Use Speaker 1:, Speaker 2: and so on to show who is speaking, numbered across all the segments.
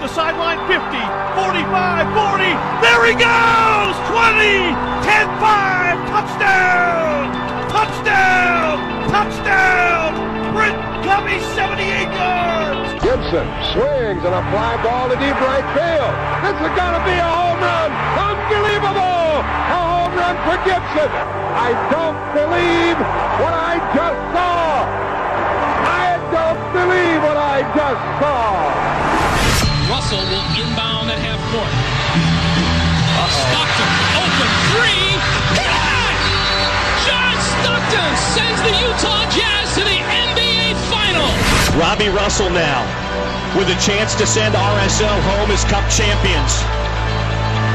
Speaker 1: The
Speaker 2: sideline, 50, 45, 40. There he goes! 20, 10, 5. Touchdown! Touchdown! Touchdown! Britton Covey, 78 yards!
Speaker 3: Gibson swings and a fly ball to deep right field. This is going to be a home run. Unbelievable! A home run for Gibson. I don't believe what I just saw. I don't believe what I just saw.
Speaker 4: Russell will inbound at half court. Stockton, open three. Good! John Stockton sends the Utah Jazz to the NBA Finals.
Speaker 2: Robbie Russell now with a chance to send RSL home as cup champions.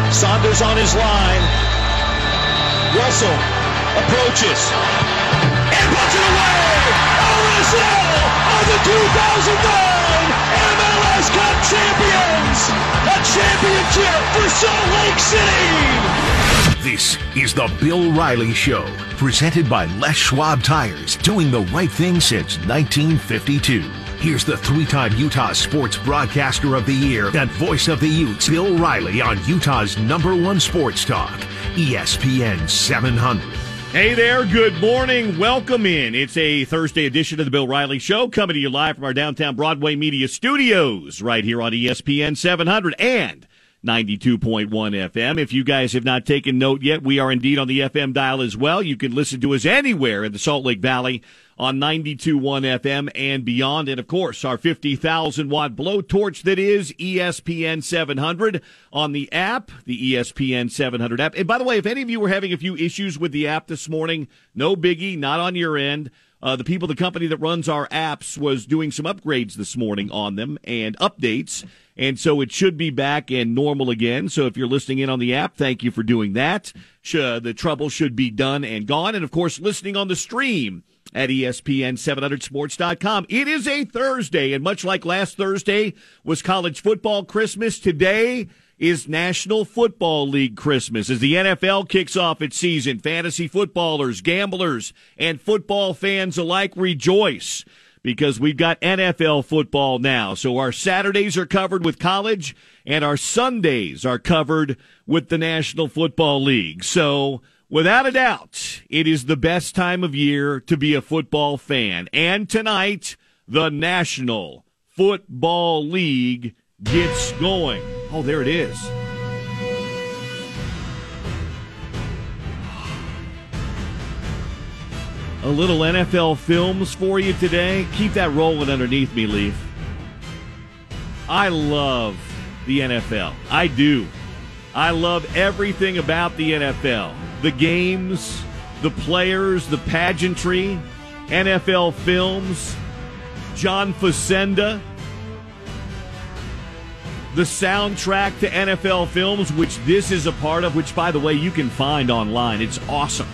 Speaker 2: Saunders on his line. Russell approaches and puts it away. RSL are the 2009 MLS Cup champions. A championship for Salt Lake City.
Speaker 5: This is the Bill Riley Show, presented by Les Schwab Tires, doing the right thing since 1952. Here's the three time Utah Sports Broadcaster of the Year and Voice of the Utes, Bill Riley, on Utah's number one sports talk, ESPN 700.
Speaker 2: Hey there, good morning. Welcome in. It's a Thursday edition of the Bill Riley Show, coming to you live from our downtown Broadway media studios, right here on ESPN 700 and 92.1 FM. If you guys have not taken note yet, we are indeed on the FM dial as well. You can listen to us anywhere in the Salt Lake Valley on 92.1 FM and beyond. And of course, our 50,000 watt blowtorch that is ESPN 700 on the app, the ESPN 700 app. And by the way, if any of you were having a few issues with the app this morning, no biggie, not on your end. Uh, the people, the company that runs our apps was doing some upgrades this morning on them and updates. And so it should be back and normal again. So if you're listening in on the app, thank you for doing that. The trouble should be done and gone. And of course, listening on the stream at E ESPN700sports.com. It is a Thursday, and much like last Thursday was college football Christmas, today is National Football League Christmas as the NFL kicks off its season. Fantasy footballers, gamblers, and football fans alike rejoice because we've got NFL football now. So our Saturdays are covered with college and our Sundays are covered with the National Football League. So without a doubt, it is the best time of year to be a football fan. And tonight, the National Football League gets going. Oh, there it is. A little NFL films for you today. Keep that rolling underneath me, Leaf. I love the NFL. I do. I love everything about the NFL the games, the players, the pageantry, NFL films, John Facenda, the soundtrack to NFL films, which this is a part of, which, by the way, you can find online. It's awesome.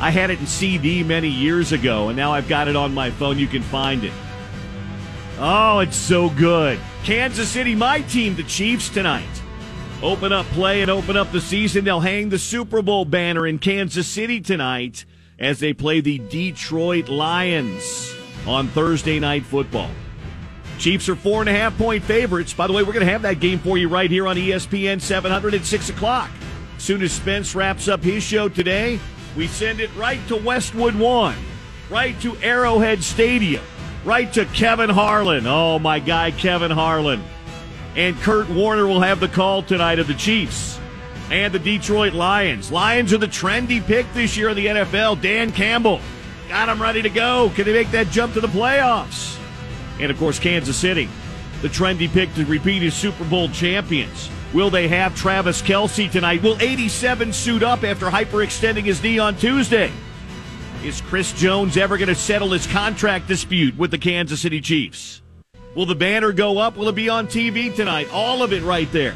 Speaker 2: I had it in CD many years ago, and now I've got it on my phone. You can find it. Oh, it's so good. Kansas City, my team, the Chiefs, tonight. Open up play and open up the season. They'll hang the Super Bowl banner in Kansas City tonight as they play the Detroit Lions on Thursday Night Football. Chiefs are four and a half point favorites. By the way, we're going to have that game for you right here on ESPN 700 at 6 o'clock. Soon as Spence wraps up his show today, we send it right to Westwood One, right to Arrowhead Stadium, right to Kevin Harlan. Oh, my guy, Kevin Harlan. And Kurt Warner will have the call tonight of the Chiefs and the Detroit Lions. Lions are the trendy pick this year in the NFL. Dan Campbell got them ready to go. Can they make that jump to the playoffs? And of course, Kansas City, the trendy pick to repeat as Super Bowl champions. Will they have Travis Kelce tonight? Will 87 suit up after hyperextending his knee on Tuesday? Is Chris Jones ever going to settle his contract dispute with the Kansas City Chiefs? Will the banner go up? Will it be on TV tonight? All of it right there.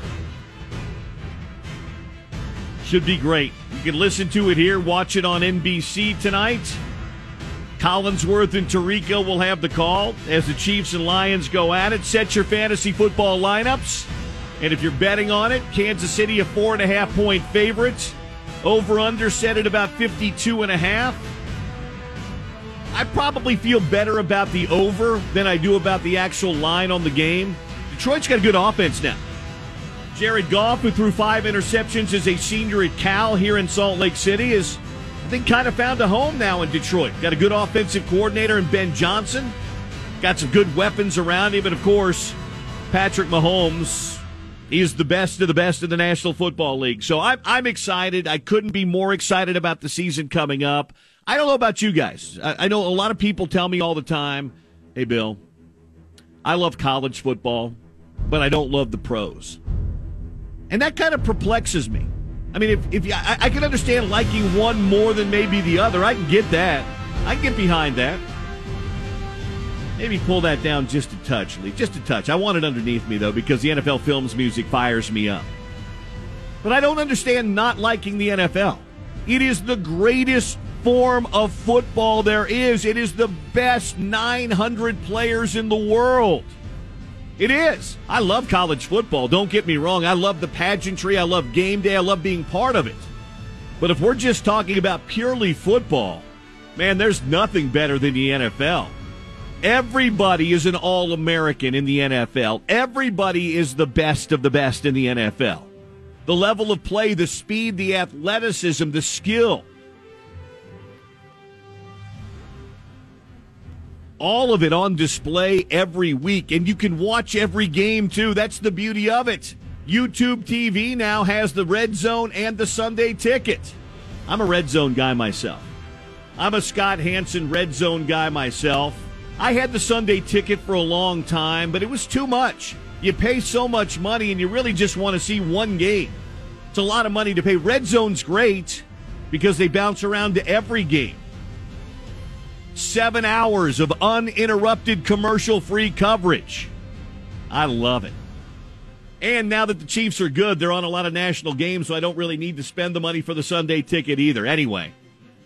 Speaker 2: Should be great. You can listen to it here, watch it on NBC tonight. Collinsworth and Tirico will have the call as the Chiefs and Lions go at it. Set your fantasy football lineups. And if you're betting on it, Kansas City a four and a half point favorite. Over under set at about 52 and a half. I probably feel better about the over than I do about the actual line on the game. Detroit's got a good offense now. Jared Goff, who threw five interceptions as a senior at Cal here in Salt Lake City, is I think kind of found a home now in Detroit. Got a good offensive coordinator in Ben Johnson. Got some good weapons around him, and of course, Patrick Mahomes. Is the best of the best in the National Football League. So I'm I'm excited. I couldn't be more excited about the season coming up. I don't know about you guys. I, I know a lot of people tell me all the time, "Hey, Bill, I love college football, but I don't love the pros," and that kind of perplexes me. I mean, if, if I, I can understand liking one more than maybe the other, I can get that. I can get behind that. Maybe pull that down just a touch, Lee. Just a touch. I want it underneath me, though, because the NFL Films music fires me up. But I don't understand not liking the NFL. It is the greatest form of football there is. It is the best 900 players in the world. It is. I love college football. Don't get me wrong. I love the pageantry. I love game day. I love being part of it. But if we're just talking about purely football, man, there's nothing better than the NFL. Everybody is an All American in the NFL. Everybody is the best of the best in the NFL. The level of play, the speed, the athleticism, the skill. All of it on display every week, and you can watch every game too. That's the beauty of it. YouTube TV now has the red zone and the Sunday ticket. I'm a red zone guy myself. I'm a Scott Hanson red zone guy myself. I had the Sunday ticket for a long time, but it was too much. You pay so much money and you really just want to see one game. It's a lot of money to pay. Red Zone's great because they bounce around to every game. Seven hours of uninterrupted commercial free coverage. I love it. And now that the Chiefs are good, they're on a lot of national games, so I don't really need to spend the money for the Sunday ticket either. Anyway,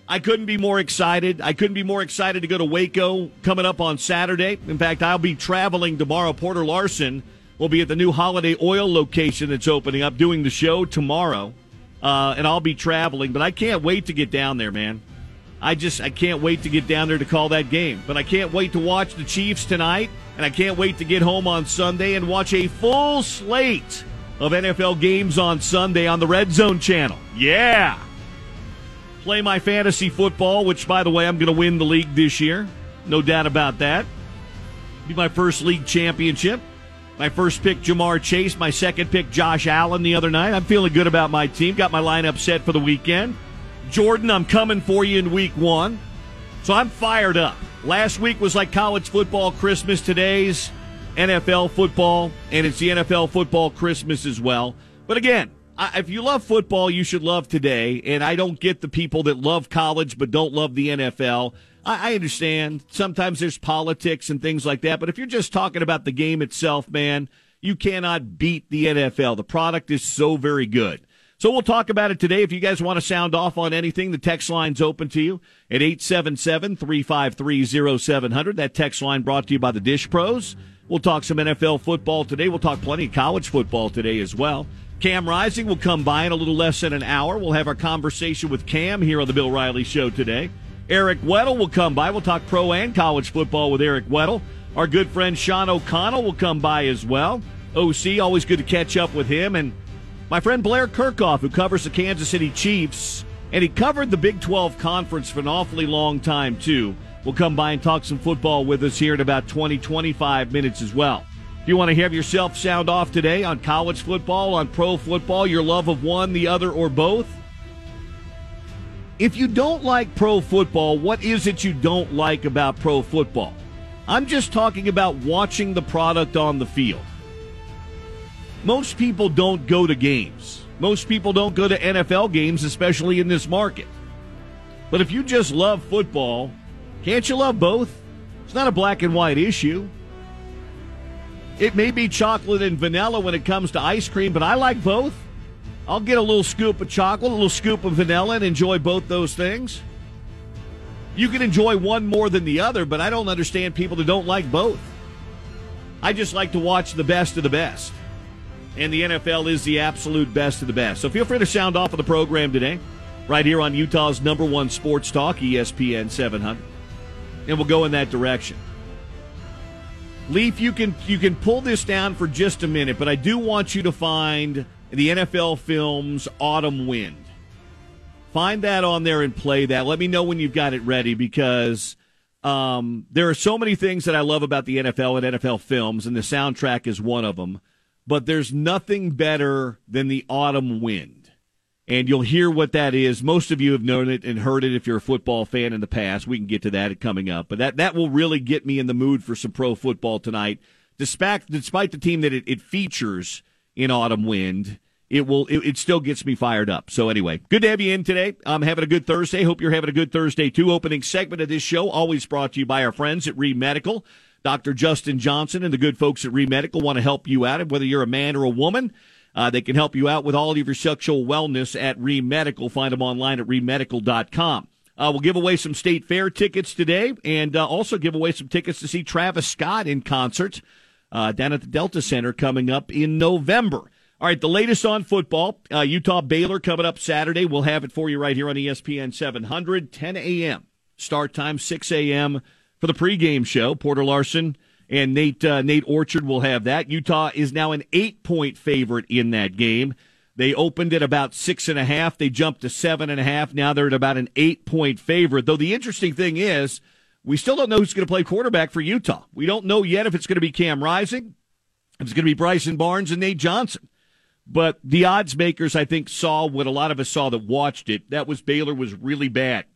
Speaker 2: I couldn't be more excited. I couldn't be more excited to go to Waco coming up on Saturday. In fact, I'll be traveling tomorrow. Porter Larson will be at the new Holiday Oil location that's opening up, doing the show tomorrow. Uh, and I'll be traveling, but I can't wait to get down there, man. I just I can't wait to get down there to call that game. But I can't wait to watch the Chiefs tonight, and I can't wait to get home on Sunday and watch a full slate of NFL games on Sunday on the Red Zone channel. Yeah. Play my fantasy football, which by the way, I'm going to win the league this year. No doubt about that. Be my first league championship. My first pick, Ja'Marr Chase. My second pick, Josh Allen, the other night. I'm feeling good about my team. Got my lineup set for the weekend. Jordan, I'm coming for you in week one. So I'm fired up. Last week was like college football Christmas. Today's NFL football, and it's the NFL football Christmas as well. But again, if you love football, you should love today. And I don't get the people that love college but don't love the NFL. I understand. Sometimes there's politics and things like that. But if you're just talking about the game itself, man, you cannot beat the NFL. The product is so very good. So we'll talk about it today. If you guys want to sound off on anything, the text line's open to you at 877-353-0700. That text line brought to you by the Dish Pros. We'll talk some NFL football today. We'll talk plenty of college football today as well. Cam Rising will come by in a little less than an hour. We'll have our conversation with Cam here on the Bill Riley Show today. Eric Weddle will come by. We'll talk pro and college football with Eric Weddle. Our good friend Sean O'Connell will come by as well. OC, always good to catch up with him. And my friend Blair Kerkhoff, who covers the Kansas City Chiefs, and he covered the Big 12 Conference for an awfully long time, too, will come by and talk some football with us here in about 20, 25 minutes as well. If you want to have yourself sound off today on college football, on pro football, your love of one, the other, or both, if you don't like pro football, what is it you don't like about pro football? I'm just talking about watching the product on the field. Most people don't go to games. Most people don't go to NFL games, especially in this market. But if you just love football, can't you love both? It's not a black and white issue. It may be chocolate and vanilla when it comes to ice cream, but I like both. I'll get a little scoop of chocolate, a little scoop of vanilla, and enjoy both those things. You can enjoy one more than the other, but I don't understand people that don't like both. I just like to watch the best of the best. And the NFL is the absolute best of the best. So feel free to sound off of the program today, right here on Utah's number one sports talk, ESPN 700. And we'll go in that direction. Leaf, you can you can pull this down for just a minute, but I do want you to find the NFL films Autumn Wind. Find that on there and play that. Let me know when you've got it ready because um, there are so many things that I love about the NFL and NFL films, and the soundtrack is one of them. But there's nothing better than the Autumn Wind. And you'll hear what that is. Most of you have known it and heard it if you're a football fan in the past. We can get to that coming up. But that, that will really get me in the mood for some pro football tonight. Despite, despite the team that it, it features in Autumn Wind, it will it, it, still gets me fired up. So anyway, good to have you in today. I'm having a good Thursday. Hope you're having a good Thursday too. Opening segment of this show always brought to you by our friends at Reed Medical. Dr. Justin Johnson and the good folks at Reed Medical want to help you out, and whether you're a man or a woman. Uh, they can help you out with all of your sexual wellness at Reed Medical. Find them online at reedmedical.com. Uh, we'll give away some state fair tickets today and uh, also give away some tickets to see Travis Scott in concert uh, down at the Delta Center coming up in November. All right, the latest on football. Uh, Utah Baylor coming up Saturday. We'll have it for you right here on ESPN 700, 10 a.m. Start time, 6 a.m. for the pregame show. Porter Larson and Nate uh, Nate Orchard will have that. Utah is now an eight point favorite in that game. They opened at about six and a half. They jumped to seven and a half. Now they're at about an eight point favorite. Though the interesting thing is, we still don't know who's going to play quarterback for Utah. We don't know yet if it's going to be Cam Rising, if it's going to be Bryson Barnes and Nate Johnson. But the odds makers, I think, saw what a lot of us saw that watched it. That was Baylor was really bad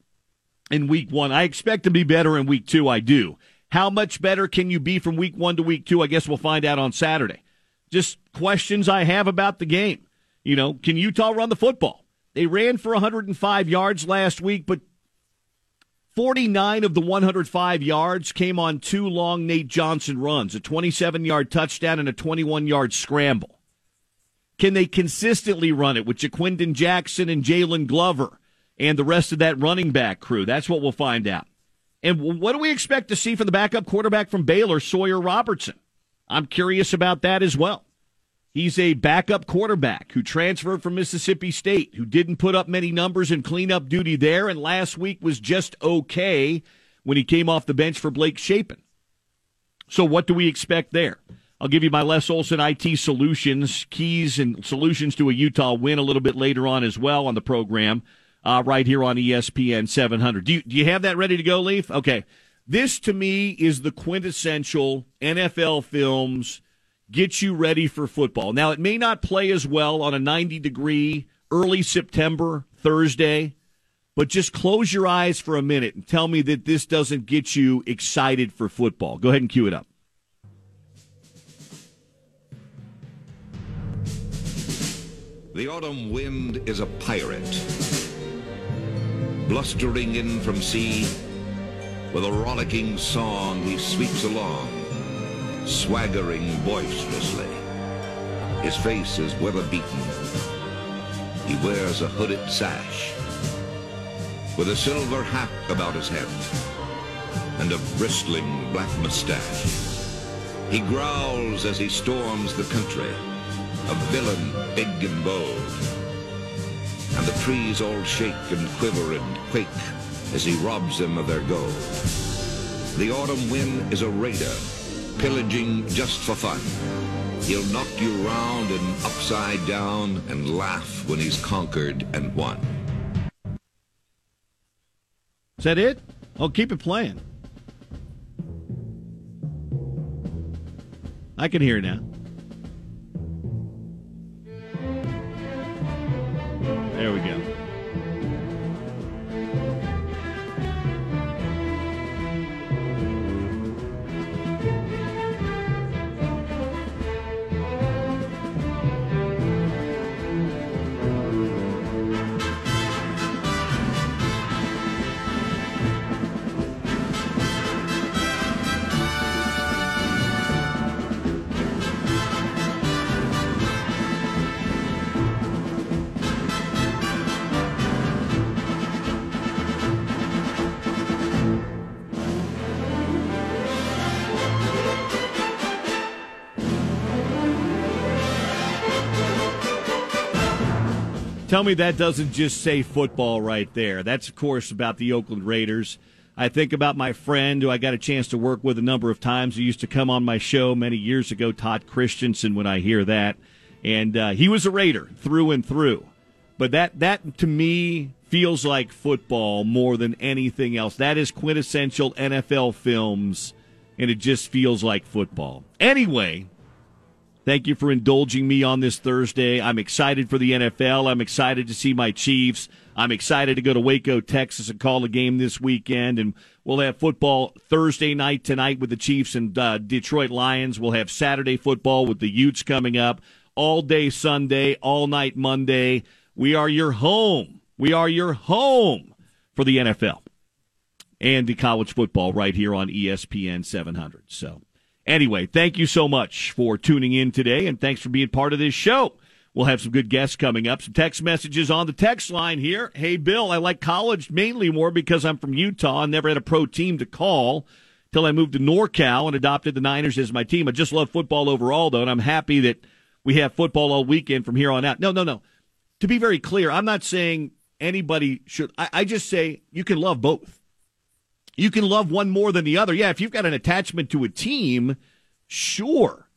Speaker 2: in week one. I expect to be better in week two. I do. How much better can you be from week one to week two? I guess we'll find out on Saturday. Just questions I have about the game. You know, can Utah run the football? They ran for 105 yards last week, but 49 of the 105 yards came on two long Nate Johnson runs, a 27 yard touchdown and a 21 yard scramble. Can they consistently run it with Ja'Quinden Jackson and Jaylon Glover and the rest of that running back crew? That's what we'll find out. And what do we expect to see from the backup quarterback from Baylor, Sawyer Robertson? I'm curious about that as well. He's a backup quarterback who transferred from Mississippi State, who didn't put up many numbers in cleanup duty there, and last week was just okay when he came off the bench for Blake Shapen. So, what do we expect there? I'll give you my Les Olson IT solutions, keys and solutions to a Utah win a little bit later on as well on the program uh, right here on ESPN 700. Do you, do you have that ready to go, Leaf? Okay. This to me is the quintessential NFL films get you ready for football. Now, it may not play as well on a 90 degree early September Thursday, but just close your eyes for a minute and tell me that this doesn't get you excited for football. Go ahead and cue it up.
Speaker 6: The autumn wind is a pirate blustering in from sea. With a rollicking song he sweeps along, swaggering boisterously. His face is weather-beaten. He wears a hooded sash, with a silver hat about his head, and a bristling black mustache. He growls as he storms the country, a villain big and bold and the trees all shake and quiver and quake as he robs them of their gold. The autumn wind is a raider pillaging just for fun. He'll knock you round and upside down and laugh when he's conquered and won.
Speaker 2: Is that it? Oh, keep it playing. I can hear now. There we go. Tell me that doesn't just say football right there. That's, of course, about the Oakland Raiders. I think about my friend who I got a chance to work with a number of times who used to come on my show many years ago, Todd Christensen, when I hear that. And uh, he was a Raider through and through. But that, that to me feels like football more than anything else. That is quintessential NFL films, and it just feels like football. Anyway, Thank you for indulging me on this Thursday. I'm excited for the NFL. I'm excited to see my Chiefs. I'm excited to go to Waco, Texas and call a game this weekend. And we'll have football Thursday night tonight with the Chiefs and uh, Detroit Lions. We'll have Saturday football with the Utes coming up. All day Sunday, all night Monday. We are your home. We are your home for the NFL and the college football right here on ESPN 700. So. Anyway, thank you so much for tuning in today, and thanks for being part of this show. We'll have some good guests coming up. Some text messages on the text line here. Hey, Bill, I like college mainly more because I'm from Utah and never had a pro team to call till I moved to NorCal and adopted the Niners as my team. I just love football overall, though, and I'm happy that we have football all weekend from here on out. No, no, no. To be very clear, I'm not saying anybody should. I, I just say you can love both you can love one more than the other. Yeah, if you've got an attachment to a team, sure.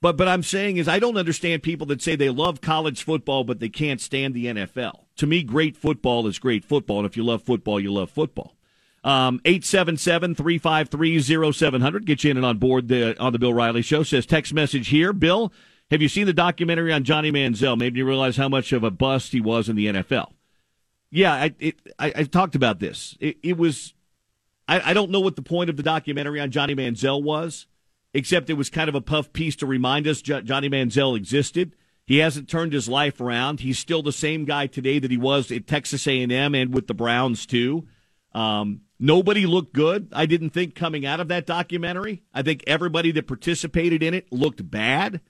Speaker 2: But but I'm saying is I don't understand people that say they love college football but they can't stand the NFL. To me, great football is great football, and if you love football, you love football. Um, 877-353-0700. Get you in and on board the, on the Bill Riley Show. Says text message here. Bill, have you seen the documentary on Johnny Manziel? Maybe you realize how much of a bust he was in the NFL. Yeah, I, it, I, I talked about this. It, it was I, I don't know what the point of the documentary on Johnny Manziel was, except it was kind of a puff piece to remind us J- Johnny Manziel existed. He hasn't turned his life around. He's still the same guy today that he was at Texas A&M and with the Browns too. Um, nobody looked good. I didn't think coming out of that documentary. I think everybody that participated in it looked bad.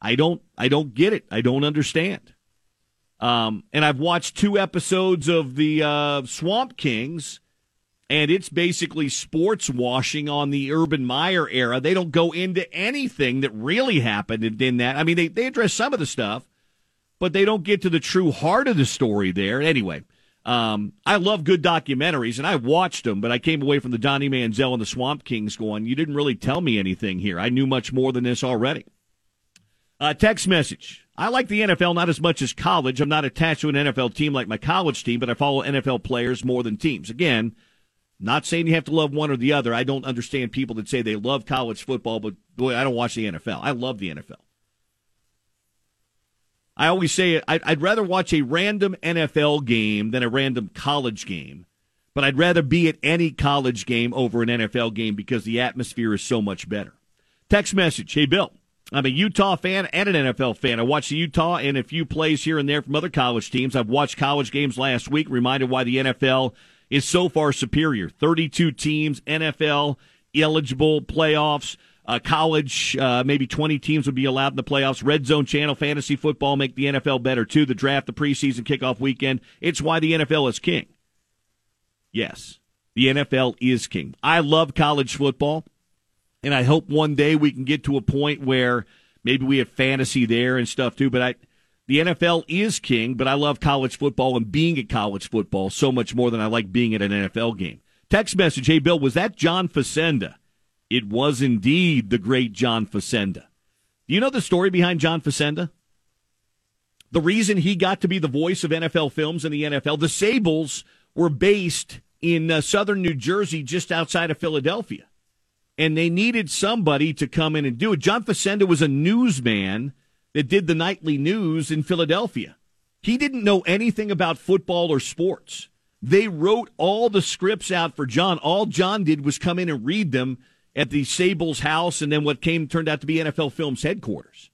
Speaker 2: I don't. I don't get it. I don't understand. Um, and I've watched two episodes of the uh, Swamp Kings and it's basically sports washing on the Urban Meyer era. They don't go into anything that really happened in that. I mean, they, they address some of the stuff, but they don't get to the true heart of the story there. Anyway, um, I love good documentaries, and I watched them, but I came away from the Donnie Manziel and the Swamp Kings going, you didn't really tell me anything here. I knew much more than this already. Uh, text message. I like the NFL not as much as college. I'm not attached to an NFL team like my college team, but I follow NFL players more than teams. Again, not saying you have to love one or the other. I don't understand people that say they love college football, but boy, I don't watch the NFL. I love the NFL. I always say I'd rather watch a random NFL game than a random college game, but I'd rather be at any college game over an NFL game because the atmosphere is so much better. Text message Hey, Bill, I'm a Utah fan and an NFL fan. I watch the Utah and a few plays here and there from other college teams. I've watched college games last week, reminded why the NFL is so far superior. 32 teams, NFL eligible playoffs. Uh, college, uh, maybe 20 teams would be allowed in the playoffs. Red Zone Channel, fantasy football make the NFL better too. The draft, the preseason kickoff weekend. It's why the NFL is king. Yes, the NFL is king. I love college football, and I hope one day we can get to a point where maybe we have fantasy there and stuff too. But I, the NFL is king, but I love college football and being at college football so much more than I like being at an NFL game. Text message, hey Bill, was that John Facenda? It was indeed the great John Facenda. Do you know the story behind John Facenda? The reason he got to be the voice of NFL films in the NFL, the Sabols were based in uh, southern New Jersey, just outside of Philadelphia. And they needed somebody to come in and do it. John Facenda was a newsman that did the nightly news in Philadelphia. He didn't know anything about football or sports. They wrote all the scripts out for John. All John did was come in and read them at the Sabols house and then what came turned out to be NFL Films headquarters.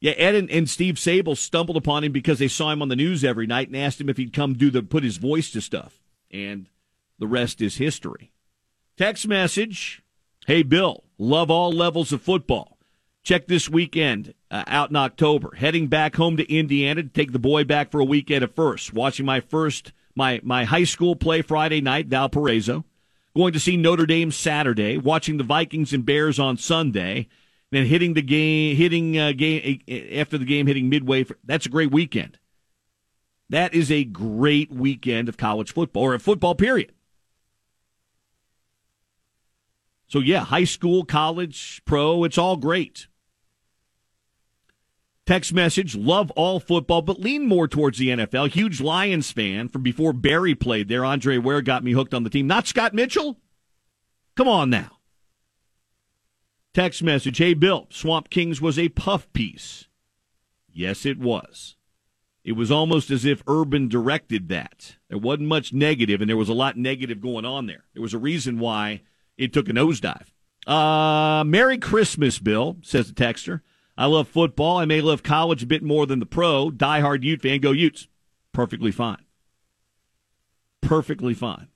Speaker 2: Yeah, Ed and, and Steve Sabol stumbled upon him because they saw him on the news every night and asked him if he'd come do the put his voice to stuff. And the rest is history. Text message Hey, Bill, love all levels of football. Check this weekend uh, out in October. Heading back home to Indiana to take the boy back for a weekend at first. Watching my first, my, my high school play Friday night, Valparaiso. Going to see Notre Dame Saturday. Watching the Vikings and Bears on Sunday. Then hitting the game, hitting uh, game after the game, hitting midway. For, that's a great weekend. That is a great weekend of college football or a football period. So, yeah, high school, college, pro, it's all great. Text message, love all football, but lean more towards the NFL. Huge Lions fan from before Barry played there. Andre Ware got me hooked on the team. Not Scott Mitchell? Come on now. Text message, hey, Bill, Swamp Kings was a puff piece. Yes, it was. It was almost as if Urban directed that. There wasn't much negative, and there was a lot negative going on there. There was a reason why it took a nosedive. Uh, Merry Christmas, Bill, says the texter. I love football. I may love college a bit more than the pro. Die-hard Ute fan. Go Utes. Perfectly fine. Perfectly fine.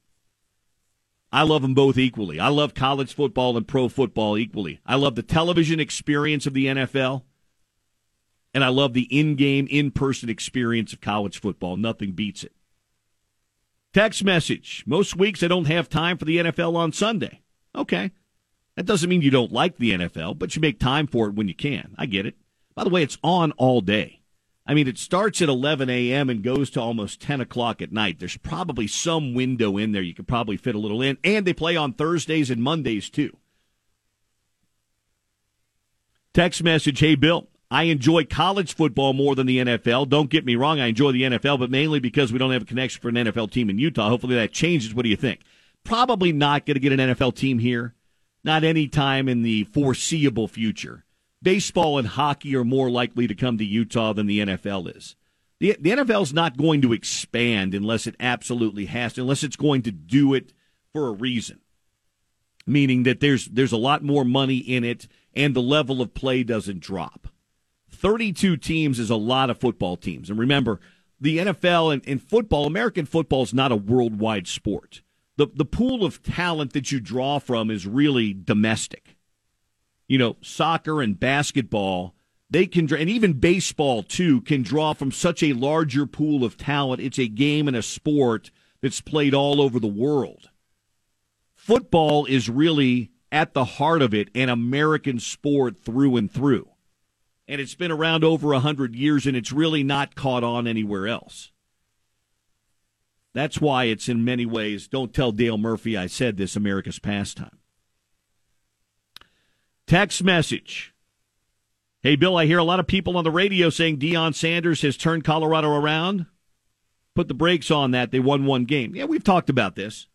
Speaker 2: I love them both equally. I love college football and pro football equally. I love the television experience of the NFL, and I love the in game, in person experience of college football. Nothing beats it. Text message. Most weeks I don't have time for the NFL on Sunday. Okay. That doesn't mean you don't like the NFL, but you make time for it when you can. I get it. By the way, it's on all day. I mean, it starts at 11 a.m. and goes to almost 10 o'clock at night. There's probably some window in there you could probably fit a little in. And they play on Thursdays and Mondays, too. Text message Hey, Bill, I enjoy college football more than the NFL. Don't get me wrong, I enjoy the NFL, but mainly because we don't have a connection for an NFL team in Utah. Hopefully that changes. What do you think? Probably not going to get an NFL team here. Not any time in the foreseeable future. Baseball and hockey are more likely to come to Utah than the NFL is. The, the NFL is not going to expand unless it absolutely has to, unless it's going to do it for a reason. Meaning that there's there's a lot more money in it and the level of play doesn't drop. 32 teams is a lot of football teams. And remember, the NFL and, and football, American football is not a worldwide sport. The, the pool of talent that you draw from is really domestic. You know, soccer and basketball, they can, and even baseball too, can draw from such a larger pool of talent. It's a game and a sport that's played all over the world. Football is really at the heart of it an American sport through and through and it's been around over a hundred years, and it's really not caught on anywhere else. That's why it's in many ways. Don't tell Dale Murphy I said this. America's pastime. Text message. Hey, Bill, I hear a lot of people on the radio saying Deion Sanders has turned Colorado around. Put the brakes on that. They won one game. Yeah, we've talked about this.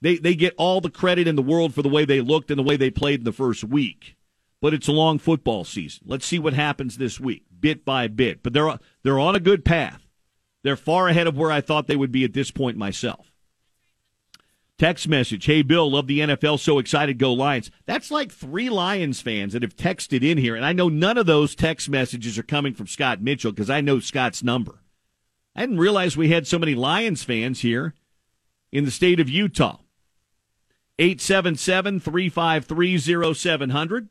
Speaker 2: They, they get all the credit in the world for the way they looked and the way they played in the first week but it's a long football season. Let's see what happens this week, bit by bit. But they're they're on a good path. They're far ahead of where I thought they would be at this point myself. Text message, hey Bill, love the NFL, so excited, go Lions. That's like three Lions fans that have texted in here, and I know none of those text messages are coming from Scott Mitchell because I know Scott's number. I didn't realize we had so many Lions fans here in the state of Utah. 877 353 0700.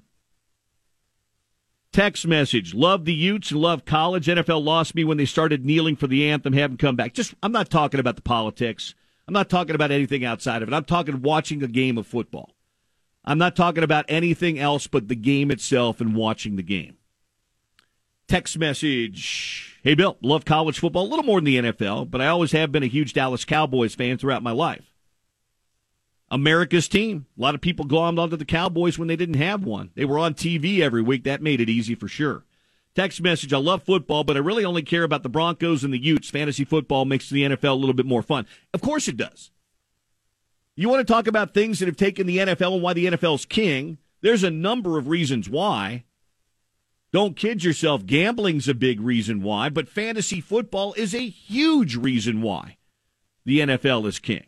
Speaker 2: Text message. Love the Utes and love college. NFL lost me when they started kneeling for the anthem, haven't come back. Just, I'm not talking about the politics. I'm not talking about anything outside of it. I'm talking watching a game of football. I'm not talking about anything else but the game itself and watching the game. Text message. Hey, Bill, love college football a little more than the NFL, but I always have been a huge Dallas Cowboys fan throughout my life. America's team. A lot of people glommed onto the Cowboys when they didn't have one. They were on TV every week. That made it easy for sure. Text message I love football, but I really only care about the Broncos and the Utes. Fantasy football makes the NFL a little bit more fun. Of course it does. You want to talk about things that have taken the NFL and why the NFL's king? There's a number of reasons why. Don't kid yourself, gambling's a big reason why, but fantasy football is a huge reason why the NFL is king.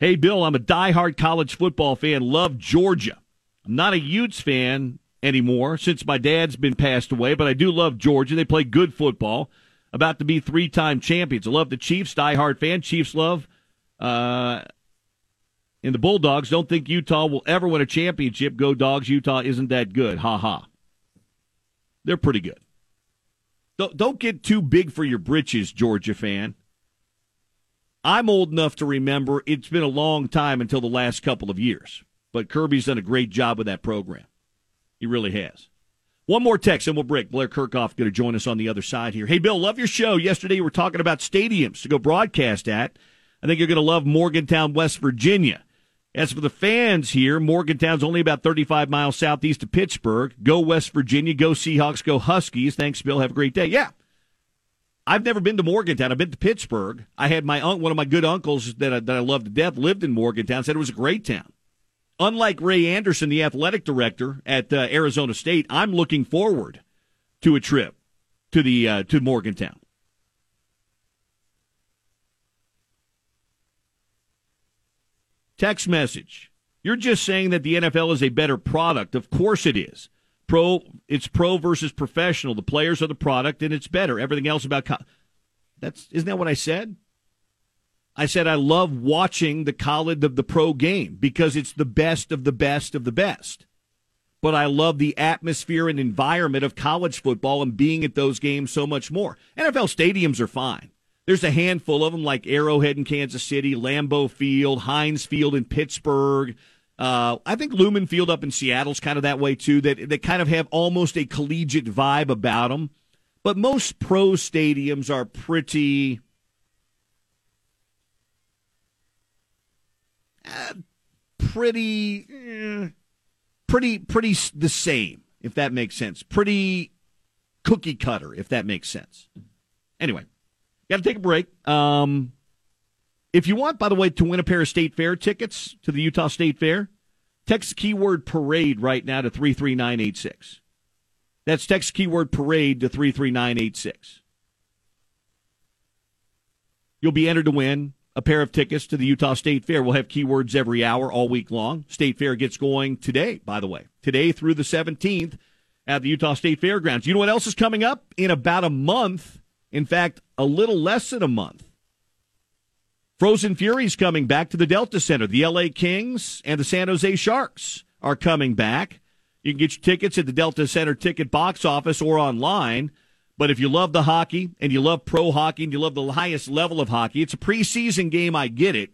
Speaker 2: Hey, Bill, I'm a diehard college football fan, love Georgia. I'm not a Utes fan anymore since my dad's been passed away, but I do love Georgia. They play good football. About to be three time champions. I love the Chiefs, diehard fan. Chiefs love. Uh, and the Bulldogs don't think Utah will ever win a championship. Go Dogs. Utah isn't that good. Ha ha. They're pretty good. Don't, don't get too big for your britches, Georgia fan. I'm old enough to remember it's been a long time until the last couple of years, but Kirby's done a great job with that program. He really has. One more text and we'll break. Blair Kerkhoff going to join us on the other side here. Hey, Bill, love your show. Yesterday you were talking about stadiums to go broadcast at. I think you're going to love Morgantown, West Virginia. As for the fans here, Morgantown's only about 35 miles southeast of Pittsburgh. Go West Virginia. Go Seahawks. Go Huskies. Thanks, Bill. Have a great day. Yeah. I've never been to Morgantown. I've been to Pittsburgh. I had my one of my good uncles that I, that I loved to death lived in Morgantown. Said it was a great town unlike Ray Anderson, the athletic director at uh, Arizona State, I'm looking forward to a trip to the uh, to Morgantown. Text message. You're just saying that the NFL is a better product. Of course it is. Pro it's pro versus professional. The players are the product and it's better. Everything else about co- That's isn't that what I said? I said I love watching the college of the pro game because it's the best of the best of the best. But I love the atmosphere and environment of college football and being at those games so much more. NFL stadiums are fine. There's a handful of them like Arrowhead in Kansas City, Lambeau Field, Heinz Field in Pittsburgh. Uh, I think Lumen Field up in Seattle's kind of that way too. That that kind of have almost a collegiate vibe about them. But most pro stadiums are pretty uh, pretty, eh, pretty, pretty the same, if that makes sense. Pretty cookie cutter, if that makes sense. Anyway, got to take a break. Um, if you want, by the way, to win a pair of state fair tickets to the Utah State Fair, text keyword parade right now to 33986. That's text keyword parade to 33986. You'll be entered to win a pair of tickets to the Utah State Fair. We'll have keywords every hour all week long. State Fair gets going today, by the way, today through the 17th at the Utah State Fairgrounds. You know what else is coming up in about a month? In fact, a little less than a month. Frozen Fury's coming back to the Delta Center. The LA Kings and the San Jose Sharks are coming back. You can get your tickets at the Delta Center ticket box office or online. But if you love the hockey and you love pro hockey and you love the highest level of hockey, it's a preseason game. I get it.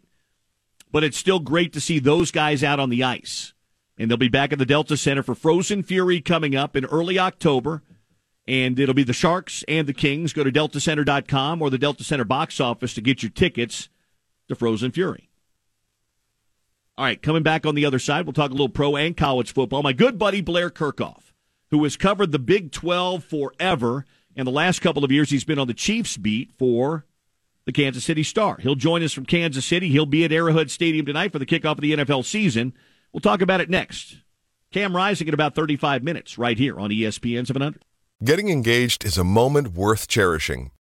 Speaker 2: But it's still great to see those guys out on the ice. And they'll be back at the Delta Center for Frozen Fury coming up in early October. And it'll be the Sharks and the Kings. Go to deltacenter.com or the Delta Center box office to get your tickets to Frozen Fury. All right, coming back on the other side, we'll talk a little pro and college football. My good buddy Blair Kerkhoff, who has covered the Big 12 forever and the last couple of years, he's been on the Chiefs beat for the Kansas City Star. He'll join us from Kansas City. He'll be at Arrowhead Stadium tonight for the kickoff of the NFL season. We'll talk about it next. Cam Rising in about 35 minutes right here on ESPN 700.
Speaker 7: Getting engaged is a moment worth cherishing.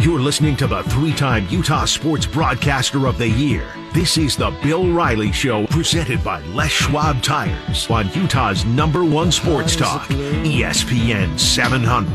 Speaker 5: You're listening to the three time Utah Sports Broadcaster of the Year. This is the Bill Riley Show, presented by Les Schwab Tires on Utah's number one sports talk, ESPN 700.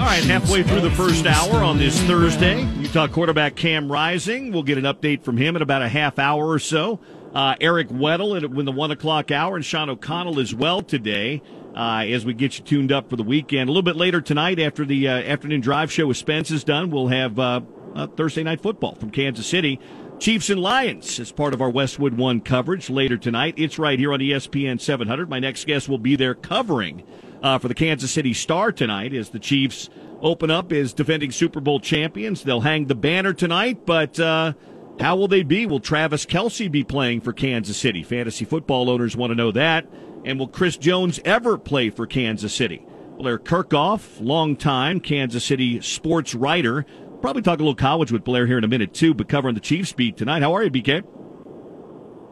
Speaker 2: All right, halfway through the first hour on this Thursday, Utah quarterback Cam Rising. We'll get an update from him in about a half hour or so. Uh, Eric Weddle in the one o'clock hour, and Sean O'Connell as well today. Uh, as we get you tuned up for the weekend, a little bit later tonight, after the uh, afternoon drive show with Spence is done, we'll have uh, uh, Thursday night football from Kansas City. Chiefs and Lions as part of our Westwood One coverage later tonight. It's right here on ESPN 700. My next guest will be there covering uh, for the Kansas City Star tonight as the Chiefs open up as defending Super Bowl champions. They'll hang the banner tonight, but uh, how will they be? Will Travis Kelce be playing for Kansas City? Fantasy football owners want to know that. And will Chris Jones ever play for Kansas City? Blair Kerkhoff, longtime Kansas City sports writer. Probably talk a little college with Blair here in a minute too, but covering the Chiefs beat tonight. How are you, BK?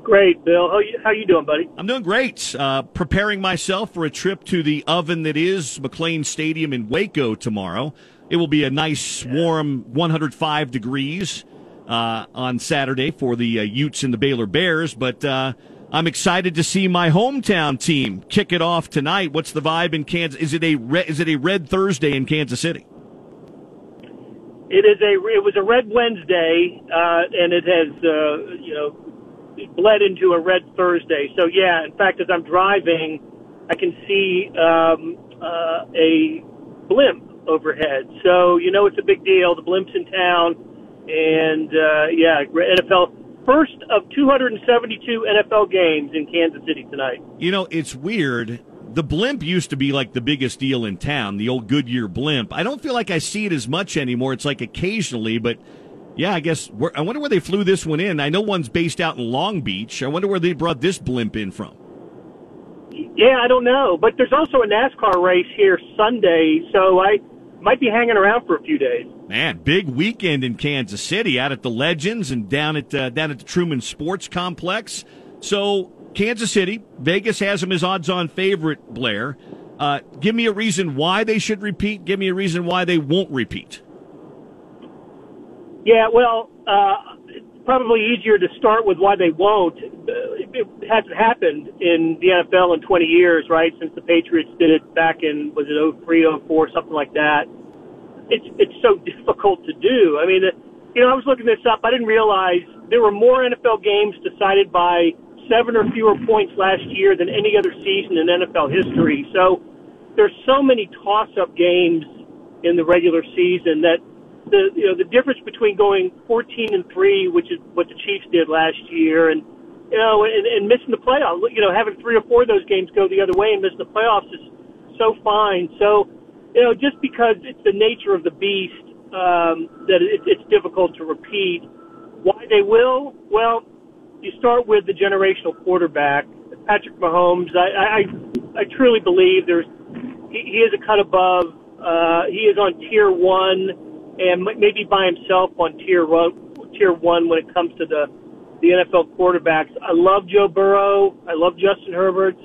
Speaker 8: Great, Bill. How you, how you doing, buddy?
Speaker 2: I'm doing great. Uh, preparing myself for a trip to the oven that is McLane Stadium in Waco tomorrow. It will be a nice, warm 105 degrees uh, on Saturday for the uh, Utes and the Baylor Bears, but uh, I'm excited to see my hometown team kick it off tonight. What's the vibe in Kansas? Is it a re- is it a red Thursday in Kansas City?
Speaker 8: It is a it was a red Wednesday, uh, and it has uh, you know bled into a red Thursday. So yeah, in fact, as I'm driving, I can see um, uh, a blimp overhead. So you know it's a big deal. The blimp's in town, and uh, yeah, NFL first of 272 NFL games in Kansas City tonight.
Speaker 2: You know, it's weird. The blimp used to be like the biggest deal in town, the old Goodyear blimp. I don't feel like I see it as much anymore. It's like occasionally, but yeah, I guess. Where, I wonder where they flew this one in. I know one's based out in Long Beach. I wonder where they brought this blimp in from.
Speaker 8: Yeah, I don't know, but there's also a NASCAR race here Sunday, so I might be hanging around for a few days.
Speaker 2: Man, big weekend in Kansas City, out at the Legends and down at uh, down at the Truman Sports Complex. So Kansas City, Vegas has them as odds-on favorite. Blair, uh, give me a reason why they should repeat. Give me a reason why they won't repeat.
Speaker 8: Yeah, well, uh, probably easier to start with why they won't. It hasn't happened in the NFL in 20 years, right? Since the Patriots did it back in was it 03, 04, something like that. It's it's so difficult to do. I mean, uh, you know, I was looking this up. I didn't realize there were more NFL games decided by seven or fewer points last year than any other season in NFL history. So there's so many toss-up games in the regular season that the you know the difference between going 14 and three, which is what the Chiefs did last year, and you know and, and missing the playoffs, you know having three or four of those games go the other way and missing the playoffs is so fine. So you know just because it's the nature of the beast um, that it, it's difficult to repeat. Why they will? Well, you start with the generational quarterback, Patrick Mahomes. I I, I truly believe there's he, he is a cut above. Uh, he is on tier one, and maybe by himself on tier one. Tier one when it comes to the the NFL quarterbacks. I love Joe Burrow. I love Justin Herbert.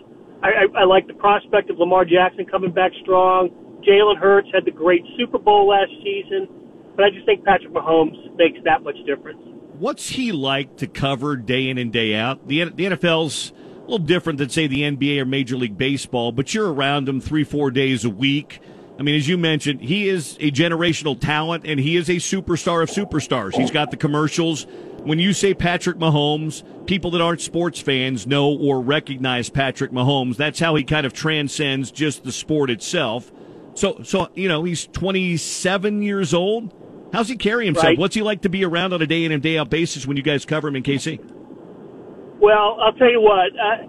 Speaker 8: I, I, I like the prospect of Lamar Jackson coming back strong. Jalen Hurts had the great Super Bowl last season, but I just think Patrick Mahomes makes that much difference.
Speaker 2: What's he like to cover day in and day out? The, the NFL's a little different than, say, the NBA or Major League Baseball, but you're around him three, four days a week. I mean, as you mentioned, he is a generational talent and he is a superstar of superstars. He's got the commercials. When you say Patrick Mahomes, people that aren't sports fans know or recognize Patrick Mahomes. That's how he kind of transcends just the sport itself. So, so you know, he's 27 years old. How's he carry himself?
Speaker 8: Right.
Speaker 2: What's he like to be around on a day in and day out basis when you guys cover him in KC?
Speaker 8: Well, I'll tell you what. Uh,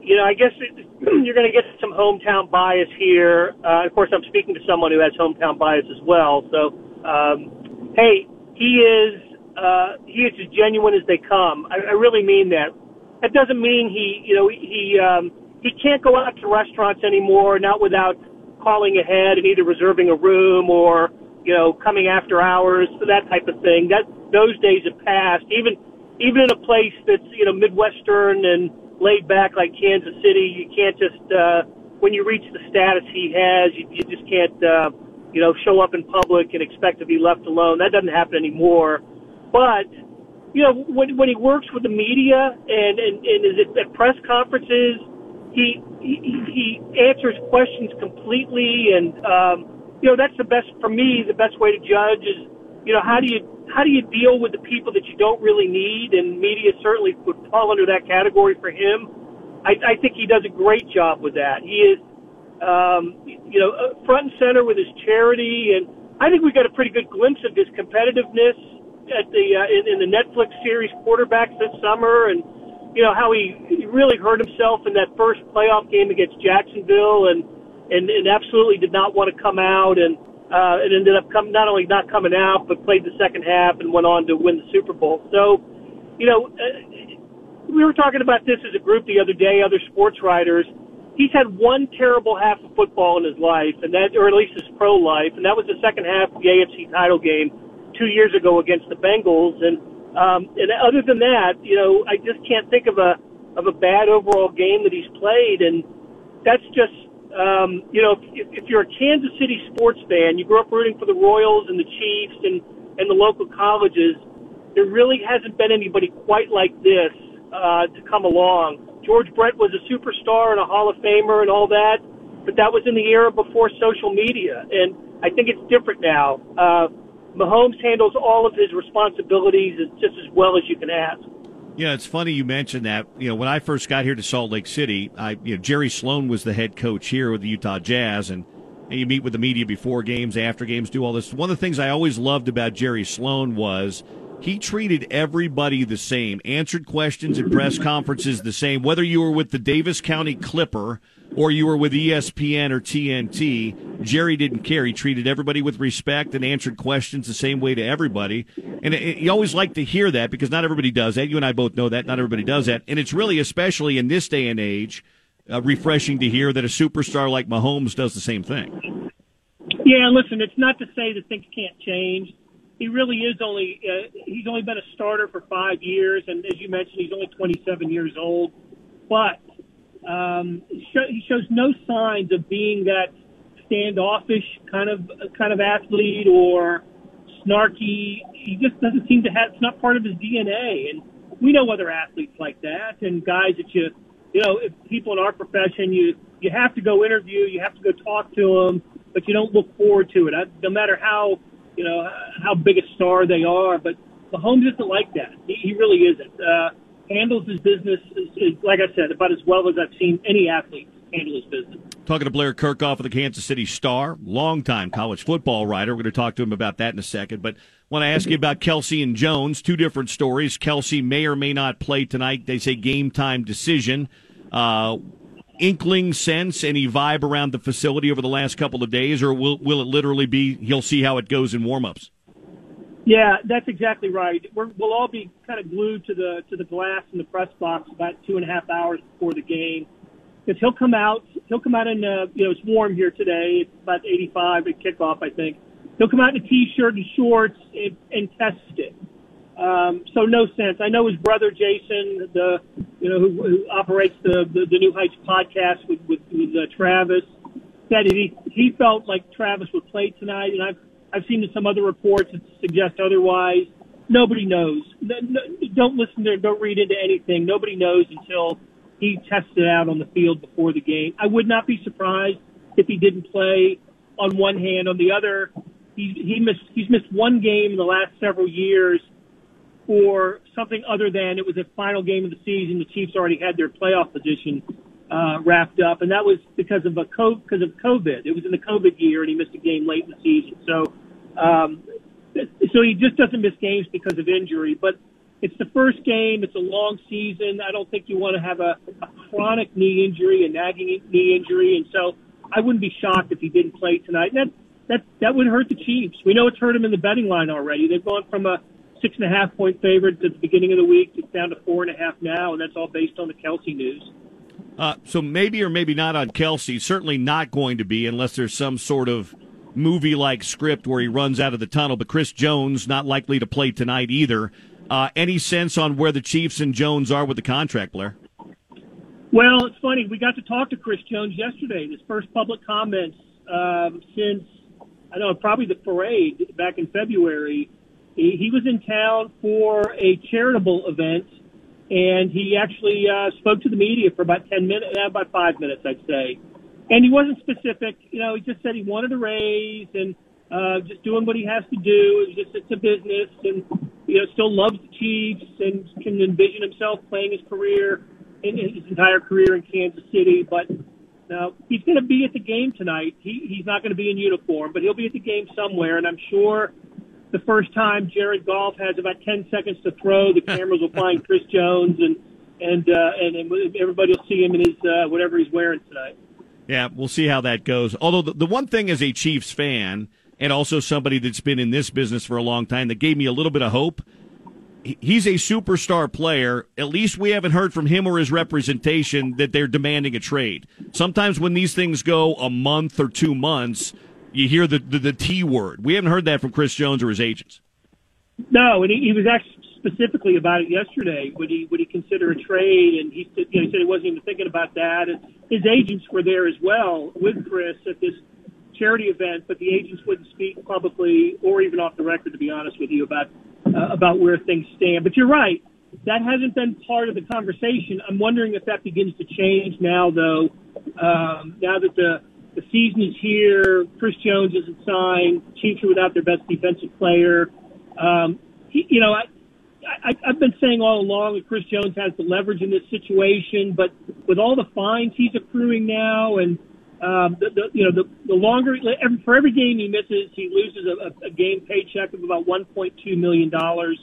Speaker 8: you know, I guess it, you're going to get some hometown bias here. Uh, of course, I'm speaking to someone who has hometown bias as well. So, um, hey, he is uh, he is as genuine as they come. I, I really mean that. That doesn't mean he, you know, he um, he can't go out to restaurants anymore, not without calling ahead and either reserving a room or you know coming after hours, that type of thing. That those days have passed. Even even in a place that's you know midwestern and laid back like Kansas City, you can't just uh, when you reach the status he has, you, you just can't uh, you know show up in public and expect to be left alone. That doesn't happen anymore. But you know when when he works with the media and and, and is it at press conferences, he he, he answers questions completely and. um you know that's the best for me. The best way to judge is, you know, how do you how do you deal with the people that you don't really need? And media certainly would fall under that category for him. I, I think he does a great job with that. He is, um, you know, uh, front and center with his charity, and I think we got a pretty good glimpse of his competitiveness at the uh, in, in the Netflix series Quarterbacks this summer, and you know how he, he really hurt himself in that first playoff game against Jacksonville, and and, and absolutely did not want to come out and uh, it ended up come, not only not coming out, but played the second half and went on to win the Super Bowl. So, you know, uh, we were talking about this as a group the other day, other sports writers. He's had one terrible half of football in his life, and that, or at least his pro life, and that was the second half of the AFC title game two years ago against the Bengals. And um, and other than that, you know, I just can't think of a of a bad overall game that he's played, and that's just um, you know, if, if you're a Kansas City sports fan, you grew up rooting for the Royals and the Chiefs and, and the local colleges, there really hasn't been anybody quite like this uh, to come along. George Brett was a superstar and a Hall of Famer and all that, but that was in the era before social media, and I think it's different now. Uh, Mahomes handles all of his responsibilities just as well as you can ask.
Speaker 2: Yeah, it's funny you mentioned that. You know, when I first got here to Salt Lake City, I you know Jerry Sloan was the head coach here with the Utah Jazz, and, and you meet with the media before games, after games, do all this. One of the things I always loved about Jerry Sloan was he treated everybody the same, answered questions at press conferences the same, whether you were with the Davis County Clipper or you were with ESPN or TNT. Jerry didn't care. He treated everybody with respect and answered questions the same way to everybody. And you always like to hear that because not everybody does that. You and I both know that. Not everybody does that. And it's really, especially in this day and age, uh, refreshing to hear that a superstar like Mahomes does the same thing.
Speaker 8: Yeah, listen, it's not to say that things can't change he really is only uh, he's only been a starter for five years, and as you mentioned, he's only 27 years old. But um, he shows no signs of being that standoffish kind of kind of athlete or snarky. He just doesn't seem to have. It's not part of his DNA, and we know other athletes like that, and guys that you you know, if people in our profession, you you have to go interview, you have to go talk to them, but you don't look forward to it. I, no matter how you know, how big a star they are. But Mahomes isn't like that. He, he really isn't. Uh, handles his business, like I said, about as well as I've seen any athlete handle his business.
Speaker 2: Talking to Blair Kerkhoff of the Kansas City Star, longtime college football writer. We're going to talk to him about that in a second. But want to ask you about Kelce and Jones. Two different stories. Kelce may or may not play tonight. They say game time decision. Uh, inkling sense, any vibe around the facility over the last couple of days, or will will it literally be he'll see how it goes in warmups?
Speaker 8: Yeah, that's exactly right. We're, we'll all be kind of glued to the to the glass in the press box about two and a half hours before the game, because he'll come out. He'll come out in uh, you know it's warm here today. It's about 85 at kickoff, I think. He'll come out in a t-shirt and shorts and, and test it. Um, so no sense. I know his brother Jason, the you know who, who operates the, the the New Heights podcast with with, with uh, Travis, said he he felt like Travis would play tonight, and I've I've seen some other reports that suggest otherwise. Nobody knows. No, no, don't listen to, don't read into anything. Nobody knows until he tests it out on the field before the game. I would not be surprised if he didn't play. On one hand, on the other, he he missed he's missed one game in the last several years for something other than it was a final game of the season. The Chiefs already had their playoff position uh, wrapped up, and that was because of a co- because of COVID. It was in the COVID year, and he missed a game late in the season. So, um, so he just doesn't miss games because of injury. But it's the first game. It's a long season. I don't think you want to have a, a chronic knee injury, a nagging knee injury, and so I wouldn't be shocked if he didn't play tonight. And that that that would hurt the Chiefs. We know it's hurt him in the betting line already. They've gone from a six and a half point favorite at the beginning of the week. It's down to four and a half now, and that's all based on the Kelce news.
Speaker 2: Uh, so maybe or maybe not on Kelce. Certainly not going to be unless there's some sort of movie like script where he runs out of the tunnel. But Chris Jones not likely to play tonight either. Uh, any sense on where the Chiefs and Jones are with the contract, Blair?
Speaker 8: Well, it's funny. We got to talk to Chris Jones yesterday. His first public comments um, since I don't know probably the parade back in February. He, he was in town for a charitable event, and he actually uh, spoke to the media for about ten minutes, uh, about five minutes, I'd say. And he wasn't specific. You know, he just said he wanted to raise and uh, just doing what he has to do. It's just it's a business, and you know, still loves the Chiefs and can envision himself playing his career in his entire career in Kansas City. But now he's going to be at the game tonight. He, he's not going to be in uniform, but he'll be at the game somewhere. And I'm sure the first time Jared Goff has about 10 seconds to throw, the cameras will find Chris Jones and and uh, and, and everybody will see him in his uh, whatever he's wearing tonight.
Speaker 2: Yeah, we'll see how that goes. Although the, the one thing as a Chiefs fan and also somebody that's been in this business for a long time that gave me a little bit of hope he's a superstar player. At least we haven't heard from him or his representation that they're demanding a trade. Sometimes when these things go a month or two months, you hear the, the, the T word. We haven't heard that from Chris Jones or his agents.
Speaker 8: No, and he, he was asked specifically about it yesterday. Would he would he consider a trade? And he, you know, he said he wasn't even thinking about that. And his agents were there as well with Chris at this charity event, but the agents wouldn't speak publicly or even off the record, to be honest with you, about uh, about where things stand. But you're right. That hasn't been part of the conversation. I'm wondering if that begins to change now, though. Um, now that the the season is here, Chris Jones isn't signed. Chiefs are without their best defensive player. Um, you know, I, I, I've been saying all along that Chris Jones has the leverage in this situation, but with all the fines he's accruing now, and um, the, the, you know, the, the longer every, for every game he misses, he loses a, a game paycheck of about 1.2 million dollars,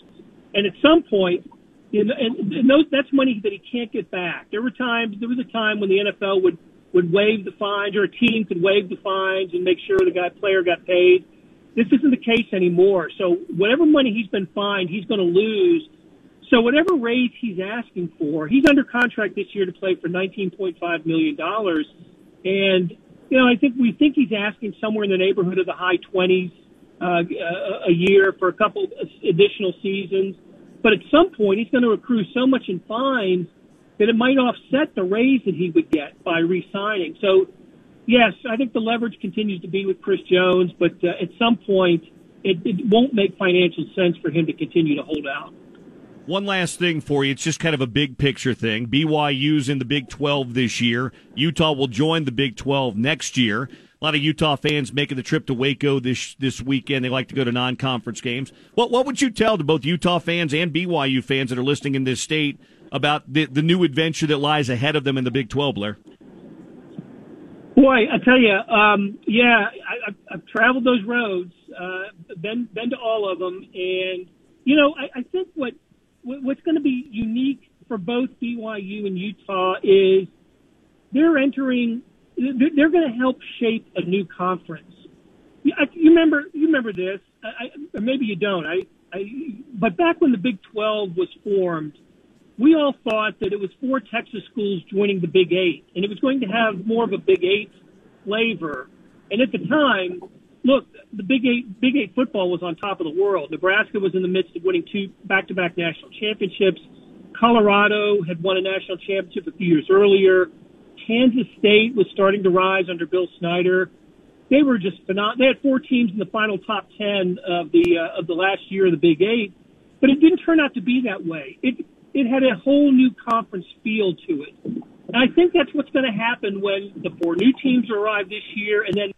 Speaker 8: and at some point, you and, and those, that's money that he can't get back. There were times, there was a time when the NFL would would waive the fines, or a team could waive the fines and make sure the guy player got paid. This isn't the case anymore. So whatever money he's been fined, he's going to lose. So whatever raise he's asking for, he's under contract this year to play for 19.5 million dollars and, you know, I think we think he's asking somewhere in the neighborhood of the high 20s uh, a year for a couple additional seasons. But at some point, he's going to accrue so much in fines that it might offset the raise that he would get by re-signing. So, yes, I think the leverage continues to be with Chris Jones, but uh, at some point, it, it won't make financial sense for him to continue to hold out.
Speaker 2: One last thing for you. It's just kind of a big picture thing. BYU's in the Big 12 this year. Utah will join the Big 12 next year. A lot of Utah fans making the trip to Waco this this weekend. They like to go to non-conference games. What what would you tell to both Utah fans and BYU fans that are listening in this state about the the new adventure that lies ahead of them in the Big 12, Blair?
Speaker 8: Boy, I tell you, um, yeah, I, I've, I've traveled those roads, uh, been been to all of them, and you know, I, I think what what's going to be unique for both BYU and Utah is they're entering. They're going to help shape a new conference. You remember? You remember this? I, or maybe you don't. I, I. But back when the Big 12 was formed, we all thought that it was four Texas schools joining the Big Eight, and it was going to have more of a Big Eight flavor. And at the time, look, the Big Eight, Big Eight football was on top of the world. Nebraska was in the midst of winning two back-to-back national championships. Colorado had won a national championship a few years earlier. Kansas State was starting to rise under Bill Snyder. They were just phenomenal. They had four teams in the final top ten of the uh, of the last year of the Big Eight, but it didn't turn out to be that way. It it had a whole new conference feel to it. And I think that's what's going to happen when the four new teams arrive this year, and then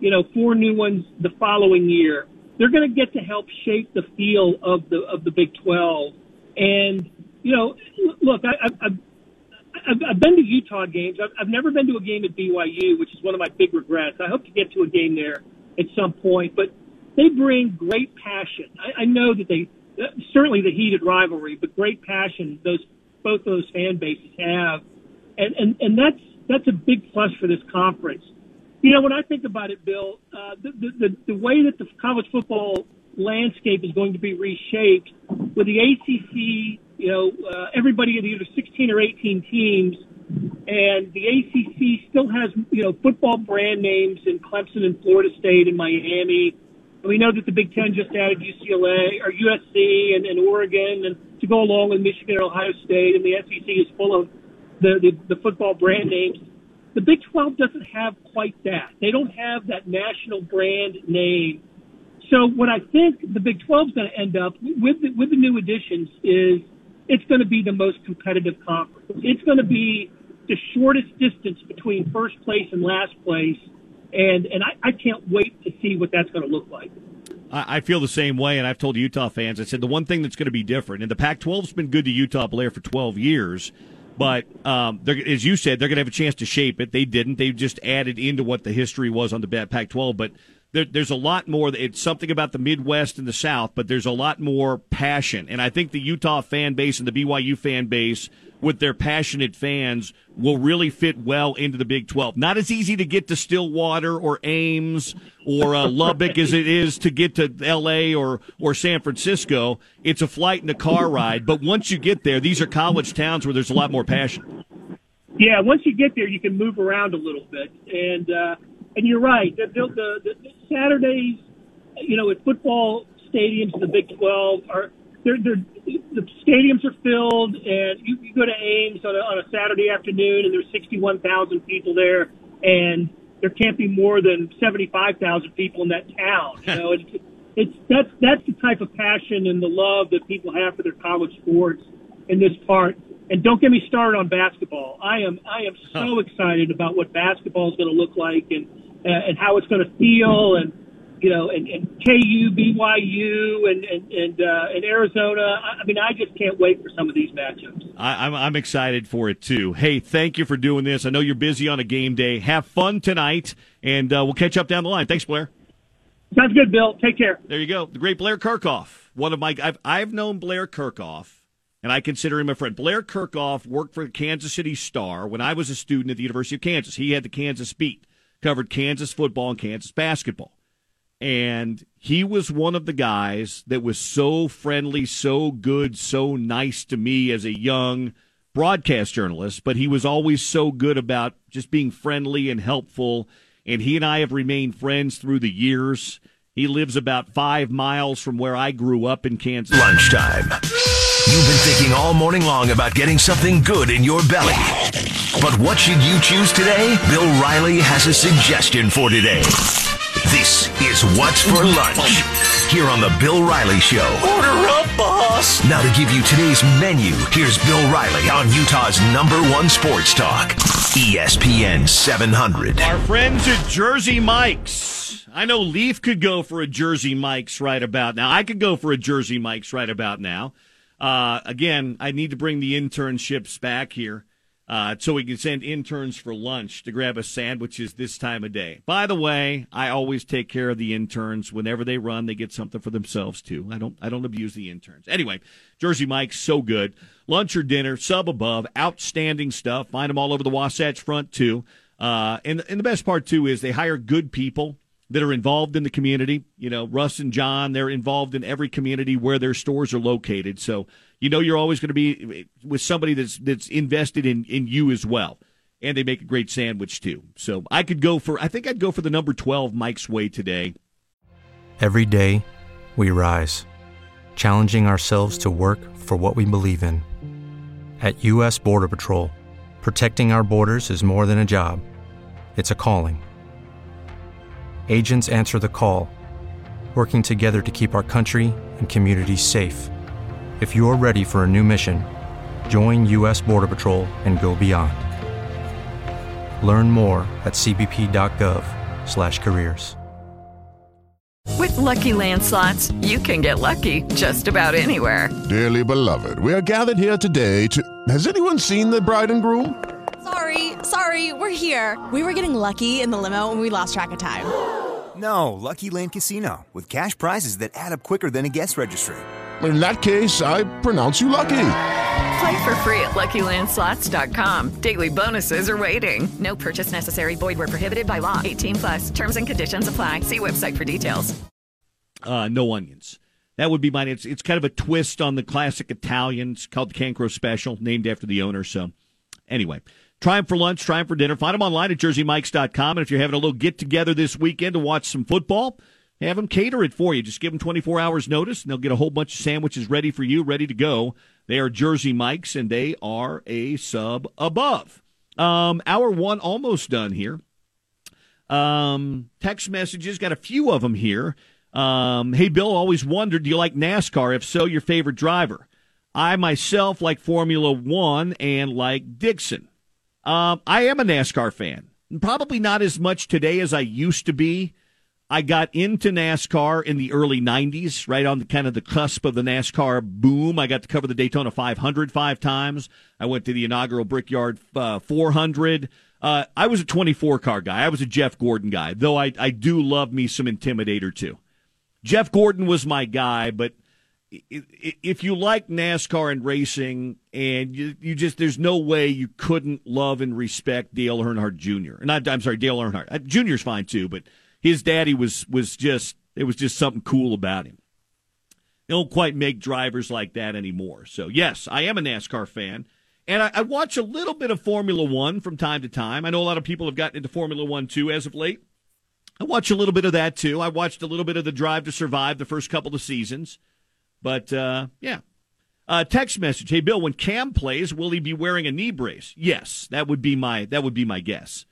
Speaker 8: you know, four new ones the following year. They're going to get to help shape the feel of the of the Big 12. And you know, look, I, I, I've I've been to Utah games. I've, I've never been to a game at BYU, which is one of my big regrets. I hope to get to a game there at some point. But they bring great passion. I, I know that they certainly the heated rivalry, but great passion those both those fan bases have, and and and that's that's a big plus for this conference. You know, when I think about it, Bill, uh, the, the, the way that the college football landscape is going to be reshaped with the ACC, you know, uh, everybody in either 16 or 18 teams, and the ACC still has, you know, football brand names in Clemson and Florida State and Miami. We know that the Big Ten just added UCLA or USC and, and Oregon, and to go along with Michigan and Ohio State, and the SEC is full of the, the, the football brand names. The Big 12 doesn't have quite that. They don't have that national brand name. So what I think the Big 12 is going to end up with the, with the new additions is it's going to be the most competitive conference. It's going to be the shortest distance between first place and last place, and and I, I can't wait to see what that's going to look like.
Speaker 2: I feel the same way, and I've told Utah fans. I said the one thing that's going to be different, and the Pac-12's been good to Utah Blair for 12 years, but um, as you said, they're going to have a chance to shape it. They didn't. They just added into what the history was on the Pac-12, but there, there's a lot more. It's something about the Midwest and the South, but there's a lot more passion, and I think the Utah fan base and the BYU fan base with their passionate fans will really fit well into the Big 12. Not as easy to get to Stillwater or Ames or uh, Lubbock as it is to get to L.A. or, or San Francisco. It's a flight and a car ride. But once you get there, these are college towns where there's a lot more passion.
Speaker 8: Yeah, once you get there, you can move around a little bit. And, uh, and you're right. The, the, the, the Saturdays, you know, at football stadiums in the Big 12 are they're, they're, the stadiums are filled, and you, you go to Ames on a, on a Saturday afternoon, and there's 61,000 people there, and there can't be more than 75,000 people in that town. You know, it's, it's that's that's the type of passion and the love that people have for their college sports in this part. And don't get me started on basketball. I am I am so excited about what basketball is going to look like and uh, and how it's going to feel and you know, and, and KU, BYU, and and and, uh, and Arizona. I mean, I just can't wait for some of these matchups.
Speaker 2: I, I'm I'm excited for it too. Hey, thank you for doing this. I know you're busy on a game day. Have fun tonight, and uh, we'll catch up down the line. Thanks, Blair.
Speaker 8: Sounds good, Bill. Take care.
Speaker 2: There you go. The great Blair Kerkhoff. One of my I've I've known Blair Kerkhoff, and I consider him a friend. Blair Kerkhoff worked for the Kansas City Star when I was a student at the University of Kansas. He had the Kansas beat, covered Kansas football and Kansas basketball and he was one of the guys that was so friendly, so good, so nice to me as a young broadcast journalist, but he was always so good about just being friendly and helpful. And he and I have remained friends through the years. He lives about five miles from where I grew up in Kansas.
Speaker 5: Lunchtime. You've been thinking all morning long about getting something good in your belly. But what should you choose today? Bill Riley has a suggestion for today. This is What's for Lunch here on The Bill Riley Show.
Speaker 4: Order up, boss.
Speaker 5: Now, to give you today's menu, here's Bill Riley on Utah's number one sports talk, ESPN 700.
Speaker 2: Our friends at Jersey Mike's. I know Leaf could go for a Jersey Mike's right about now. I could go for a Jersey Mike's right about now. Uh, again, I need to bring the internships back here uh, so we can send interns for lunch to grab us sandwiches this time of day. By the way, I always take care of the interns. Whenever they run, they get something for themselves too. I don't I don't abuse the interns. Anyway, Jersey Mike's so good. Lunch or dinner, sub above, outstanding stuff. Find them all over the Wasatch Front too. Uh, and and the best part too is they hire good people that are involved in the community. You know, Russ and John, they're involved in every community where their stores are located. So you know you're always going to be eh, with somebody that's that's invested in in you as well. And they make a great sandwich too. So I could go for I think I'd go for the number 12 Mike's Way today.
Speaker 9: Every day we rise, challenging ourselves to work for what we believe in. At US Border Patrol, protecting our borders is more than a job. It's a calling. Agents answer the call, working together to keep our country and communities safe. If you're ready for a new mission, join U.S. Border Patrol and go beyond. Learn more at cbp.gov/careers.
Speaker 10: With Lucky Land slots, you can get lucky just about anywhere.
Speaker 11: Dearly beloved, we are gathered here today to. Has anyone seen the bride and groom?
Speaker 12: Sorry, sorry, we're here. We were getting lucky in the limo, and we lost track of time.
Speaker 13: No, Lucky Land Casino with cash prizes that add up quicker than a guest registry
Speaker 11: in that case, I pronounce you lucky.
Speaker 10: Play for free at LuckyLandSlots.com. Daily bonuses are waiting. No purchase necessary. Void were prohibited by law. 18 plus. Terms and conditions apply. See website for details.
Speaker 2: Uh, no onions. That would be mine. It's it's kind of a twist on the classic Italian. It's called the Cancro Special, named after the owner. So, anyway, try them for lunch, try them for dinner. Find them online at jerseymikes.com. And if you're having a little get together this weekend to watch some football have them cater it for you. Just give them 24 hours notice, and they'll get a whole bunch of sandwiches ready for you, ready to go. They are Jersey Mike's, and they are a sub above. Um, hour one almost done here. Um, text messages, got a few of them here. Um, hey, Bill, always wondered, do you like NASCAR? If so, your favorite driver? I myself like Formula One and like Dixon. Um, I am a NASCAR fan. Probably not as much today as I used to be. I got into NASCAR in the early 90s, right on the kind of the cusp of the NASCAR boom. I got to cover the Daytona 500 five times. I went to the inaugural Brickyard uh, 400. Uh, I was a 24 car guy. I was a Jeff Gordon guy, though I, I do love me some Intimidator too. Jeff Gordon was my guy, but if you like NASCAR and racing, and you, you just there's no way you couldn't love and respect Dale Earnhardt Jr. Not I'm sorry, Dale Earnhardt uh, Jr.'s fine too, but his daddy was was just it was just something cool about him. They don't quite make drivers like that anymore. So yes, I am a NASCAR fan, and I, I watch a little bit of Formula One from time to time. I know a lot of people have gotten into Formula One too as of late. I watch a little bit of that too. I watched a little bit of the Drive to Survive the first couple of seasons. But uh, yeah. Uh, text message. Hey Bill, when Cam plays, will he be wearing a knee brace? Yes, that would be my that would be my guess.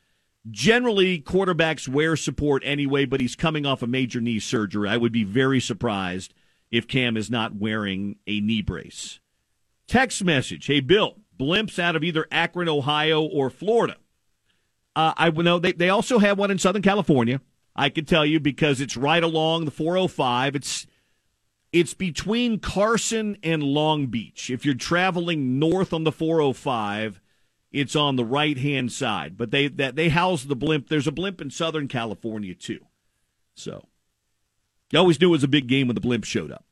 Speaker 2: Generally, quarterbacks wear support anyway, but he's coming off a major knee surgery. I would be very surprised if Cam is not wearing a knee brace. Text message. Hey Bill, blimps out of either Akron, Ohio, or Florida. Uh, I know they they also have one in Southern California. I can tell you because it's right along the 405. It's it's between Carson and Long Beach. If you're traveling north on the 405, it's on the right hand side. But they that they house the blimp. There's a blimp in Southern California too. So you always knew it was a big game when the blimp showed up.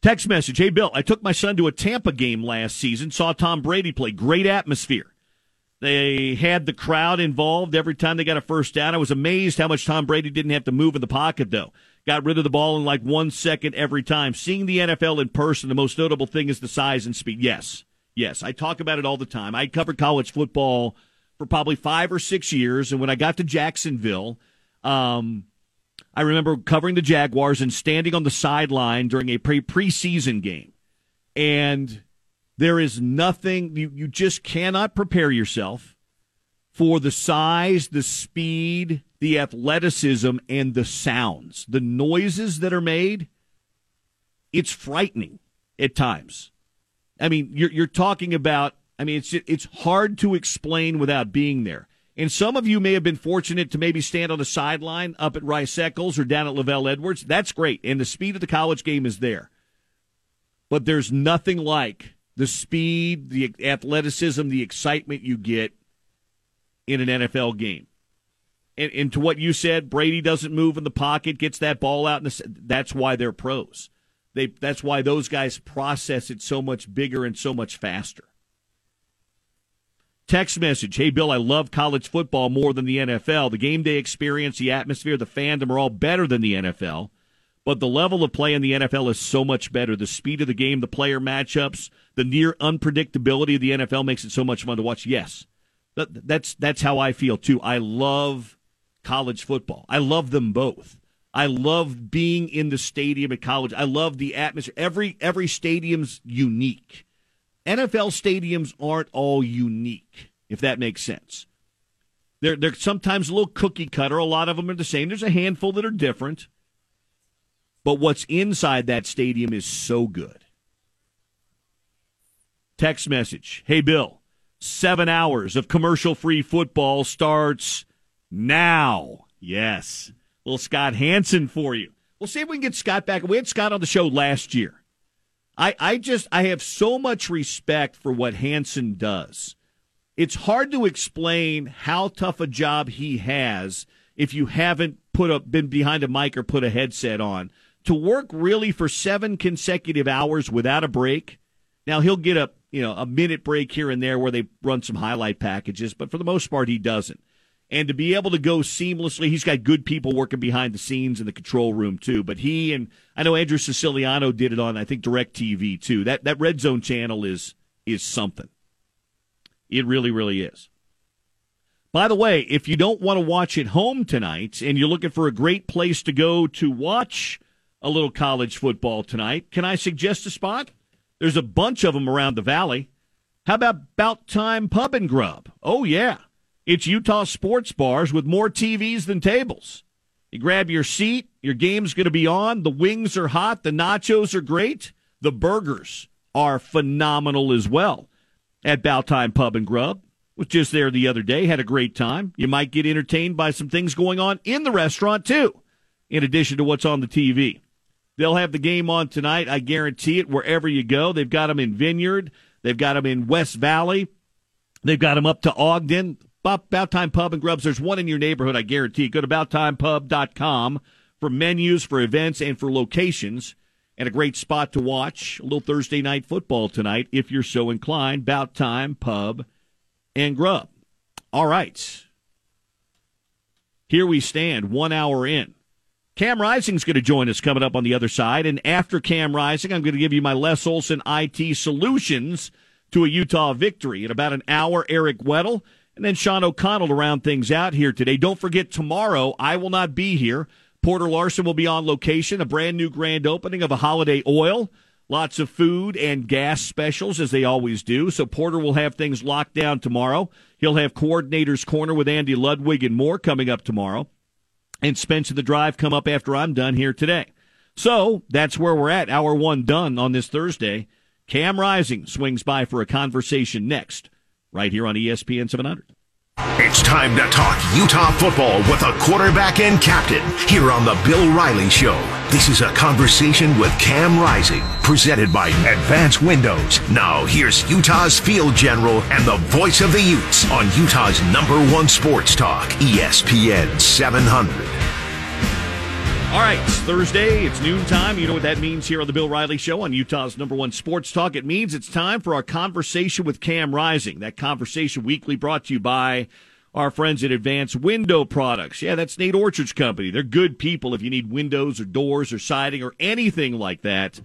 Speaker 2: Text message: Hey Bill, I took my son to a Tampa game last season. Saw Tom Brady play. Great atmosphere. They had the crowd involved every time they got a first down. I was amazed how much Tom Brady didn't have to move in the pocket though got rid of the ball in like one second every time. Seeing the NFL in person, the most notable thing is the size and speed. Yes, yes, I talk about it all the time. I covered college football for probably five or six years, and when I got to Jacksonville, um, I remember covering the Jaguars and standing on the sideline during a pre preseason game, and there is nothing you you just cannot prepare yourself for the size, the speed, the athleticism, and the sounds, the noises that are made. It's frightening at times. I mean, you're, you're talking about, I mean, it's, it's hard to explain without being there. And some of you may have been fortunate to maybe stand on the sideline up at Rice Eccles or down at LaVell Edwards. That's great. And the speed of the college game is there. But there's nothing like the speed, the athleticism, the excitement you get in an NFL game. And, and, to what you said, Brady doesn't move in the pocket, gets that ball out, and that's why they're pros. They that's why those guys process it so much bigger and so much faster. Text message: Hey Bill, I love college football more than the NFL. The game day experience, the atmosphere, the fandom are all better than the NFL. But the level of play in the NFL is so much better. The speed of the game, the player matchups, the near unpredictability of the NFL makes it so much fun to watch. Yes, that's that's how I feel too. I love college football. I love them both. I love being in the stadium at college. I love the atmosphere. Every every stadium's unique. NFL stadiums aren't all unique, if that makes sense. They're they're sometimes a little cookie cutter. A lot of them are the same. There's a handful that are different. But what's inside that stadium is so good. Text message. Hey Bill, seven hours of commercial free football starts now. Yes. Little Scott Hanson for you. We'll see if we can get Scott back. We had Scott on the show last year. I, I just I have so much respect for what Hanson does. It's hard to explain how tough a job he has if you haven't put up been behind a mic or put a headset on. To work really for seven consecutive hours without a break. Now he'll get a you know, a minute break here and there where they run some highlight packages, but for the most part, he doesn't. And to be able to go seamlessly, he's got good people working behind the scenes in the control room too. But he and I know Andrew Siciliano did it on I think DirecTV too. That that Red Zone channel is is something. It really, really is. By the way, if you don't want to watch at home tonight and you're looking for a great place to go to watch a little college football tonight, can I suggest a spot? There's a bunch of them around the valley. How about Bout Time Pub and Grub? Oh, yeah. It's Utah sports bars with more TVs than tables. You grab your seat, your game's going to be on. The wings are hot, the nachos are great, the burgers are phenomenal as well. At Bout Time Pub and Grub, was just there the other day, had a great time. You might get entertained by some things going on in the restaurant too, in addition to what's on the TV. They'll have the game on tonight, I guarantee it, wherever you go. They've got them in Vineyard, they've got them in West Valley, they've got them up to Ogden. About Time Pub and Grubs. There's one in your neighborhood, I guarantee. Go to abouttimepub.com for menus, for events, and for locations. And a great spot to watch a little Thursday night football tonight if you're so inclined. About Time Pub and Grub. All right. Here we stand, one hour in. Cam Rising's going to join us coming up on the other side. And after Cam Rising, I'm going to give you my Les Olson IT solutions to a Utah victory. In about an hour, Eric Weddle and then Sean O'Connell to round things out here today. Don't forget, tomorrow I will not be here. Porter Larson will be on location, a brand new grand opening of a holiday oil. Lots of food and gas specials, as they always do. So Porter will have things locked down tomorrow. He'll have Coordinator's Corner with Andy Ludwig and more coming up tomorrow. And Spence and the Drive come up after I'm done here today. So that's where we're at. Hour one done on this Thursday. Cam Rising swings by for a conversation next, right here on ESPN 700.
Speaker 5: It's time to talk Utah football with a quarterback and captain here on the Bill Riley Show. This is a conversation with Cam Rising, presented by Advance Windows. Now, here's Utah's field general and the voice of the Utes on Utah's number one sports talk, ESPN 700.
Speaker 2: All right, it's Thursday. It's noontime. You know what that means here on the Bill Riley Show on Utah's number one sports talk. It means it's time for our conversation with Cam Rising. That conversation weekly brought to you by our friends at Advanced Window Products. Yeah, that's Nate Orchard's company. They're good people if you need windows or doors or siding or anything like that.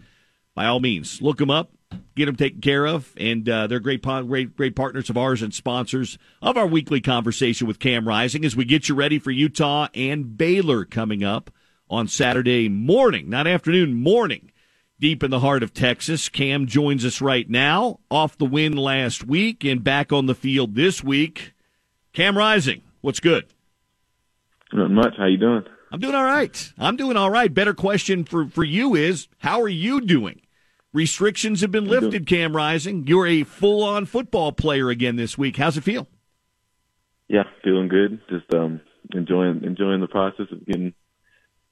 Speaker 2: By all means, look them up, get them taken care of, and uh, they're great, great, great partners of ours and sponsors of our weekly conversation with Cam Rising as we get you ready for Utah and Baylor coming up on Saturday morning, not afternoon, morning, deep in the heart of Texas. Cam joins us right now, off the win last week and back on the field this week. Cam Rising, what's good?
Speaker 14: Not much. How you doing?
Speaker 2: I'm doing all right. I'm doing all right. Better question for, for you is, how are you doing? Restrictions have been lifted, Cam Rising. You're a full on football player again this week. How's it feel?
Speaker 14: Yeah, feeling good. Just um enjoying enjoying the process of getting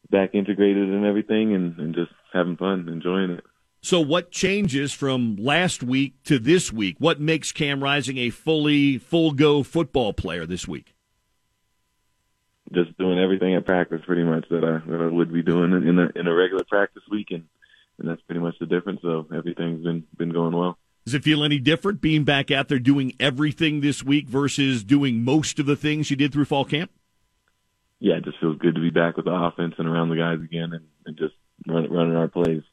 Speaker 14: back integrated and everything and, and just having fun, enjoying it.
Speaker 2: So, what changes from last week to this week? What makes Cam Rising a fully full go football player this week?
Speaker 14: Just doing everything at practice, pretty much that I that I would be doing in a in a regular practice week, and, and that's pretty much the difference. So everything's been been going well.
Speaker 2: Does it feel any different being back out there doing everything this week versus doing most of the things you did through fall camp?
Speaker 14: Yeah, it just feels good to be back with the offense and around the guys again and, and just run, running our plays.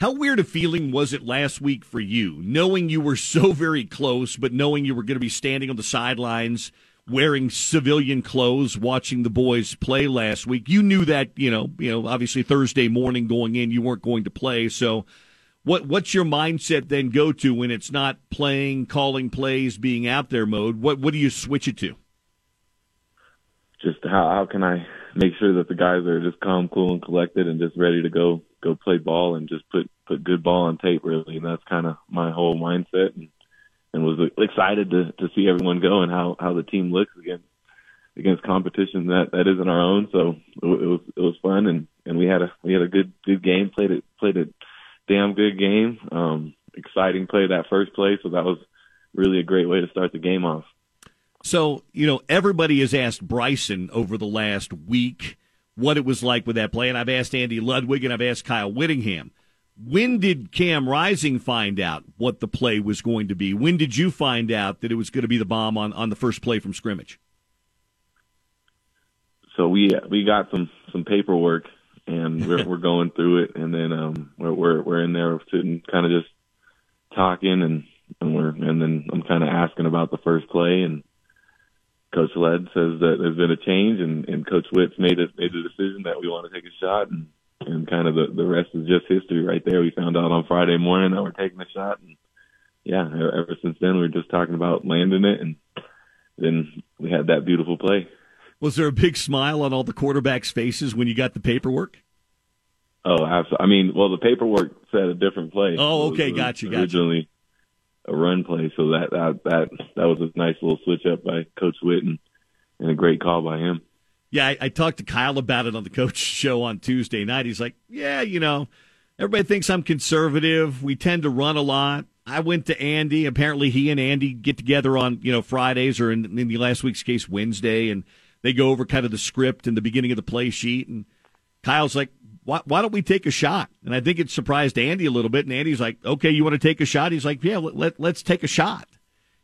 Speaker 2: How weird a feeling was it last week for you, knowing you were so very close, but knowing you were going to be standing on the sidelines wearing civilian clothes, watching the boys play last week? You knew that, you know, you know, obviously Thursday morning going in, you weren't going to play. So, what what's your mindset then go to when it's not playing, calling plays, being out there mode? What what do you switch it to?
Speaker 14: Just how how can I make sure that the guys are just calm, cool, and collected, and just ready to go go play ball and just put put good ball on tape really, and that's kind of my whole mindset, and and was excited to to see everyone go and how how the team looks against against competition that that isn't our own. So it was it was fun, and and we had a we had a good good game, played it played a damn good game, um, exciting play that first play, so that was really a great way to start the game off.
Speaker 2: So, you know, everybody has asked Bryson over the last week what it was like with that play, and I've asked Andy Ludwig and I've asked Kyle Whittingham. When did Cam Rising find out what the play was going to be? When did you find out that it was going to be the bomb on, on the first play from scrimmage?
Speaker 14: So we we got some some paperwork and we're we're going through it, and then um we're we're, we're in there sitting kind of just talking and and we're and then I'm kind of asking about the first play and Coach Lud says that there's been a change, and, and Coach Witt's made a made a decision that we want to take a shot, and and kind of the the rest is just history right there. We found out on Friday morning that we're taking a shot, and yeah, ever since then we were just talking about landing it, and then we had that beautiful play.
Speaker 2: Was there a big smile on all the quarterbacks' faces when you got the paperwork?
Speaker 14: Oh, absolutely. I mean, well, the paperwork said a different play.
Speaker 2: Oh, okay, gotcha, gotcha.
Speaker 14: Originally a run play, so that that that that was a nice little switch up by Coach Whitt and, and a great call by him.
Speaker 2: Yeah, I, I talked to Kyle about it on the coach show on Tuesday night. He's like, "Yeah, you know, everybody thinks I'm conservative. We tend to run a lot. I went to Andy. Apparently, he and Andy get together on you know Fridays or in, in the last week's case Wednesday, and they go over kind of the script and the beginning of the play sheet. And Kyle's like, why, why don't we take a shot? And I think it surprised Andy a little bit. And Andy's like, okay, you want to take a shot? He's like, yeah, let, let, let's take a shot.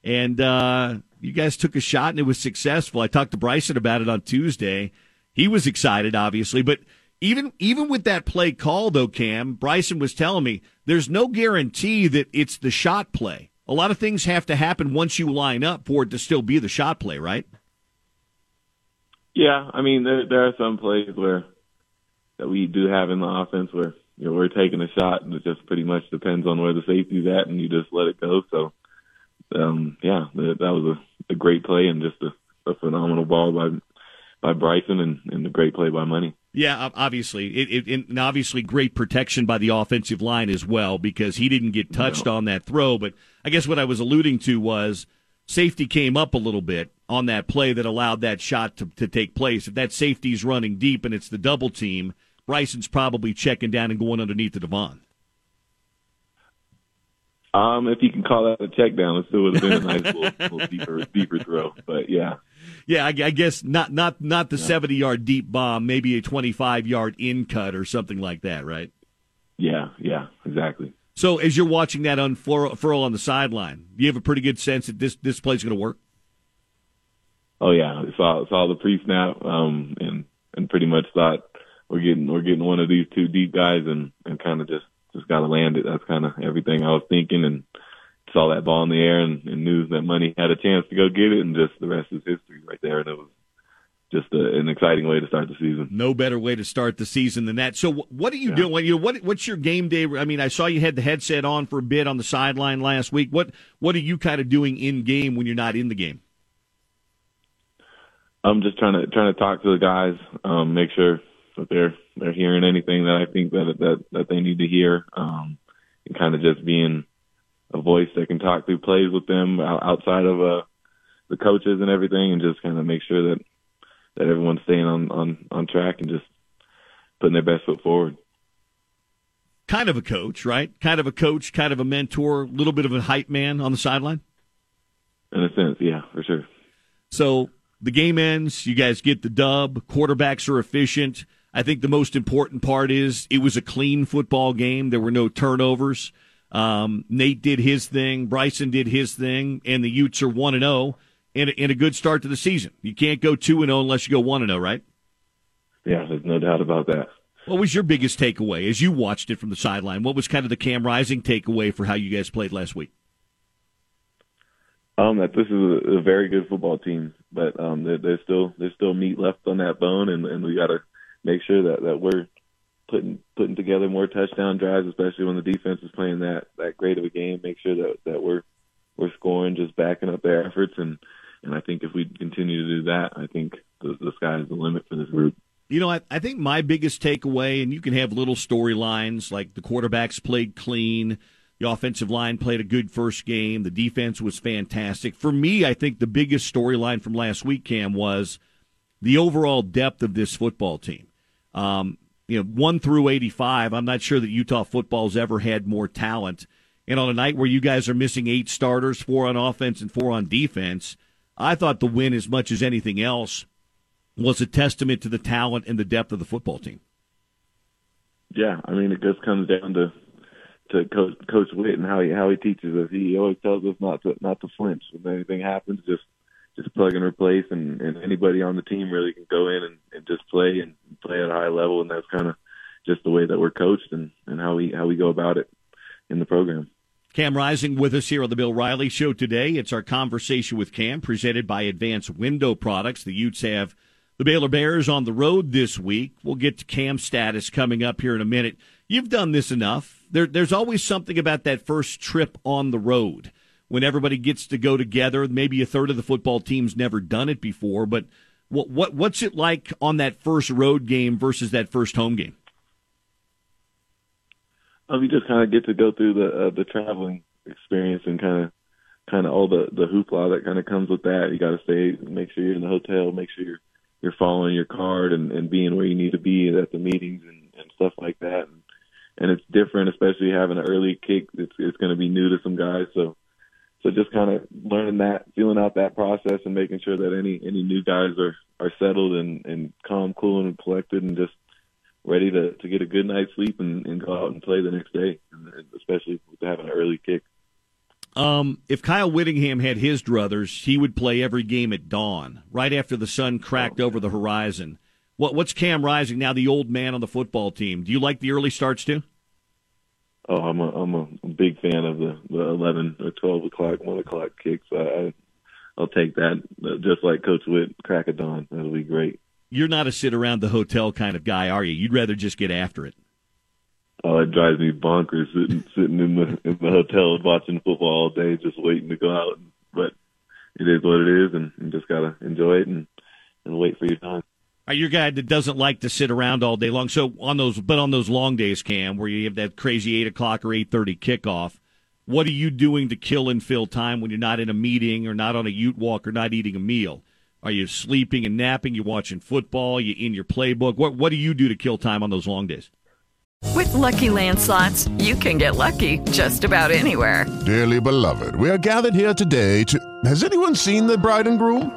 Speaker 2: And uh, you guys took a shot and it was successful. I talked to Bryson about it on Tuesday. He was excited, obviously, but even even with that play call though, Cam, Bryson was telling me there's no guarantee that it's the shot play. A lot of things have to happen once you line up for it to still be the shot play, right?
Speaker 14: Yeah, I mean there there are some plays where that we do have in the offense where you know we're taking a shot and it just pretty much depends on where the safety's at and you just let it go. So um yeah, that, that was a, a great play and just a, a phenomenal ball by by Bryson and, and a great play by Money.
Speaker 2: Yeah, obviously, it, it, and obviously great protection by the offensive line as well because he didn't get touched on that throw. But I guess what I was alluding to was safety came up a little bit on that play that allowed that shot to, to take place. If that safety's running deep and it's the double team, Bryson's probably checking down and going underneath the Devaughn.
Speaker 14: Um, if you can call that a check down, it still would have been a nice little, little deeper deeper throw. But yeah,
Speaker 2: Yeah, I, I guess not not not the seventy yard deep bomb, maybe a twenty five yard in cut or something like that, right?
Speaker 14: yeah, yeah, exactly.
Speaker 2: So as you're watching that unfurl on the sideline, do you have a pretty good sense that this this play's going to work?
Speaker 14: Oh yeah, saw saw the pre snap, um, and and pretty much thought we're getting we're getting one of these two deep guys, and and kind of just just got to land it. That's kind of everything I was thinking, and saw that ball in the air, and, and knew that money had a chance to go get it, and just the rest is history right there. And it was just a, an exciting way to start the season.
Speaker 2: No better way to start the season than that. So, what are you doing? You know, what what's your game day? I mean, I saw you had the headset on for a bit on the sideline last week. What what are you kind of doing in game when you're not in the game?
Speaker 14: I'm just trying to trying to talk to the guys, um, make sure that they're they're hearing anything that I think that that that they need to hear, um, and kind of just being a voice that can talk through plays with them outside of uh, the coaches and everything, and just kind of make sure that that everyone's staying on on on track and just putting their best foot forward.
Speaker 2: Kind of a coach, right? Kind of a coach, kind of a mentor, a little bit of a hype man on the sideline.
Speaker 14: In a sense, yeah, for sure.
Speaker 2: So the game ends. You guys get the dub. Quarterbacks are efficient. I think the most important part is it was a clean football game. There were no turnovers. Um, Nate did his thing. Bryson did his thing, and the Utes are one and zero and a- and a good start to the season. You can't go two and zero unless you go one and zero, right?
Speaker 14: Yeah, there's no doubt about that.
Speaker 2: What was your biggest takeaway as you watched it from the sideline? What was kind of the Cam Rising takeaway for how you guys played last week?
Speaker 14: Um, that this is a, a very good football team, but um, there, there's still there's still meat left on that bone, and, and we got to make sure that that we're putting putting together more touchdown drives, especially when the defense is playing that that great of a game. Make sure that that we're we're scoring, just backing up their efforts, and and I think if we continue to do that, I think the, the sky is the limit for this group.
Speaker 2: You know, I, I think my biggest takeaway, and you can have little storylines like the quarterbacks played clean, the offensive line played a good first game, the defense was fantastic. For me, I think the biggest storyline from last week, Cam, was the overall depth of this football team. Um, you know, one through 85, I'm not sure that Utah football's ever had more talent. And on a night where you guys are missing eight starters, four on offense and four on defense, I thought the win, as much as anything else, was a testament to the talent and the depth of the football team.
Speaker 14: Yeah, I mean, it just comes down to to Coach Coach Whitt and how he how he teaches us. He always tells us not to not to flinch when anything happens. Just just plug and replace, and, and anybody on the team really can go in and, and just play and play at a high level. And that's kind of just the way that we're coached and, and how we how we go about it in the program.
Speaker 2: Cam Rising with us here on the Bill Riley Show today. It's our conversation with Cam, presented by Advanced Window Products. The Utes have the Baylor Bears on the road this week. We'll get to Cam status coming up here in a minute. You've done this enough. There, there's always something about that first trip on the road when everybody gets to go together. Maybe a third of the football team's never done it before, but what, what what's it like on that first road game versus that first home game?
Speaker 14: Um, you just kind of get to go through the uh, the traveling experience and kind of kind of all the the hoopla that kind of comes with that. You got to stay, make sure you're in the hotel, make sure you're you're following your card and, and being where you need to be at the meetings and, and stuff like that. And, and it's different, especially having an early kick. It's it's going to be new to some guys, so so just kind of learning that, feeling out that process, and making sure that any any new guys are are settled and and calm, cool, and collected, and just ready to to get a good night's sleep and, and go out and play the next day, especially with having an early kick.
Speaker 2: Um, if Kyle Whittingham had his druthers, he would play every game at dawn, right after the sun cracked over the horizon. What what's Cam Rising now, the old man on the football team? Do you like the early starts too?
Speaker 14: Oh, I'm a I'm a big fan of the the eleven or twelve o'clock, one o'clock kicks. I, I'll take that. Uh, just like Coach Whitt, crack of dawn. That'll be great.
Speaker 2: You're not a sit around the hotel kind of guy, are you? You'd rather just get after it.
Speaker 14: Oh, it drives me bonkers sitting sitting in the in the hotel watching football all day, just waiting to go out. But it is what it is, and you just gotta enjoy it and and wait for your time.
Speaker 2: Uh, are you a guy that doesn't like to sit around all day long? So on those, but on those long days, Cam, where you have that crazy eight o'clock or eight thirty kickoff, what are you doing to kill and fill time when you're not in a meeting or not on a Ute walk or not eating a meal? Are you sleeping and napping? You watching football? You in your playbook? What What do you do to kill time on those long days?
Speaker 10: With Lucky Land slots, you can get lucky just about anywhere.
Speaker 11: Dearly beloved, we are gathered here today to. Has anyone seen the bride and groom?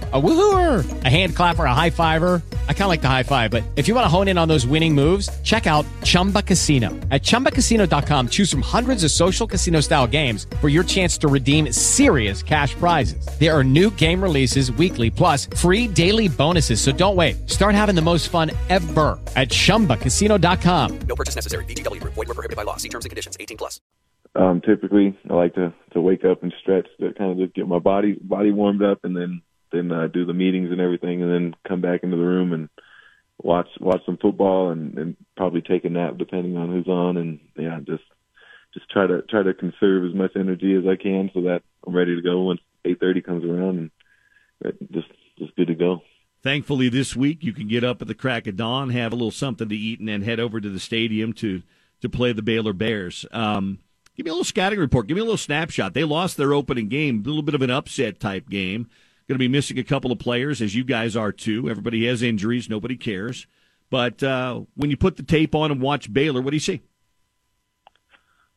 Speaker 15: A woohooer, a hand clapper, a high fiver. I kind of like the high five, but if you want to hone in on those winning moves, check out Chumba Casino. At ChumbaCasino.com, choose from hundreds of social casino style games for your chance to redeem serious cash prizes. There are new game releases weekly, plus free daily bonuses. So don't wait. Start having the most fun ever at ChumbaCasino.com.
Speaker 16: No purchase necessary. VGW. Void were prohibited by law. See terms and conditions. 18 plus.
Speaker 14: Um, typically, I like to to wake up and stretch to kind of just get my body body warmed up, and then then uh, do the meetings and everything, and then come back into the room and watch watch some football and, and probably take a nap depending on who's on, and yeah, just just try to try to conserve as much energy as I can so that I'm ready to go once 8:30 comes around, and just just good to go.
Speaker 2: Thankfully, this week you can get up at the crack of dawn, have a little something to eat, and then head over to the stadium to to play the Baylor Bears. Um, give me a little scouting report. Give me a little snapshot. They lost their opening game, a little bit of an upset type game. Going to be missing a couple of players, as you guys are too. Everybody has injuries. Nobody cares. But uh, when you put the tape on and watch Baylor, what do you see?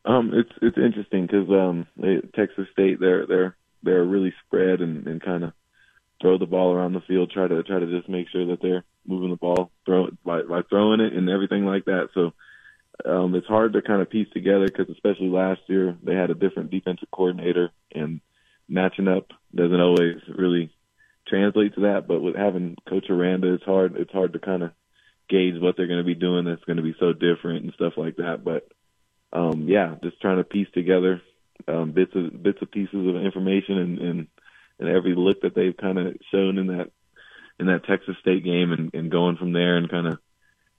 Speaker 14: Um, it's it's interesting because um, Texas State they're they're they're really spread and, and kind of throw the ball around the field, try to try to just make sure that they're moving the ball, throw it by by throwing it and everything like that. So um, it's hard to kind of piece together because especially last year they had a different defensive coordinator and matching up doesn't always really translate to that. But with having Coach Aranda, it's hard. It's hard to kind of gauge what they're going to be doing. That's going to be so different and stuff like that. But um, yeah, just trying to piece together um, bits of bits of pieces of information and and, and every look that they've kind of shown in that in that Texas State game and, and going from there and kind of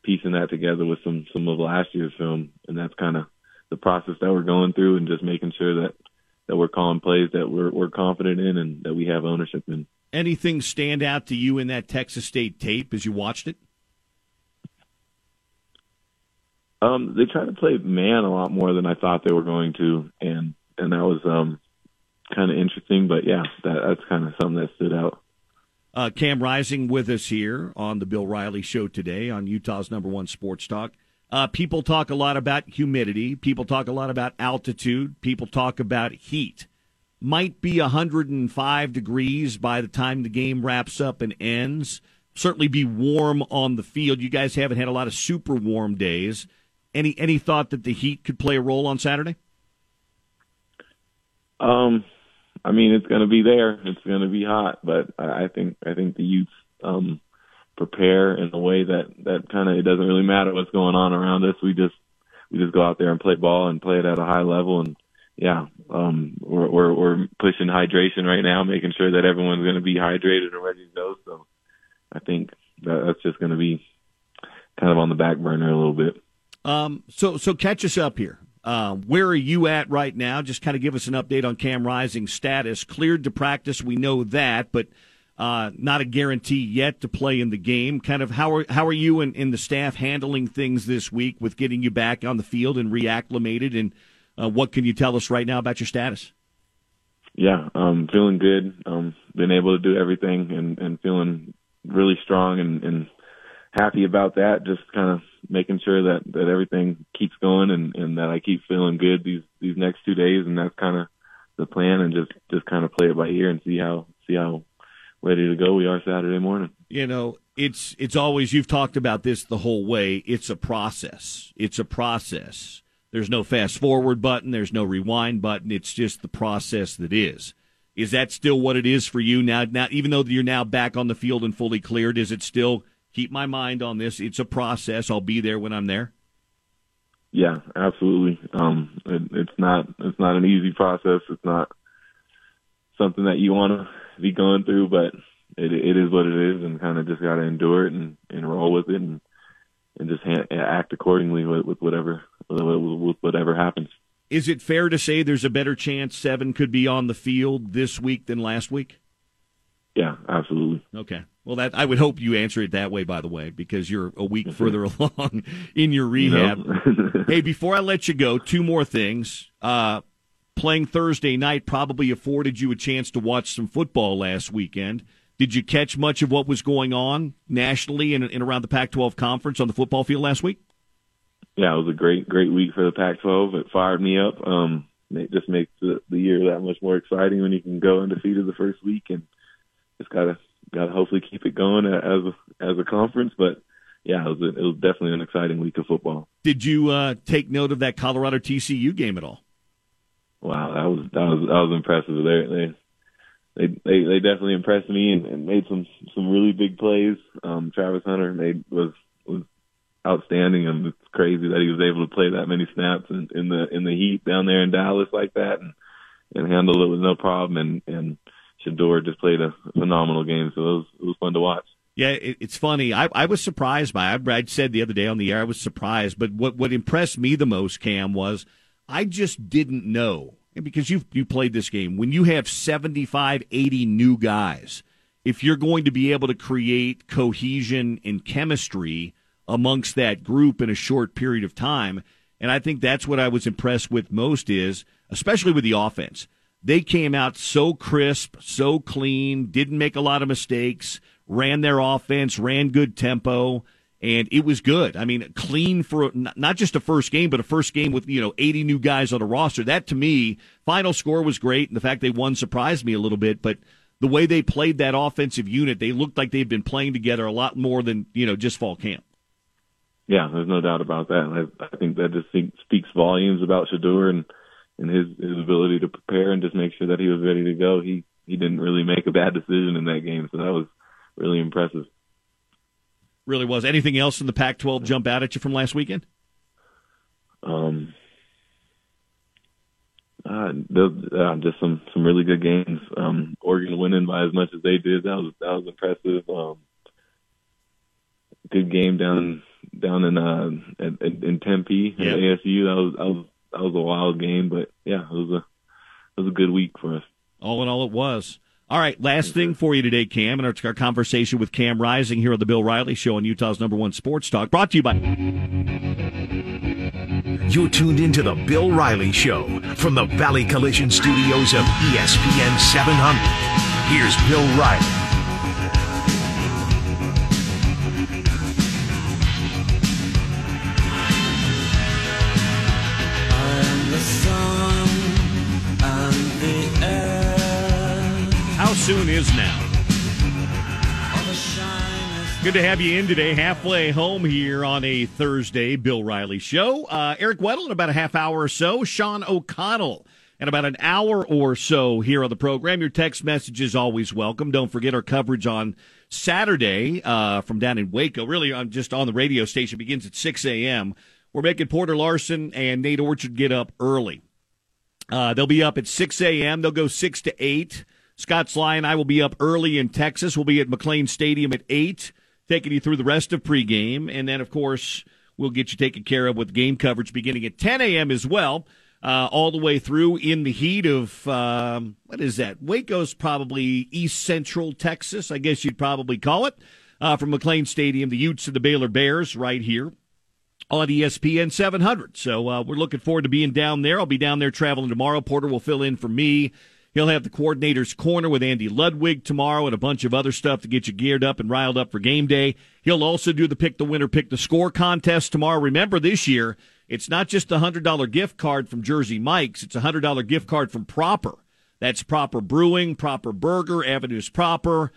Speaker 14: piecing that together with some some of last year's film. And that's kind of the process that we're going through and just making sure that that we're calling plays that we're we're confident in and that we have ownership in.
Speaker 2: Anything stand out to you in that Texas State tape as you watched it?
Speaker 14: Um, they tried to play man a lot more than I thought they were going to, and and that was um kind of interesting. But yeah, that that's kind of something that stood out.
Speaker 2: Uh, Cam Rising with us here on the Bill Riley Show today on Utah's number one sports talk. Uh, people talk a lot about humidity. People talk a lot about altitude. People talk about heat. might be 105 degrees by the time the game wraps up and ends. Certainly be warm on the field. You guys haven't had a lot of super warm days. Any any thought that the heat could play a role on Saturday?
Speaker 14: Um, I mean, it's going to be there. It's going to be hot, but I think I think the Utes um, prepare in a way that that kind of it doesn't really matter what's going on around us. We just we just go out there and play ball and play it at a high level. And yeah, um, we're we're, we're pushing hydration right now, making sure that everyone's going to be hydrated and ready to go. So I think that, that's just going to be kind of on the back burner a little bit.
Speaker 2: Um, so so catch us up here. Uh, where are you at right now? Just kind of give us an update on Cam Rising's status. Cleared to practice, we know that, but uh, not a guarantee yet to play in the game. Kind of how are how are you and, and the staff handling things this week with getting you back on the field and reacclimated? And uh, what can you tell us right now about your status?
Speaker 14: Yeah, um, feeling good. Um, been able to do everything and, and feeling really strong and, and happy about that. Just kind of making sure that that everything keeps going and and that I keep feeling good these these next two days, and that's kind of the plan, and just just kind of play it by ear and see how see how ready to go we are Saturday morning.
Speaker 2: You know, it's it's always you've talked about this the whole way. It's a process. It's a process. There's no fast forward button. There's no rewind button. It's just the process that is. Is that still what it is for you now? Now, even though you're now back on the field and fully cleared, is it still keep my mind on this? It's a process. I'll be there when I'm there.
Speaker 14: Yeah, absolutely. Um, it, it's not it's not an easy process. It's not something that you want to be going through, but it it is what it is, and kind of just got to endure it and, and roll with it, and and just ha- act accordingly with, with whatever with whatever happens.
Speaker 2: Is it fair to say there's a better chance Seven could be on the field this week than last week?
Speaker 14: Yeah, absolutely.
Speaker 2: Okay. Well, that I would hope you answer it that way. By the way, because you're a week further along in your rehab. hey, before I let you go, two more things. Uh, playing Thursday night probably afforded you a chance to watch some football last weekend. Did you catch much of what was going on nationally and, and around the Pac-12 conference on the football field last week?
Speaker 14: Yeah, it was a great, great week for the Pac-12. It fired me up. Um, it just makes the, the year that much more exciting when you can go undefeated the first week, and just gotta gotta hopefully keep it going as a, as a conference. But yeah, it was a, it was definitely an exciting week of football.
Speaker 2: Did you uh, take note of that Colorado TCU game at all?
Speaker 14: Wow, that was that was that was impressive. They they they they, definitely impressed me and, and made some some really big plays. Um, Travis Hunter made was was outstanding, and it's crazy that he was able to play that many snaps in, in the in the heat down there in Dallas like that, and and handle it with no problem. And and Shedeur just played a phenomenal game, so it was it was fun to watch.
Speaker 2: Yeah, it, it's funny. I, I was surprised by. it. I said the other day on the air, I was surprised. But what what impressed me the most, Cam, was I just didn't know because you you played this game when you have 75, 80 new guys. If you're going to be able to create cohesion and chemistry amongst that group in a short period of time. And I think that's what I was impressed with most is, especially with the offense. They came out so crisp, so clean, didn't make a lot of mistakes, ran their offense, ran good tempo, and it was good. I mean, clean for not just a first game, but a first game with, you know, 80 new guys on the roster. That to me, final score was great, and the fact they won surprised me a little bit, but the way they played that offensive unit, they looked like they've been playing together a lot more than, you know, just fall camp.
Speaker 14: Yeah, there's no doubt about that. I, I think that just speaks volumes about Shedeur and and his his ability to prepare and just make sure that he was ready to go. He he didn't really make a bad decision in that game, so that was really impressive.
Speaker 2: Really was. Anything else in the Pac-12 jump out at you from last weekend?
Speaker 14: Um, uh, uh, just some some really good games. Um, Oregon winning by as much as they did, that was that was impressive. Um, good game down down in uh in, in Tempe at ASU. That was that was that was a wild game, but yeah, it was a it was a good week for us.
Speaker 2: All in all, it was. All right, last thing for you today, Cam, and our conversation with Cam Rising here on the Bill Riley Show on Utah's number one sports talk, brought to you by.
Speaker 5: You're tuned into the Bill Riley Show from the Valley Collision Studios of ESPN 700. Here's Bill Riley.
Speaker 2: Soon is now. Good to have you in today, halfway home here on a Thursday. Bill Riley Show. Uh, Eric Weddle in about a half hour or so. Sean O'Connell in about an hour or so here on the program. Your text message is always welcome. Don't forget our coverage on Saturday uh, from down in Waco. Really, I'm just on the radio station begins at 6 a.m. We're making Porter Larson and Nate Orchard get up early. Uh, they'll be up at 6 a.m. They'll go 6 to 8. Scott Sly and I will be up early in Texas. We'll be at McLane Stadium at 8 taking you through the rest of pregame. And then, of course, we'll get you taken care of with game coverage beginning at 10 a.m. as well, uh, all the way through in the heat of, um, what is that? Waco's probably east central Texas, I guess you'd probably call it, uh, from McLane Stadium, the Utes and the Baylor Bears right here on ESPN 700. So uh, we're looking forward to being down there. I'll be down there traveling tomorrow. Porter will fill in for me. He'll have the coordinator's corner with Andy Ludwig tomorrow and a bunch of other stuff to get you geared up and riled up for game day. He'll also do the pick the winner, pick the score contest tomorrow. Remember this year, it's not just a $100 gift card from Jersey Mike's, it's a $100 gift card from Proper. That's Proper Brewing, Proper Burger, Avenues Proper.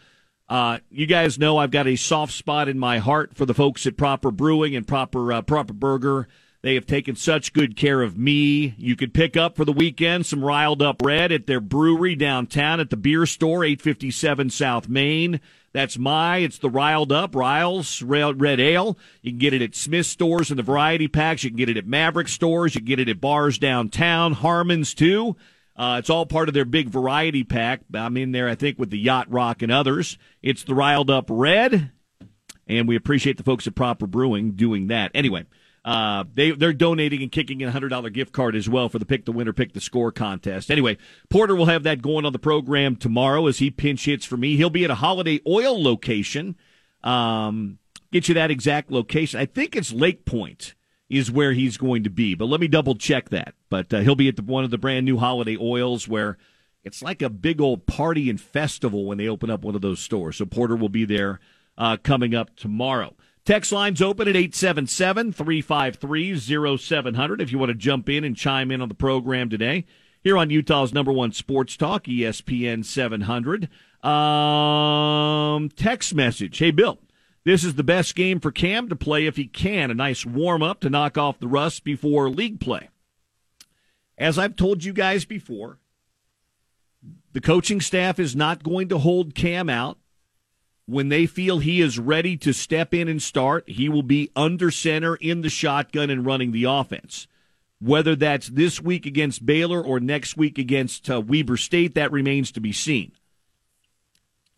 Speaker 2: Uh, you guys know I've got a soft spot in my heart for the folks at Proper Brewing and Proper uh, Proper Burger. They have taken such good care of me. You could pick up for the weekend some riled up red at their brewery downtown at the beer store, 857 South Main. That's my, it's the riled up, Riles Red Ale. You can get it at Smith stores in the variety packs. You can get it at Maverick stores. You can get it at bars downtown, Harmon's too. Uh, it's all part of their big variety pack. I'm in there, I think, with the Yacht Rock and others. It's the riled up red. And we appreciate the folks at Proper Brewing doing that. Anyway, uh, they they're donating and kicking in a hundred dollar gift card as well for the pick the winner, pick the score contest. Anyway, Porter will have that going on the program tomorrow as he pinch hits for me. He'll be at a Holiday Oil location. Um, get you that exact location. I think it's Lake Point is where he's going to be, but let me double check that. But uh, he'll be at the, one of the brand new Holiday Oils where it's like a big old party and festival when they open up one of those stores. So Porter will be there uh, coming up tomorrow. Text lines open at 877 353 0700 if you want to jump in and chime in on the program today. Here on Utah's number one sports talk, ESPN 700. Um, text message Hey, Bill, this is the best game for Cam to play if he can. A nice warm up to knock off the rust before league play. As I've told you guys before, the coaching staff is not going to hold Cam out when they feel he is ready to step in and start, he will be under center in the shotgun and running the offense. Whether that's this week against Baylor or next week against uh, Weber State, that remains to be seen.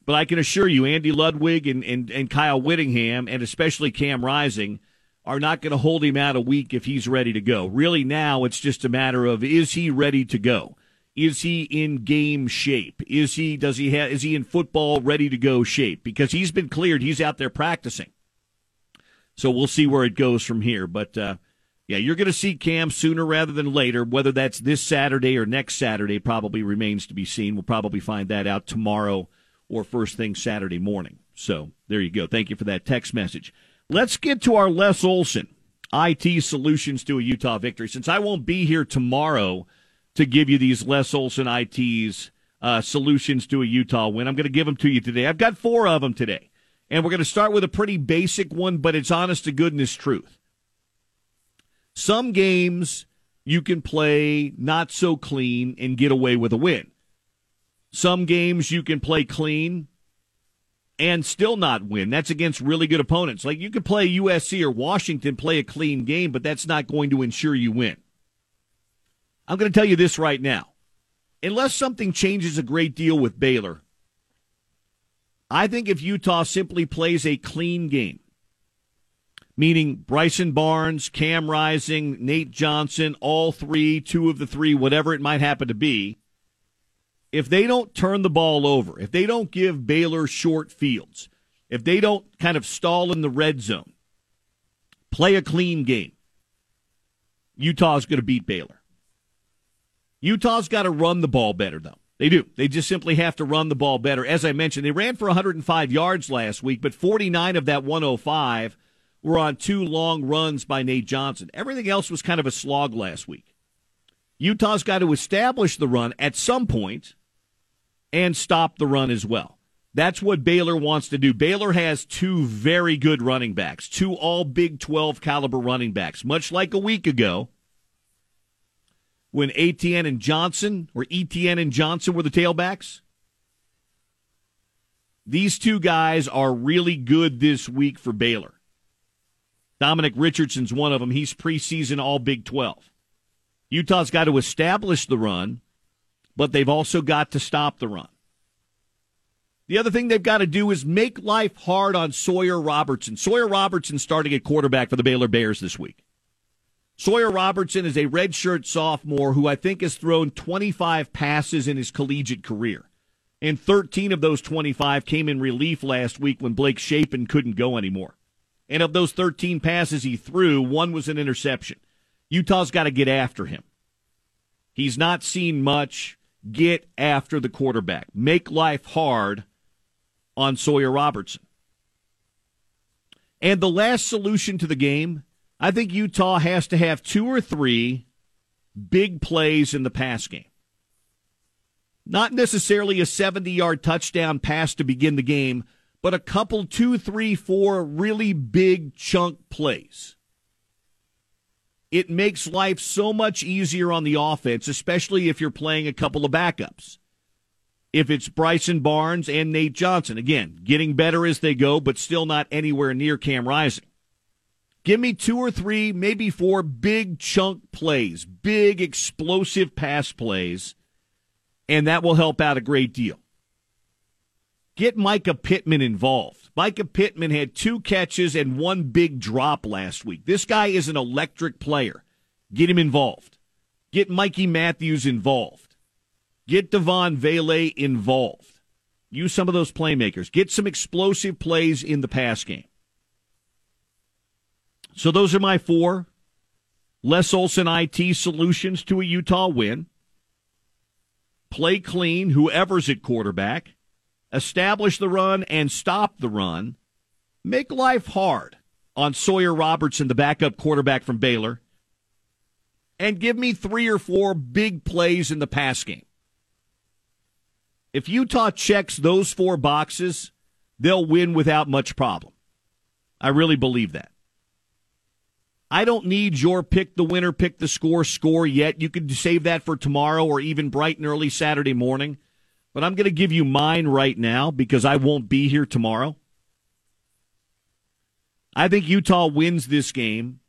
Speaker 2: But I can assure you, Andy Ludwig and, and, and Kyle Whittingham, and especially Cam Rising, are not going to hold him out a week if he's ready to go. Really, now it's just a matter of is he ready to go? Is he in game shape? Is he does he have is he in football ready to go shape? Because he's been cleared, he's out there practicing. So we'll see where it goes from here. But uh, yeah, you're going to see Cam sooner rather than later. Whether that's this Saturday or next Saturday probably remains to be seen. We'll probably find that out tomorrow or first thing Saturday morning. So there you go. Thank you for that text message. Let's get to our Les Olson IT solutions to a Utah victory. Since I won't be here tomorrow to give you these Les Olson IT's uh, solutions to a Utah win. I'm going to give them to you today. I've got four of them today. And we're going to start with a pretty basic one, but it's honest to goodness truth. Some games you can play not so clean and get away with a win. Some games you can play clean and still not win. That's against really good opponents. Like you could play USC or Washington, play a clean game, but that's not going to ensure you win. I'm going to tell you this right now. Unless something changes a great deal with Baylor, I think if Utah simply plays a clean game, meaning Bryson Barnes, Cam Rising, Nate Johnson, all three, two of the three, whatever it might happen to be, if they don't turn the ball over, if they don't give Baylor short fields, if they don't kind of stall in the red zone, play a clean game, Utah's going to beat Baylor. Utah's got to run the ball better, though. They do. They just simply have to run the ball better. As I mentioned, they ran for 105 yards last week, but 49 of that 105 were on two long runs by Nate Johnson. Everything else was kind of a slog last week. Utah's got to establish the run at some point, and stop the run as well. That's what Baylor wants to do. Baylor has two very good running backs, two all Big 12 caliber running backs, much like a week ago when ATN and Johnson or ETN and Johnson were the tailbacks. These two guys are really good this week for Baylor. Dominic Richardson's one of them. He's preseason all Big 12. Utah's got to establish the run, but they've also got to stop the run. The other thing they've got to do is make life hard on Sawyer Robertson. Sawyer Robertson starting at quarterback for the Baylor Bears this week. Sawyer Robertson is a redshirt sophomore who I think has thrown 25 passes in his collegiate career. And 13 of those 25 came in relief last week when Blake Shapen couldn't go anymore. And of those 13 passes he threw, one was an interception. Utah's got to get after him. He's not seen much. Get after the quarterback. Make life hard on Sawyer Robertson. And the last solution to the game I think Utah has to have two or three big plays in the pass game. Not necessarily a 70 yard touchdown pass to begin the game, but a couple, two, three, four really big chunk plays. It makes life so much easier on the offense, especially if you're playing a couple of backups. If it's Bryson Barnes and Nate Johnson, again, getting better as they go, but still not anywhere near Cam Rising. Give me two or three, maybe four big chunk plays, big explosive pass plays, and that will help out a great deal. Get Mycah Pittman involved. Mycah Pittman had two catches and one big drop last week. This guy is an electric player. Get him involved. Get Mikey Matthews involved. Get Devaughn Vele involved. Use some of those playmakers. Get some explosive plays in the pass game. So those are my four Les Olson IT solutions to a Utah win. Play clean, whoever's at quarterback. Establish the run and stop the run. Make life hard on Sawyer Robertson, the backup quarterback from Baylor. And give me three or four big plays in the pass game. If Utah checks those four boxes, they'll win without much problem. I really believe that. I don't need your pick the winner, pick the score, score yet. You could save that for tomorrow or even bright and early Saturday morning. But I'm going to give you mine right now because I won't be here tomorrow. I think Utah wins this game,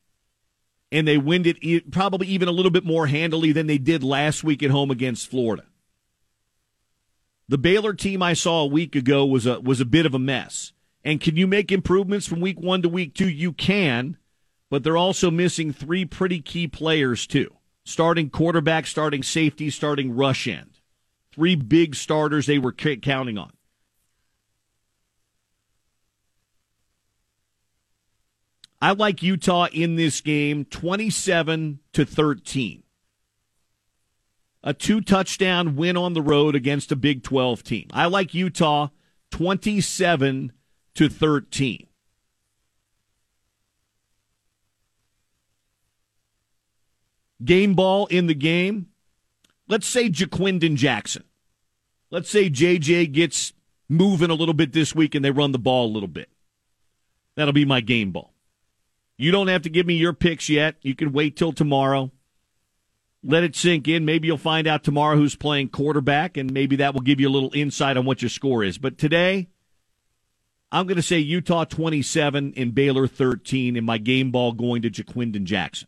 Speaker 2: and they win it probably even a little bit more handily than they did last week at home against Florida. The Baylor team I saw a week ago was a was a bit of a mess. And can you make improvements from week one to week two? You can but they're also missing three pretty key players, too starting quarterback, starting safety, starting rush end. Three big starters they were counting on. I like Utah in this game 27 to 13. A two touchdown win on the road against a Big 12 team. I like Utah 27 to 13. Game ball in the game. Let's say Ja'Quinden Jackson. Let's say JJ gets moving a little bit this week and they run the ball a little bit. That'll be my game ball. You don't have to give me your picks yet. You can wait till tomorrow. Let it sink in. Maybe you'll find out tomorrow who's playing quarterback, and maybe that will give you a little insight on what your score is. But today, I'm going to say Utah 27 and Baylor 13 in my game ball going to Ja'Quinden Jackson.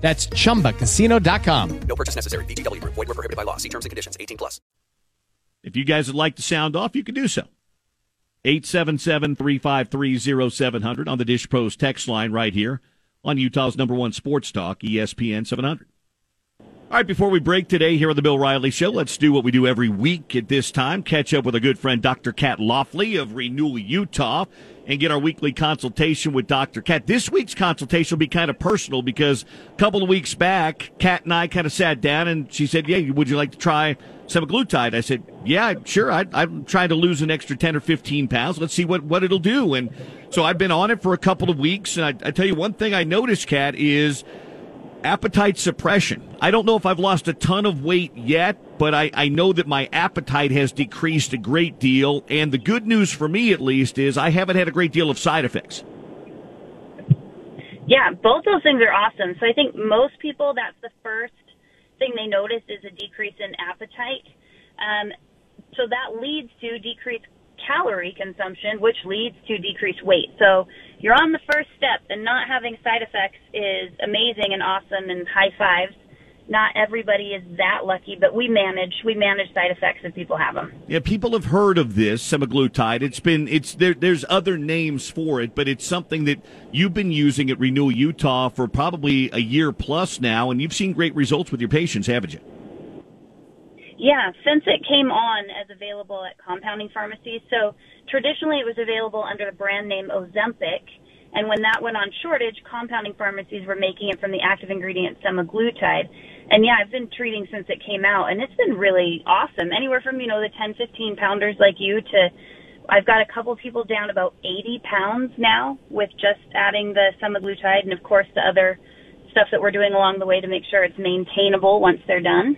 Speaker 15: That's chumbacasino.com.
Speaker 16: No purchase necessary. VGW Group. Void were prohibited by law. See terms and conditions. 18 plus.
Speaker 2: If you guys would like to sound off, you can do so. 877-353-0700 on the Dish Pros text line right here on Utah's number one sports talk, ESPN 700. All right, before we break today here on the Bill Riley Show, let's do what we do every week at this time. Catch up with our good friend Dr. Kat Laughley of Renewal Utah and get our weekly consultation with Dr. Kat. This week's consultation will be kind of personal because a couple of weeks back, Kat and I kind of sat down and she said, Yeah, would you like to try semaglutide? I said, Yeah, sure. I, I'm trying to lose an extra 10 or 15 pounds. Let's see what, what it'll do. And so I've been on it for a couple of weeks. And I, I tell you one thing I noticed, Kat, is appetite suppression. I don't know if I've lost a ton of weight yet, but I, I know that my appetite has decreased a great deal. And the good news for me, at least, is I haven't had a great deal of side effects.
Speaker 17: Yeah, both those things are awesome. So I think most people, that's the first thing they notice is a decrease in appetite. Um, so that leads to decreased calorie consumption, which leads to decreased weight. So you're on the first step, and not having side effects is amazing and awesome, and high fives. Not everybody is that lucky, but we manage we manage side effects if people have them.
Speaker 2: Yeah, people have heard of this semaglutide. It's been it's there. There's other names for it, but it's something that you've been using at Renewal Utah for probably a year plus now, and you've seen great results with your patients, haven't you?
Speaker 17: Yeah, since it came on as available at compounding pharmacies, so traditionally it was available under the brand name Ozempic, and when that went on shortage, compounding pharmacies were making it from the active ingredient semaglutide. And yeah, I've been treating since it came out, and it's been really awesome. Anywhere from you know the 10, 15 pounders like you to I've got a couple people down about 80 pounds now with just adding the semaglutide, and of course the other stuff that we're doing along the way to make sure it's maintainable once they're done.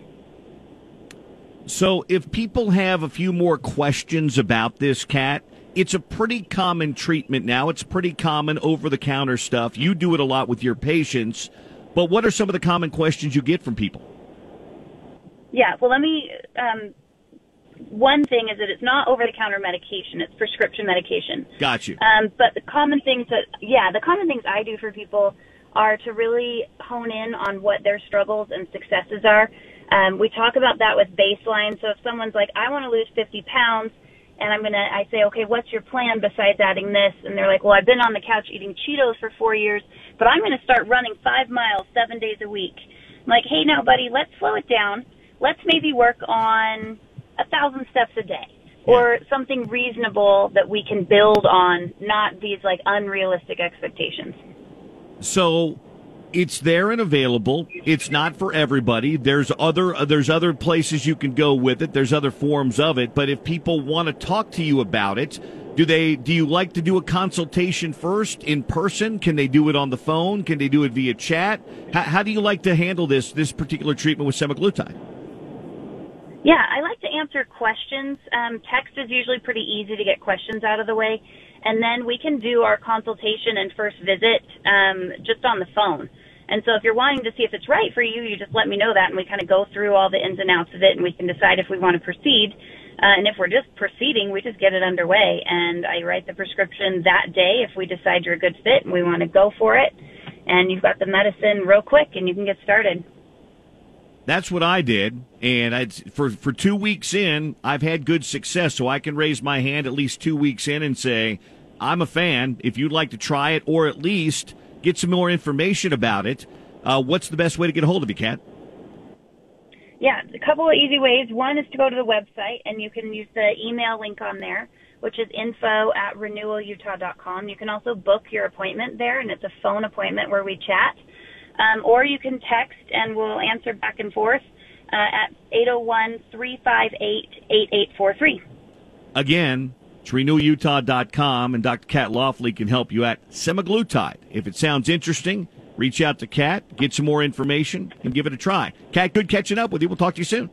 Speaker 2: So, if people have a few more questions about this Kat, it's a pretty common treatment now. It's pretty common over the counter stuff. You do it a lot with your patients, but what are some of the common questions you get from people?
Speaker 17: Yeah, well, let me. Um, one thing is that it's not over the counter medication, it's prescription medication.
Speaker 2: Got you.
Speaker 17: Um, but the common things that, yeah, the common things I do for people are to really hone in on what their struggles and successes are. Um, we talk about that with baseline. So if someone's like, I want to lose 50 pounds, and I'm going to, I say, okay, what's your plan besides adding this? And they're like, well, I've been on the couch eating Cheetos for four years, but I'm going to start running five miles seven days a week. I'm like, hey, now, buddy, let's slow it down. Let's maybe work on a thousand steps a day or something reasonable that we can build on, not these like unrealistic expectations.
Speaker 2: So it's there and available. It's not for everybody. There's other uh, there's other places you can go with it. There's other forms of it. But if people want to talk to you about it, do they? Do you like to do a consultation first in person? Can they do it on the phone? Can they do it via chat? How, how do you like to handle this this particular treatment with semaglutide?
Speaker 17: Yeah, I like to answer questions. Um, text is usually pretty easy to get questions out of the way. And then we can do our consultation and first visit um, just on the phone. And so if you're wanting to see if it's right for you, you just let me know that and we kind of go through all the ins and outs of it and we can decide if we want to proceed. Uh, and if we're just proceeding, we just get it underway. And I write the prescription that day if we decide you're a good fit and we want to go for it. And you've got the medicine real quick and you can get started.
Speaker 2: That's what I did, and I for for two weeks in, I've had good success. So I can raise my hand at least two weeks in and say, "I'm a fan. If you'd like to try it, or at least get some more information about it, uh, what's the best way to get a hold of you, Kat?"
Speaker 17: Yeah, a couple of easy ways. One is to go to the website, and you can use the email link on there, which is info at renewalutah.com. You can also book your appointment there, and it's a phone appointment where we chat. Um, or you can text, and we'll answer back and forth uh, at 801 358 8843.
Speaker 2: Again, it's renewalutah.com, and Dr. Kat Laughley can help you at semaglutide. If it sounds interesting, reach out to Kat, get some more information, and give it a try. Kat, good catching up with you. We'll talk to you soon.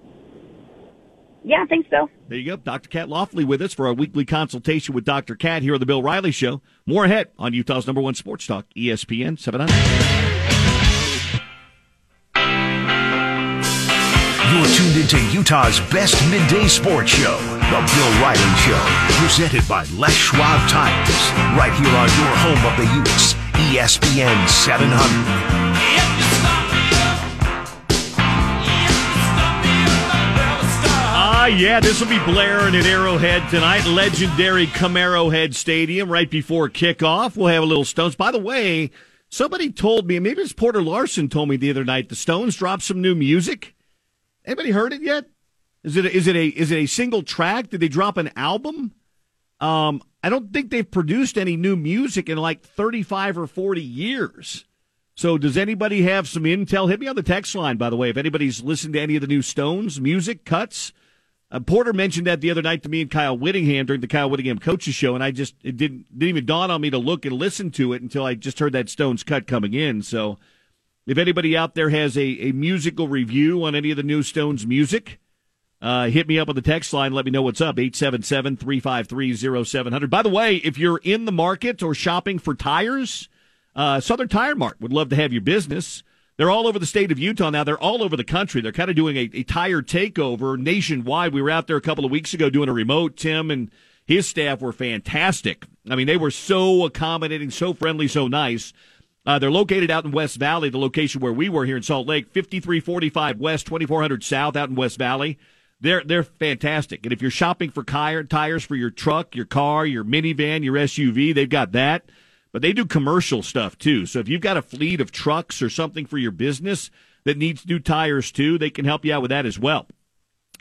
Speaker 17: Yeah, thanks, Bill.
Speaker 2: There you go. Dr. Kat Loftley with us for our weekly consultation with Dr. Kat here on the Bill Riley Show. More ahead on Utah's number one sports talk, ESPN 700.
Speaker 5: You're tuned into Utah's best midday sports show, The Bill Riley Show, presented by Les Schwab Tires, right here on your home of the Utes, ESPN 700.
Speaker 2: Ah, yeah, this will be blaring at Arrowhead tonight, legendary Camaro Head Stadium, right before kickoff. We'll have a little Stones. By the way, somebody told me, maybe it's Porter Larson told me the other night, the Stones dropped some new music. Anybody heard it yet? Is it a, is it a is it a single track? Did they drop an album? Um, I don't think they've produced any new music in like 35 or 40 years. So does anybody have some intel? Hit me on the text line, by the way, if anybody's listened to any of the new Stones music cuts. Uh, Porter mentioned that the other night to me and Kyle Whittingham during the Kyle Whittingham coaches show, and I just it didn't didn't even dawn on me to look and listen to it until I just heard that Stones cut coming in. So, if anybody out there has a, a musical review on any of the new Stones music, uh, hit me up on the text line. Let me know what's up. 877-353-0700. By the way, if you're in the market or shopping for tires, uh, Southern Tire Mart would love to have your business. They're all over the state of Utah now. They're all over the country. They're kind of doing a, a tire takeover nationwide. We were out there a couple of weeks ago doing a remote. Tim and his staff were fantastic. I mean, they were so accommodating, so friendly, so nice. Uh, they're located out in West Valley, the location where we were here in Salt Lake, 5345 West, 2400 South out in West Valley. They're they're fantastic. And if you're shopping for tire, tires for your truck, your car, your minivan, your SUV, they've got that. But they do commercial stuff too. So if you've got a fleet of trucks or something for your business that needs new tires too, they can help you out with that as well.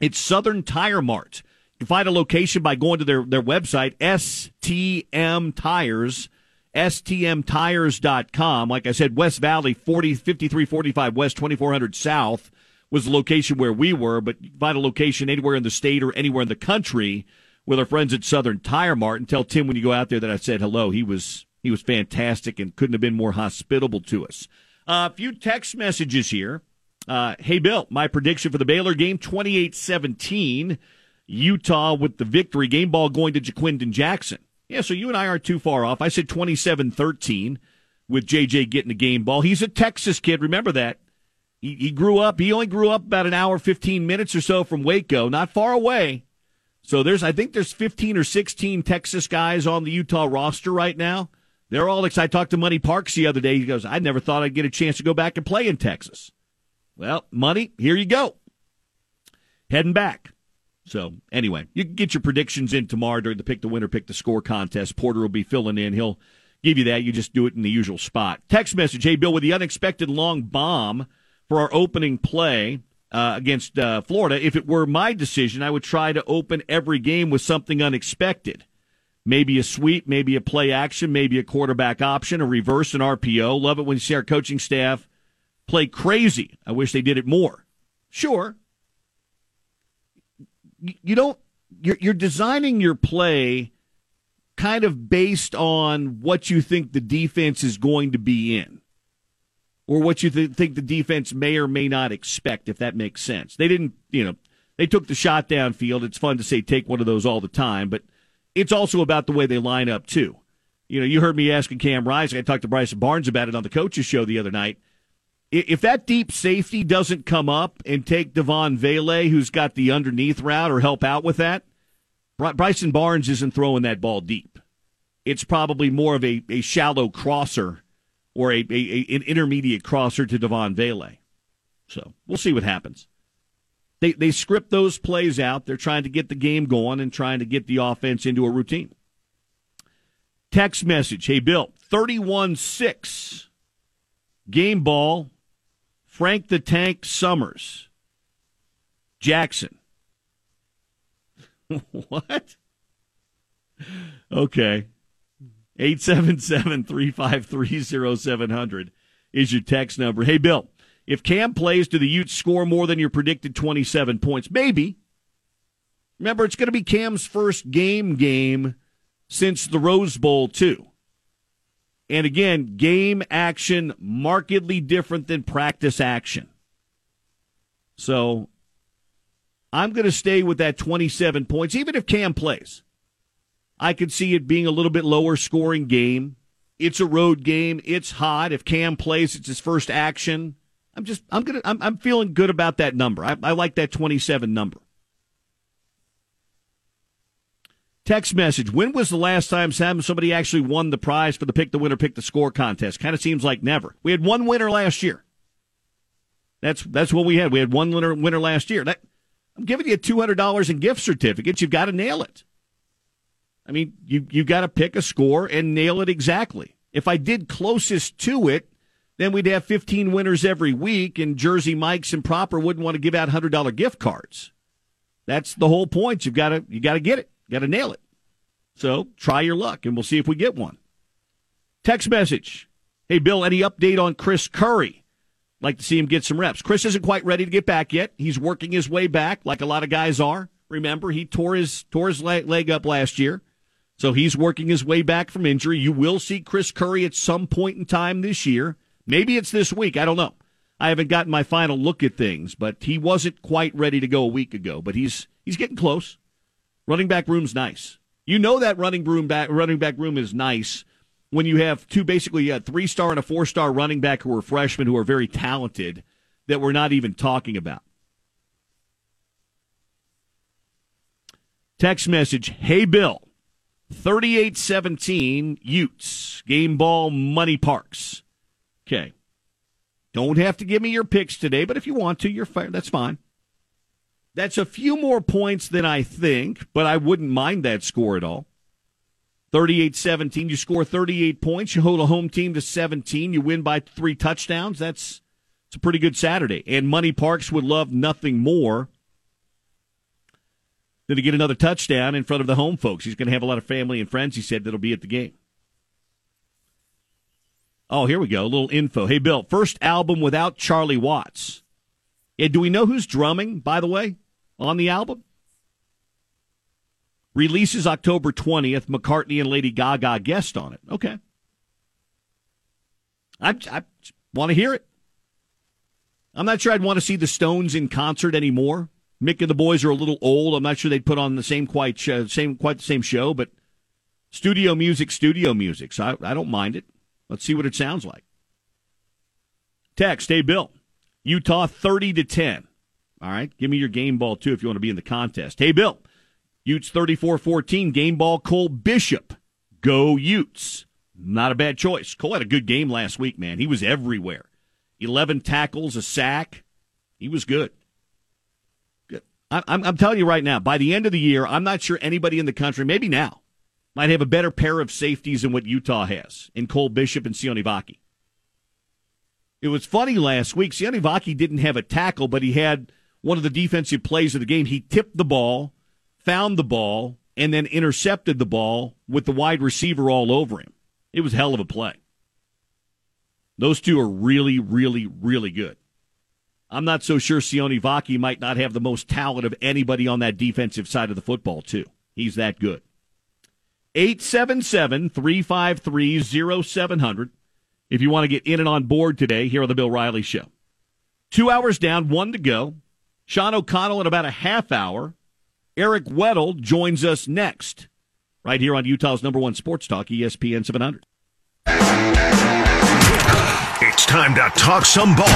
Speaker 2: It's Southern Tire Mart. You can find a location by going to their, their website, STM Tires, STMTires.com. Like I said, West Valley, 40, 5345 West, 2400 South was the location where we were, but you can find a location anywhere in the state or anywhere in the country with our friends at Southern Tire Mart. And tell Tim when you go out there that I said hello. He was he was fantastic and couldn't have been more hospitable to us. Uh, a few text messages here. Uh, hey, Bill, my prediction for the Baylor game 28 17. Utah with the victory. Game ball going to Ja'Quinden Jackson. Yeah, so you and I aren't too far off. I said 27 13 with JJ getting the game ball. He's a Texas kid. Remember that. He, he grew up, he only grew up about an hour, 15 minutes or so from Waco, not far away. So there's, I think there's 15 or 16 Texas guys on the Utah roster right now. They're all excited. I talked to Money Parks the other day. He goes, I never thought I'd get a chance to go back and play in Texas. Well, Money, here you go. Heading back. So anyway, you can get your predictions in tomorrow during the pick the winner, pick the score contest. Porter will be filling in. He'll give you that. You just do it in the usual spot. Text message, hey Bill, with the unexpected long bomb for our opening play uh, against uh, Florida. If it were my decision, I would try to open every game with something unexpected. Maybe a sweep, maybe a play action, maybe a quarterback option, a reverse, an RPO. Love it when you see our coaching staff play crazy. I wish they did it more. Sure. You don't, you're, you're designing your play kind of based on what you think the defense is going to be in or what you th- think the defense may or may not expect, if that makes sense. They didn't, you know, they took the shot downfield. It's fun to say take one of those all the time, but it's also about the way they line up, too. You know, you heard me asking Cam Rising. I talked to Bryson Barnes about it on the coaches show the other night. If that deep safety doesn't come up and take Devaughn Vele, who's got the underneath route, or help out with that, Bryson Barnes isn't throwing that ball deep. It's probably more of a, a shallow crosser or a, a, an intermediate crosser to Devaughn Vele. So we'll see what happens. They they script those plays out. They're trying to get the game going and trying to get the offense into a routine. Text message, hey Bill, 31-6. Game ball, Frank the Tank Summers. Jackson. what? Okay. 877-353-0700 is your text number. Hey, Bill, if Cam plays, do the Utes score more than your predicted 27 points? Maybe. Remember, it's going to be Cam's first game game since the Rose Bowl, too. And again, game action markedly different than practice action. So I'm going to stay with that 27 points, even if Cam plays. I could see it being a little bit lower scoring game. It's a road game. It's hot. If Cam plays, it's his first action. I'm just, I'm gonna, I'm, I'm feeling good about that number. I, I like that 27 number. Text message. When was the last time somebody actually won the prize for the pick the winner, pick the score contest? Kind of seems like never. We had one winner last year. That's that's what we had. We had one winner winner last year. That I'm giving you two hundred dollars in gift certificates. You've got to nail it. I mean, you you got to pick a score and nail it exactly. If I did closest to it, then we'd have 15 winners every week, and Jersey Mike's and Proper wouldn't want to give out hundred dollar gift cards. That's the whole point. You've got to you got to get it. Got to nail it. So try your luck, and we'll see if we get one. Text message. Hey, Bill, any update on Chris Curry? Like to see him get some reps. Chris isn't quite ready to get back yet. He's working his way back, like a lot of guys are. Remember, he tore his tore his leg up last year, so he's working his way back from injury. You will see Chris Curry at some point in time this year. Maybe it's this week. I don't know. I haven't gotten my final look at things, but he wasn't quite ready to go a week ago. But he's he's getting close. Running back room's nice. You know that running room back running back room is nice when you have two basically a three star and a four star running back who are freshmen who are very talented that we're not even talking about. Text message, hey Bill, 3817 Utes, game ball money parks. Okay. Don't have to give me your picks today, but if you want to, you're fair. That's fine. That's a few more points than I think, but I wouldn't mind that score at all. 38 17. You score 38 points. You hold a home team to 17. You win by three touchdowns. That's it's a pretty good Saturday. And Money Parks would love nothing more than to get another touchdown in front of the home folks. He's going to have a lot of family and friends, he said, that'll be at the game. Oh, here we go. A little info. Hey, Bill, first album without Charlie Watts. Yeah, do we know who's drumming, by the way? on the album. Releases October 20th. McCartney and Lady Gaga guest on it. Okay. I, I want to hear it. I'm not sure I'd want to see the Stones in concert anymore. Mick and the boys are a little old. I'm not sure they'd put on the same quite uh, same quite the same show, but studio music, studio music. So I, I don't mind it. Let's see what it sounds like. Text, hey Bill, Utah 30 to 10. All right. Give me your game ball, too, if you want to be in the contest. Hey, Bill. Utes 34 14. Game ball, Cole Bishop. Go Utes. Not a bad choice. Cole had a good game last week, man. He was everywhere. 11 tackles, a sack. He was good. I'm, I'm telling you right now, by the end of the year, I'm not sure anybody in the country, maybe now, might have a better pair of safeties than what Utah has in Cole Bishop and Sione Vaki. It was funny last week. Sione Vaki didn't have a tackle, but he had one of the defensive plays of the game. He tipped the ball, found the ball, and then intercepted the ball with the wide receiver all over him. It was hell of a play. Those two are really, really, really good. I'm not so sure Sione Vaki might not have the most talent of anybody on that defensive side of the football, too. He's that good. 877 353 0700 if you want to get in and on board today here on the Bill Riley Show. Two hours down, one to go. Sean O'Connell in about a half hour. Eric Weddle joins us next, right here on Utah's number one sports talk, ESPN 700.
Speaker 5: It's time to talk some ball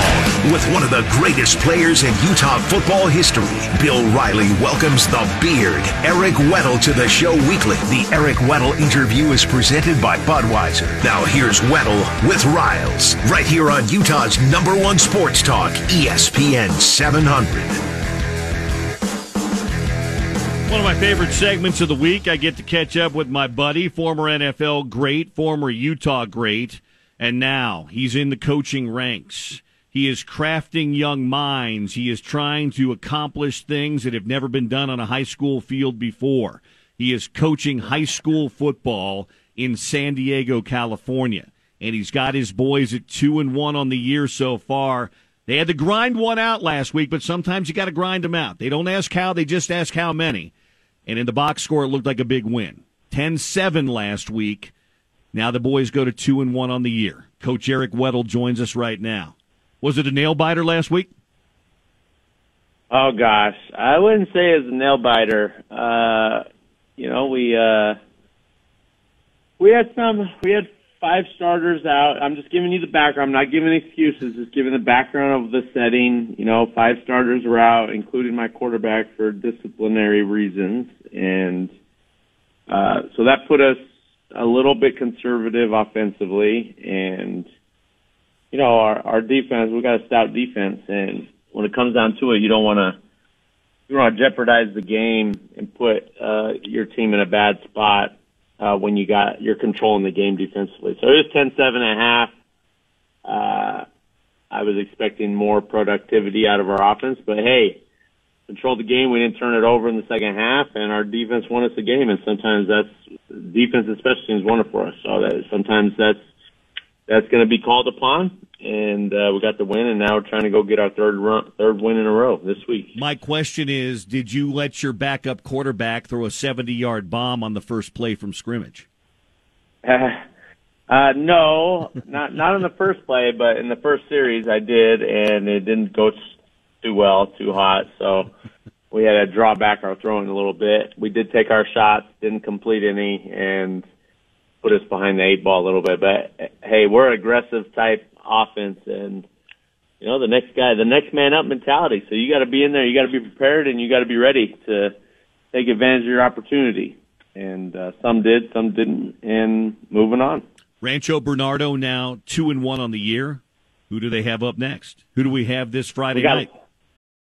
Speaker 5: with one of the greatest players in Utah football history. Bill Riley welcomes the Beard, Eric Weddle, to the show weekly. The Eric Weddle interview is presented by Budweiser. Now here's Weddle with Riles, right here on Utah's number one sports talk, ESPN 700.
Speaker 2: One of my favorite segments of the week. I get to catch up with my buddy, former NFL great, former Utah great. And now he's in the coaching ranks. He is crafting young minds. He is trying to accomplish things that have never been done on a high school field before. He is coaching high school football in San Diego, California. And he's got his boys at two and one on the year so far. They had to grind one out last week, but sometimes you got to grind them out. They don't ask how, they just ask how many. And in the box score, it looked like a big win. 10 7 last week Now the boys go to two and one on the year. Coach Eric Weddle joins us right now. Was it a nail biter last week?
Speaker 18: Oh gosh, I wouldn't say it's a nail biter. Uh, you know, we uh, we had some. We had five starters out. I'm just giving you the background. I'm not giving excuses. Just giving the background of the setting. You know, five starters were out, including my quarterback for disciplinary reasons, and uh, so that put us a little bit conservative offensively, and you know, our our defense. We got a stout defense, and when it comes down to it, you don't want to you don't want to jeopardize the game and put uh, your team in a bad spot uh, when you got you're controlling the game defensively. So it was 10-7 and a half. Uh, I was expecting more productivity out of our offense, but hey, controlled the game. We didn't turn it over in the second half, and our defense won us the game. And sometimes that's defense, and special teams, won it for us. So that sometimes that's that's going to be called upon, and uh, we got the win, and now we're trying to go get our third run, third win in a row this week.
Speaker 2: My question is, did you let your backup quarterback throw a 70-yard bomb on the first play from scrimmage?
Speaker 18: Uh, no, not not in the first play, but in the first series I did, and it didn't go too well, too hot. So we had to draw back our throwing a little bit. We did take our shots, didn't complete any, and put us behind the eight ball a little bit. But hey, we're aggressive type offense, and you know the next guy, the next man up mentality. So you got to be in there, you got to be prepared, and you got to be ready to take advantage of your opportunity. And uh, some did, some didn't, and moving on.
Speaker 2: Rancho Bernardo now two and one on the year. Who do they have up next? Who do we have this Friday
Speaker 18: We got-
Speaker 2: night?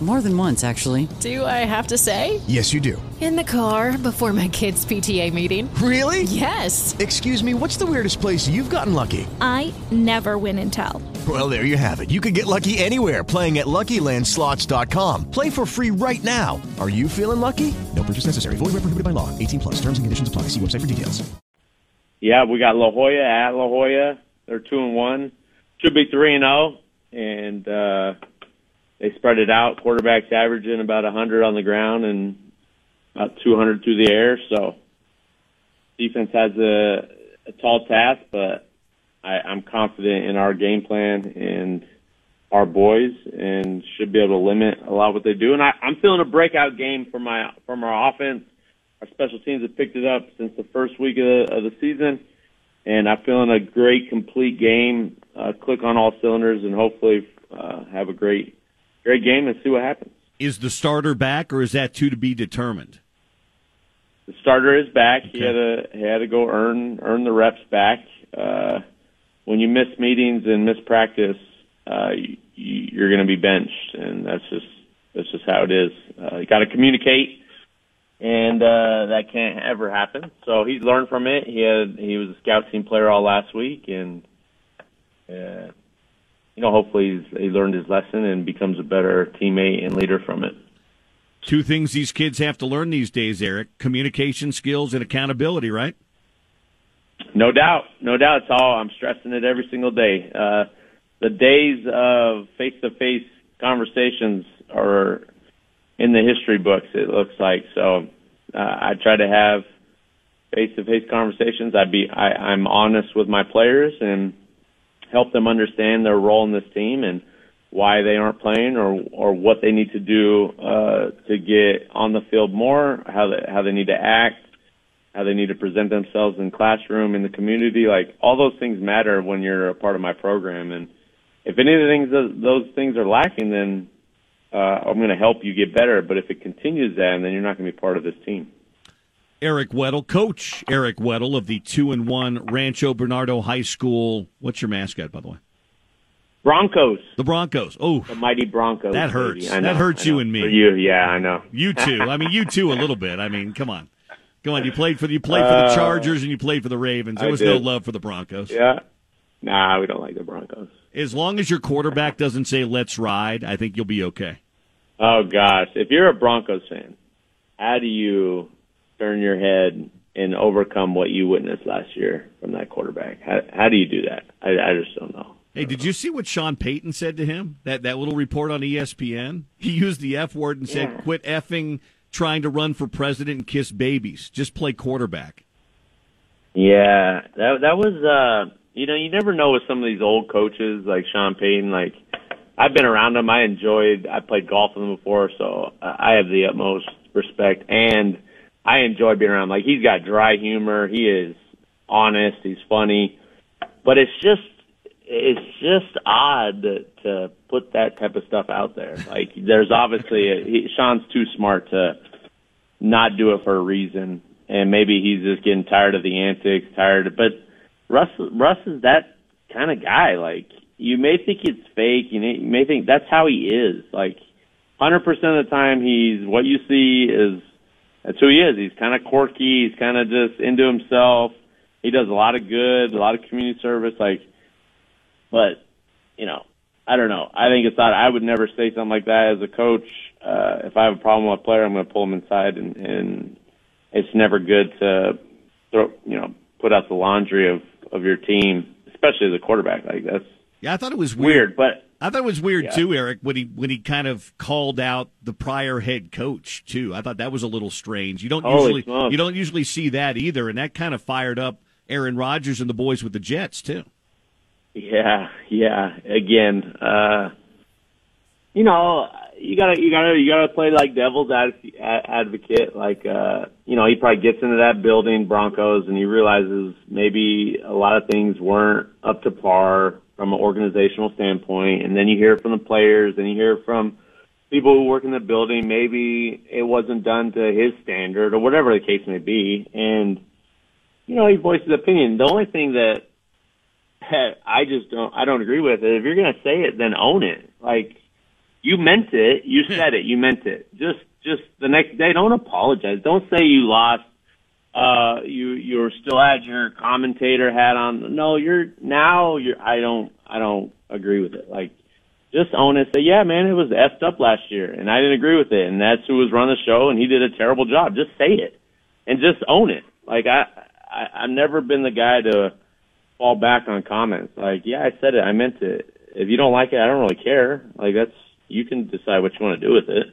Speaker 19: More than once, actually.
Speaker 20: Do I have to say?
Speaker 21: Yes, you do.
Speaker 20: In the car before my kids' PTA meeting.
Speaker 21: Really?
Speaker 20: Yes.
Speaker 21: Excuse me, what's the weirdest place you've gotten lucky?
Speaker 22: I never win and tell.
Speaker 21: Well, there you have it. You can get lucky anywhere playing at LuckyLandSlots.com. Play for free right now. Are you feeling lucky? No purchase necessary. Void where prohibited by law. 18 plus. Terms and conditions apply. See website for details.
Speaker 18: Yeah, we got La Jolla at La Jolla. They're two and one. Should be three and zero, and uh, they spread it out. Quarterbacks averaging about hundred on the ground and about two hundred through the air. So defense has a, a tall task, but I, I'm confident in our game plan and our boys, and should be able to limit a lot of what they do. And I, I'm feeling a breakout game from my from our offense. Our special teams have picked it up since the first week of the, of the season, and I'm feeling a great complete game. Uh, click on all cylinders, and hopefully uh, have a great great game and see what happens.
Speaker 2: Is the starter back, or is that two to be determined?
Speaker 18: The starter is back. He had to he had to go earn earn the reps back. Uh, when you miss meetings and miss practice, uh, you, you're going to be benched, and that's just that's just how it is. Uh, you got to communicate, and uh, that can't ever happen. So he's learned from it. He had he was a scout team player all last week, and uh, you know hopefully he's, he learned his lesson and becomes a better teammate and leader from it.
Speaker 2: Two things these kids have to learn these days, Eric: communication skills and accountability. Right?
Speaker 18: No doubt, no doubt. It's all I'm stressing it every single day. Uh, the days of face-to-face conversations are in the history books. It looks like so. Uh, I try to have face-to-face conversations. I be I, I'm honest with my players and help them understand their role in this team and why they aren't playing or or what they need to do uh, to get on the field more, how they, how they need to act, how they need to present themselves in classroom, in the community. Like all those things matter when you're a part of my program. And if any of the things those things are lacking, then uh, I'm going to help you get better. But if it continues that, then you're not going to be part of this team.
Speaker 2: Eric Weddle, Coach Eric Weddle of the two and one Rancho Bernardo High School. What's your mascot, by the way?
Speaker 18: Broncos.
Speaker 2: The Broncos. Oh,
Speaker 18: the mighty Broncos.
Speaker 2: that hurts.
Speaker 18: Know,
Speaker 2: that hurts you and me.
Speaker 18: For you, yeah, I know.
Speaker 2: You too. I mean, you too a little bit. I mean, come on, come on. You played for the, you played for the
Speaker 18: Uh,
Speaker 2: Chargers and you played for the Ravens. There was no love for the Broncos.
Speaker 18: Yeah. Nah, we don't like the Broncos.
Speaker 2: As long as your quarterback doesn't say "Let's ride," I think you'll be okay.
Speaker 18: Oh gosh, if you're a Broncos fan, how do you turn your head and overcome what you witnessed last year from that quarterback? How, how do you do that? I, I just don't know.
Speaker 2: Hey, did you see what Sean Payton said to him? That that little report on ESPN. He used the F word and said,
Speaker 18: Yeah.
Speaker 2: "Quit effing trying to run for president and kiss babies. Just play quarterback."
Speaker 18: Yeah, that that was uh you know, you never know with some of these old coaches like Sean Payton, like I've been around him. I enjoyed I played golf with him before, so I have the utmost respect and I enjoy being around. Like he's got dry humor, he is honest, he's funny. But it's just it's just odd to, put that type of stuff out there. Like there's obviously a, he, Sean's too smart to not do it for a reason, and maybe he's just getting tired of the antics, tired. But Russ, Russ is that kind of guy. Like you may think it's fake, you may, you may think that's how he is. Like hundred percent of the time, he's what you see is that's who he is. He's kind of quirky. He's kind of just into himself. He does a lot of good, a lot of community service. Like, but you know, I don't know. I think it's odd. I would never say something like that as a coach. Uh, if I have a problem with a player, I'm going to pull him inside, and, and it's never good to throw, you know, put out the laundry of of your team, especially as a quarterback. Like that's
Speaker 2: Yeah, I thought it was
Speaker 18: weird,
Speaker 2: weird.
Speaker 18: but
Speaker 2: I thought it was weird
Speaker 18: Yeah.
Speaker 2: too, Eric, when he when he kind of called out the prior head coach too. I thought that was a little strange. You don't usually you don't usually see that either, and that kind of fired up Aaron Rodgers and the boys with the Jets too.
Speaker 18: Yeah, yeah. Again, uh, you know, you gotta, you gotta, you gotta play like devil's ad- advocate. Like, uh, you know, he probably gets into that building, Broncos, and he realizes maybe a lot of things weren't up to par from an organizational standpoint. And then you hear from the players, and you hear from people who work in the building. Maybe it wasn't done to his standard, or whatever the case may be. And you know, he voiced his opinion. The only thing that I just don't I don't agree with it. If you're gonna say it, then own it. Like you meant it, you hmm. said it, you meant it. Just just the next day, don't apologize. Don't say you lost. Uh, you you're still had your commentator hat on. No, you're now. You're. I don't. I don't agree with it. Like, just own it. Say, yeah, man, it was effed up last year, and I didn't agree with it, and that's who was running the show, and he did a terrible job. Just say it, and just own it. Like I, I I've never been the guy to fall back on comments. Like, yeah, I said it. I meant it. If you don't like it, I don't really care. Like that's you can decide what you want to do with it.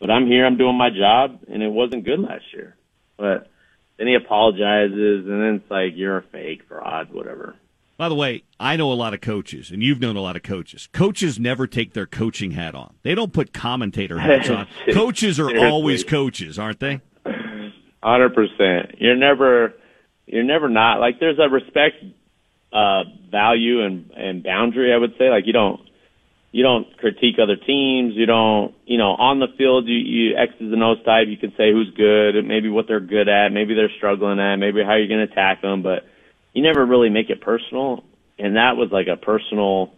Speaker 18: But I'm here. I'm doing my job, and it wasn't good last year. But then he apologizes, and then it's like you're a fake fraud, whatever.
Speaker 2: By the way, I know a lot of coaches, and you've known a lot of coaches. Coaches never take their coaching hat on. They don't put commentator hats on. Coaches are
Speaker 18: Seriously.
Speaker 2: always coaches, aren't they?
Speaker 18: Hundred percent. You're never, you're never not like. There's a respect, uh, value and and boundary. I would say like you don't, you don't critique other teams. You don't, you know, on the field you you X's and O's type. You can say who's good, maybe what they're good at, maybe they're struggling at, maybe how you're going to attack them, but you never really make it personal. And that was like a personal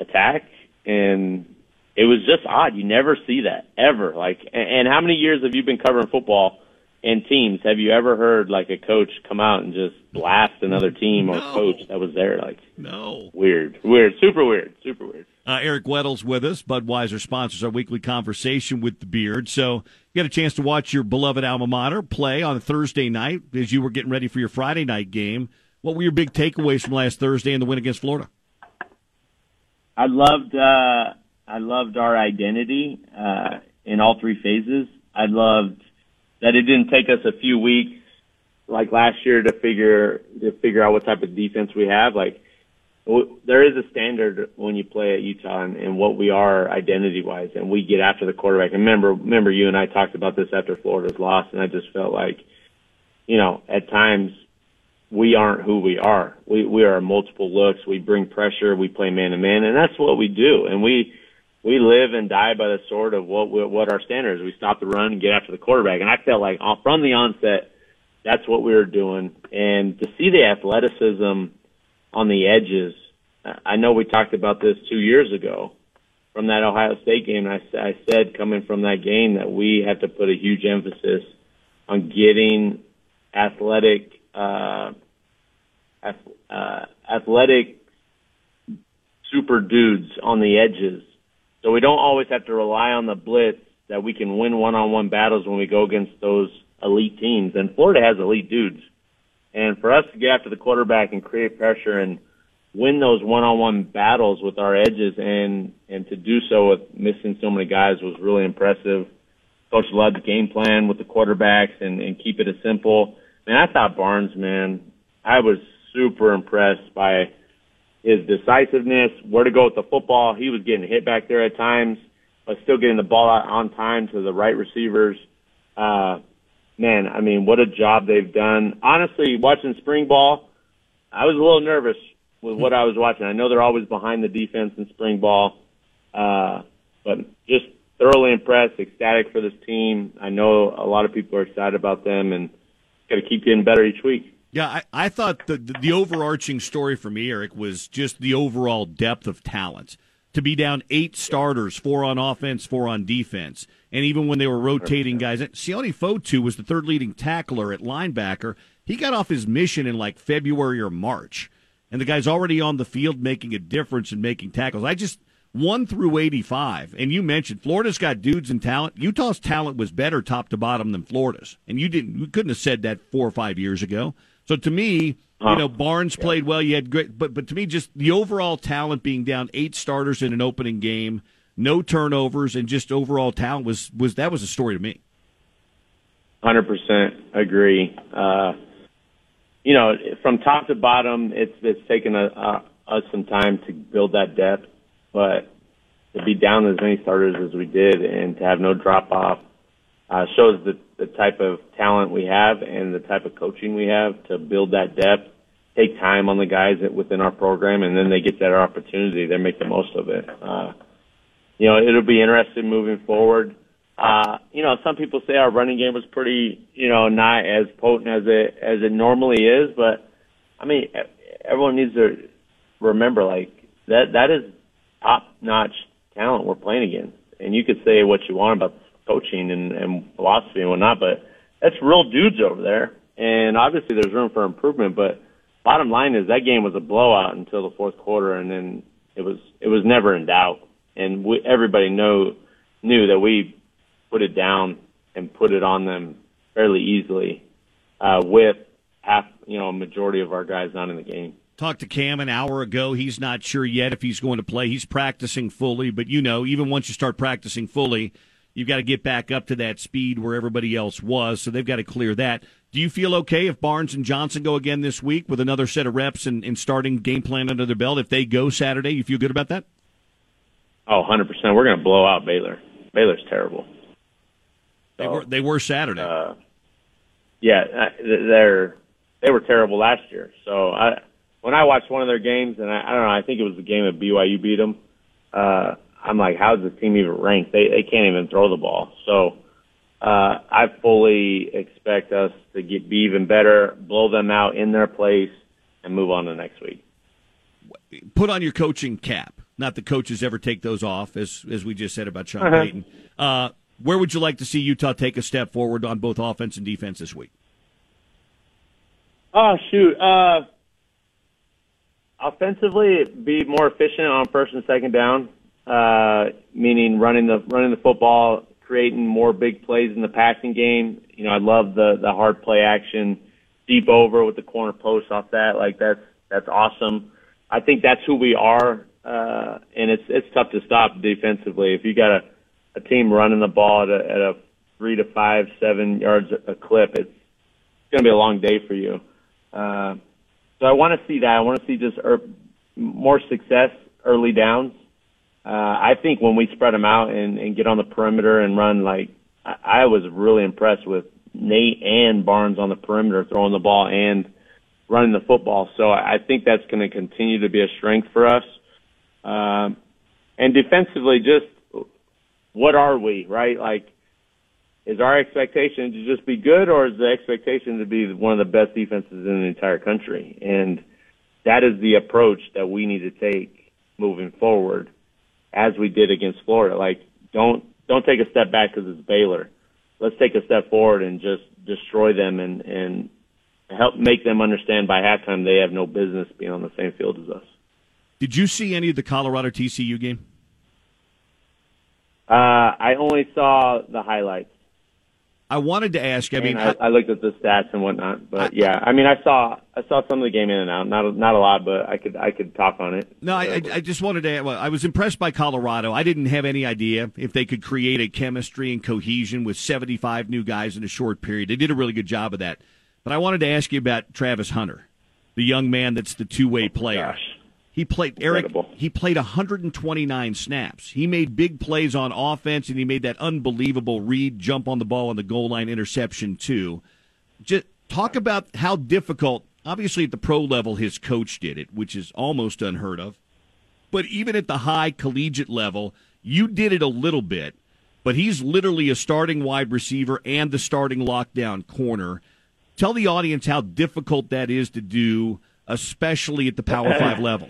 Speaker 18: attack, and it was just odd. You never see that ever. Like, and, and how many years have you been covering football and teams? Have you ever heard like a coach come out and just blast another team or
Speaker 2: No.
Speaker 18: coach that was there? Like,
Speaker 2: No.
Speaker 18: weird, weird, super weird, super weird.
Speaker 2: Uh, Eric Weddle's with us. Budweiser sponsors our weekly conversation with the Beard. So you got a chance to watch your beloved alma mater play on Thursday night as you were getting ready for your Friday night game. What were your big takeaways from last Thursday and the win against Florida?
Speaker 18: I loved uh I loved our identity uh in all three phases. I loved that it didn't take us a few weeks like last year to figure to figure out what type of defense we have. Like there is a standard when you play at Utah and, and what we are identity wise, and we get after the quarterback. And remember, remember you and I talked about this after Florida's loss, and I just felt like, you know, at times we aren't who we are. We we are multiple looks. We bring pressure. We play man to man, and that's what we do. And we we live and die by the sword of what we, what our standard is. We stop the run and get after the quarterback. And I felt like uh, from the onset, that's what we were doing. And to see the athleticism on the edges I know we talked about this two years ago from that Ohio State game. I, I said coming from that game that we have to put a huge emphasis on getting athletic, uh, uh, athletic super dudes on the edges. So we don't always have to rely on the blitz that we can win one-on-one battles when we go against those elite teams. And Florida has elite dudes. And for us to get after the quarterback and create pressure and win those one-on-one battles with our edges and and to do so with missing so many guys was really impressive. Coach loved the game plan with the quarterbacks and, and keep it as simple. And I thought Barnes, man, I was super impressed by his decisiveness, where to go with the football. He was getting hit back there at times, but still getting the ball out on time to the right receivers. Uh, man, I mean, what a job they've done. Honestly, watching spring ball, I was a little nervous with what I was watching. I know they're always behind the defense in spring ball, uh, but just thoroughly impressed, ecstatic for this team. I know a lot of people are excited about them, and got to keep getting better each week.
Speaker 2: Yeah, I, I thought the, the, the overarching story for me, Eric, was just the overall depth of talent. To be down eight starters, four on offense, four on defense, and even when they were rotating guys, Sione Fotu was the third leading tackler at linebacker. He got off his mission in like February or March, and the guy's already on the field making a difference and making tackles. I just one through eighty-five, and you mentioned Florida's got dudes and talent. Utah's talent was better top to bottom than Florida's, and you didn't, you couldn't have said that four or five years ago. So to me, you know, Barnes played well. You had great, but but to me, just the overall talent being down eight starters in an opening game, no turnovers, and just overall talent was was that was a story to me.
Speaker 18: Hundred percent agree. Uh, you know, from top to bottom, it's it's taken a, a, us some time to build that depth, but to be down as many starters as we did and to have no drop off uh, shows the, the type of talent we have and the type of coaching we have to build that depth, take time on the guys that within our program, and then they get that opportunity. They make the most of it. Uh, you know, it'll be interesting moving forward. Uh, you know, some people say our running game was pretty, you know, not as potent as it as it normally is, but I mean, everyone needs to remember like that that is top notch talent we're playing against. And you could say what you want about coaching and, and philosophy and whatnot, but that's real dudes over there. And obviously there's room for improvement, but bottom line is that game was a blowout until the fourth quarter and then it was, it was never in doubt. And we, everybody know, knew that we put it down and put it on them fairly easily, uh, with half, you know, a majority of our guys not in the game.
Speaker 2: Talked to Cam an hour ago. He's not sure yet if he's going to play. He's practicing fully, but you know, even once you start practicing fully, You've got to get back up to that speed where everybody else was, so they've got to clear that. Do you feel okay if Barnes and Johnson go again this week with another set of reps and, and starting game plan under their belt? If they go Saturday, you feel good about that?
Speaker 18: Oh, 100%. We're going to blow out Baylor. Baylor's terrible.
Speaker 2: So, they were they were Saturday.
Speaker 18: Uh, yeah, they're they were terrible last year. So I when I watched one of their games, and I, I don't know, I think it was the game that BYU beat them. Uh, I'm like, how's this team even ranked? They they can't even throw the ball. So uh, I fully expect us to get be even better, blow them out in their place, and move on to next week.
Speaker 2: Put on your coaching cap. Not that coaches ever take those off, as as we just said about Sean
Speaker 18: Uh-huh.
Speaker 2: Payton. Uh, where would you like to see Utah take a step forward on both offense and defense this week?
Speaker 18: Oh shoot. Uh, offensively, be more efficient on first and second down. Uh, meaning running the running the football, creating more big plays in the passing game. You know, I love the the hard play action, deep over with the corner post off that. Like that's that's awesome. I think that's who we are, uh, and it's it's tough to stop defensively. If you got a a team running the ball at a, at a three to five, seven yards a clip, it's it's going to be a long day for you. Uh, so I want to see that. I want to see just er, more success early downs. Uh, I think when we spread them out and, and get on the perimeter and run, like I, I was really impressed with Nate and Barnes on the perimeter throwing the ball and running the football. So I think that's going to continue to be a strength for us. Um, and defensively, just what are we, right? Like, is our expectation to just be good, or is the expectation to be one of the best defenses in the entire country? And that is the approach that we need to take moving forward, as we did against Florida. Like, don't don't take a step back because it's Baylor. Let's take a step forward and just destroy them and and help make them understand by halftime they have no business being on the same field as us.
Speaker 2: Did you see any of the Colorado TCU game?
Speaker 18: Uh, I only saw the highlights.
Speaker 2: I wanted to ask. I mean,
Speaker 18: I, I looked at the stats and whatnot, but I, yeah, I mean, I saw I saw some of the game in and out. Not not a lot, but I could I could talk on it.
Speaker 2: No, I, I just wanted to. Well, I was impressed by Colorado. I didn't have any idea if they could create a chemistry and cohesion with 75 new guys in a short period. They did a really good job of that. But I wanted to ask you about Travis Hunter, the young man that's the two way oh player.
Speaker 18: Gosh.
Speaker 2: He played
Speaker 18: Incredible.
Speaker 2: Eric. He played 129 snaps. He made big plays on offense, and he made that unbelievable read jump on the ball on the goal line interception too. Just talk about how difficult. Obviously, at the pro level, his coach did it, which is almost unheard of. But even at the high collegiate level, you did it a little bit. But he's literally a starting wide receiver and the starting lockdown corner. Tell the audience how difficult that is to do, especially at the Power Five level.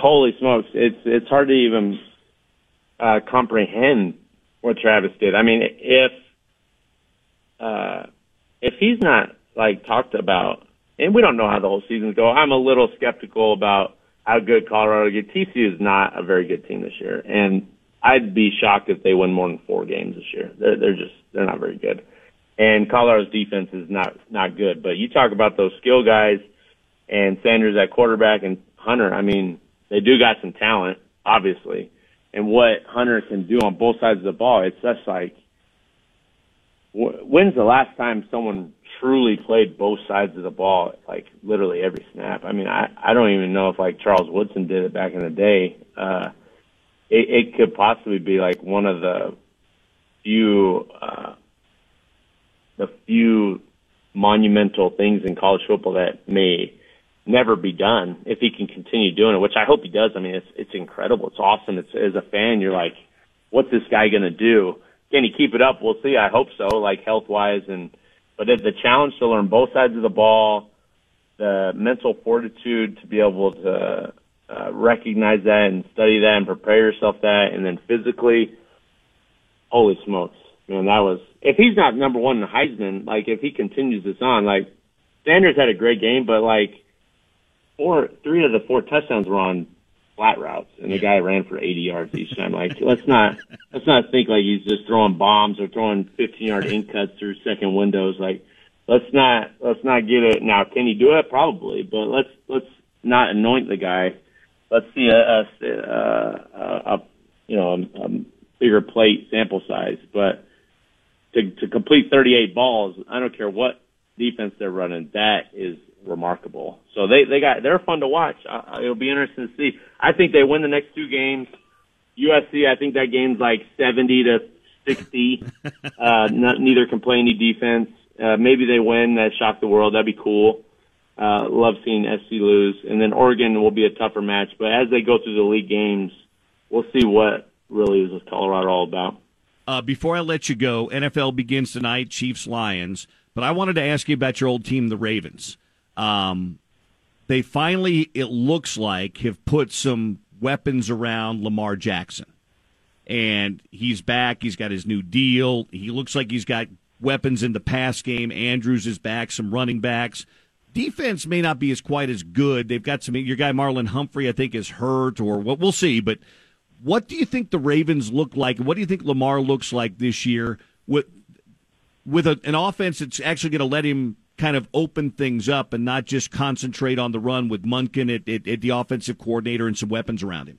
Speaker 18: Holy smokes! It's it's hard to even uh, comprehend what Travis did. I mean, if uh, if he's not like talked about, and we don't know how the whole season's go. I'm a little skeptical about how good Colorado gets. TCU is not a very good team this year, and I'd be shocked if they win more than four games this year. They're they're just they're not very good, and Colorado's defense is not not good. But you talk about those skill guys, and Sanders at quarterback, and Hunter. I mean, they do got some talent, obviously, and what Hunter can do on both sides of the ball. It's just like when's the last time someone truly played both sides of the ball, like literally every snap? I mean, I I don't even know if like Charles Woodson did it back in the day. Uh, it, it could possibly be like one of the few uh, the few monumental things in college football that may never be done if he can continue doing it, which I hope he does. I mean, it's it's incredible. It's awesome. It's as a fan, you're like, what's this guy to do? Can he keep it up? We'll see. I hope so, like health wise, and but the challenge to learn both sides of the ball, the mental fortitude to be able to uh, recognize that and study that and prepare yourself that, and then physically, holy smokes, man, that was if he's not number one in Heisman, like if he continues this on, like Sanders had a great game, but like four, three of the four touchdowns were on flat routes, and the guy ran for 80 yards each time. Like, let's not let's not think like he's just throwing bombs or throwing 15 yard in cuts through second windows. Like, let's not let's not get it now. Can he do it? Probably, but let's let's not anoint the guy. Let's see a a, a, a you know a, a bigger plate sample size, but to to complete 38 balls, I don't care what defense they're running. That is remarkable. So they they got they're fun to watch. Uh, it'll be interesting to see. I think they win the next two games. USC, I think that game's like 70 to 60. uh, not, neither can play any defense. Uh, maybe they win. That shock the world. That'd be cool. Uh, love seeing SC lose. And then Oregon will be a tougher match. But as they go through the league games, we'll see what really is Colorado all about.
Speaker 2: Uh, before I let you go, NFL begins tonight, Chiefs Lions. But I wanted to ask you about your old team, the Ravens. Um, they finally, it looks like, have put some weapons around Lamar Jackson. And he's back. He's got his new deal. He looks like he's got weapons in the pass game. Andrews is back, some running backs. Defense may not be as quite as good. They've got some. Your guy Marlon Humphrey, I think, is hurt, or what? We'll see. But what do you think the Ravens look like? What do you think Lamar looks like this year with with a, an offense that's actually going to let him kind of open things up and not just concentrate on the run with Monken at, at, at the offensive coordinator and some weapons around him?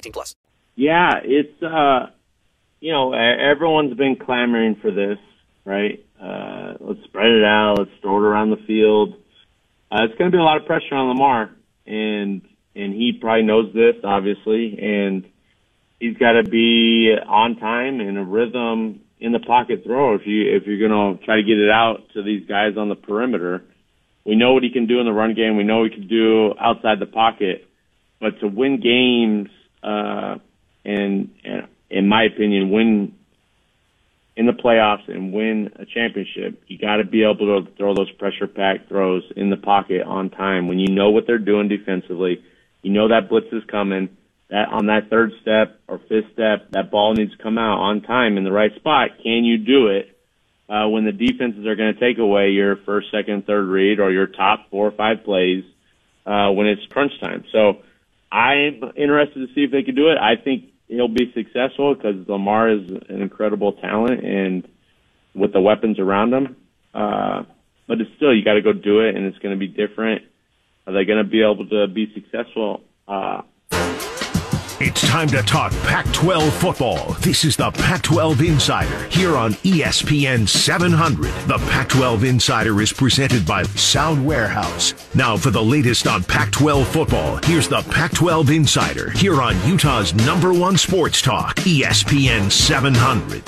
Speaker 16: 18 plus.
Speaker 18: Yeah, it's uh, you know, everyone's been clamoring for this, right? Uh, let's spread it out. Let's throw it around the field. uh, it's going to be a lot of pressure on Lamar, and and he probably knows this, obviously, and he's got to be on time and a rhythm in the pocket throw if you if you're going to try to get it out to these guys on the perimeter. We know what he can do in the run game. We know he can do outside the pocket, but to win games, uh, and, and in my opinion, win in the playoffs and win a championship, you got to be able to throw those pressure pack throws in the pocket on time when you know what they're doing defensively. You know that blitz is coming. That on that third step or fifth step, that ball needs to come out on time in the right spot. Can you do it uh, when the defenses are going to take away your first, second, third read or your top four or five plays uh, when it's crunch time? So I'm interested to see if they can do it. I think he'll be successful because Lamar is an incredible talent and with the weapons around him. Uh, but it's still, you got to go do it and it's going to be different. Are they going to be able to be successful? Uh,
Speaker 5: It's time to talk Pac 12 football. This is the Pac 12 Insider here on ESPN 700. The Pac 12 Insider is presented by Sound Warehouse. Now, for the latest on Pac 12 football, here's the Pac 12 Insider here on Utah's number one sports talk, ESPN 700.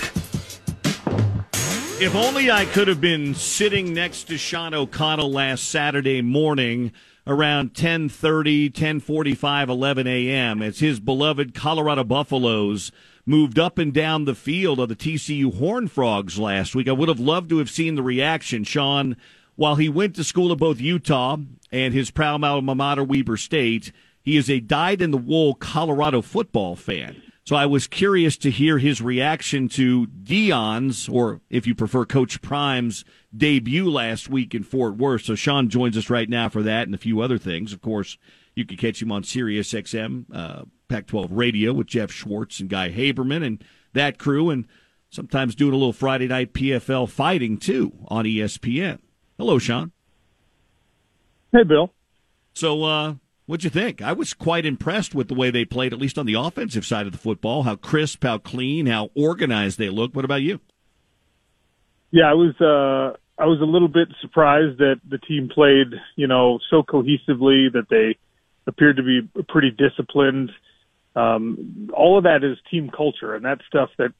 Speaker 2: If only I could have been sitting next to Sean O'Connell last Saturday morning around 10:30, 10:45, 11 a.m. as his beloved Colorado Buffaloes moved up and down the field of the TCU Horned Frogs last week. I would have loved to have seen the reaction, Sean, while he went to school at both Utah and his proud alma mater Weber State. He is a dyed-in-the-wool Colorado football fan. So I was curious to hear his reaction to Deion's, or if you prefer, Coach Prime's debut last week in Fort Worth. So Sean joins us right now for that and a few other things. Of course, you can catch him on Sirius XM, uh, Pac-12 Radio with Jeff Schwartz and Guy Haberman and that crew, and sometimes doing a little Friday night PFL fighting too on ESPN. Hello, Sean.
Speaker 23: Hey, Bill.
Speaker 2: So, uh, what'd you think? I was quite impressed with the way they played, at least on the offensive side of the football. How crisp, how clean, how organized they look. What about you?
Speaker 23: Yeah, I was uh I was a little bit surprised that the team played, you know, so cohesively that they appeared to be pretty disciplined. Um all of that is team culture and that's stuff that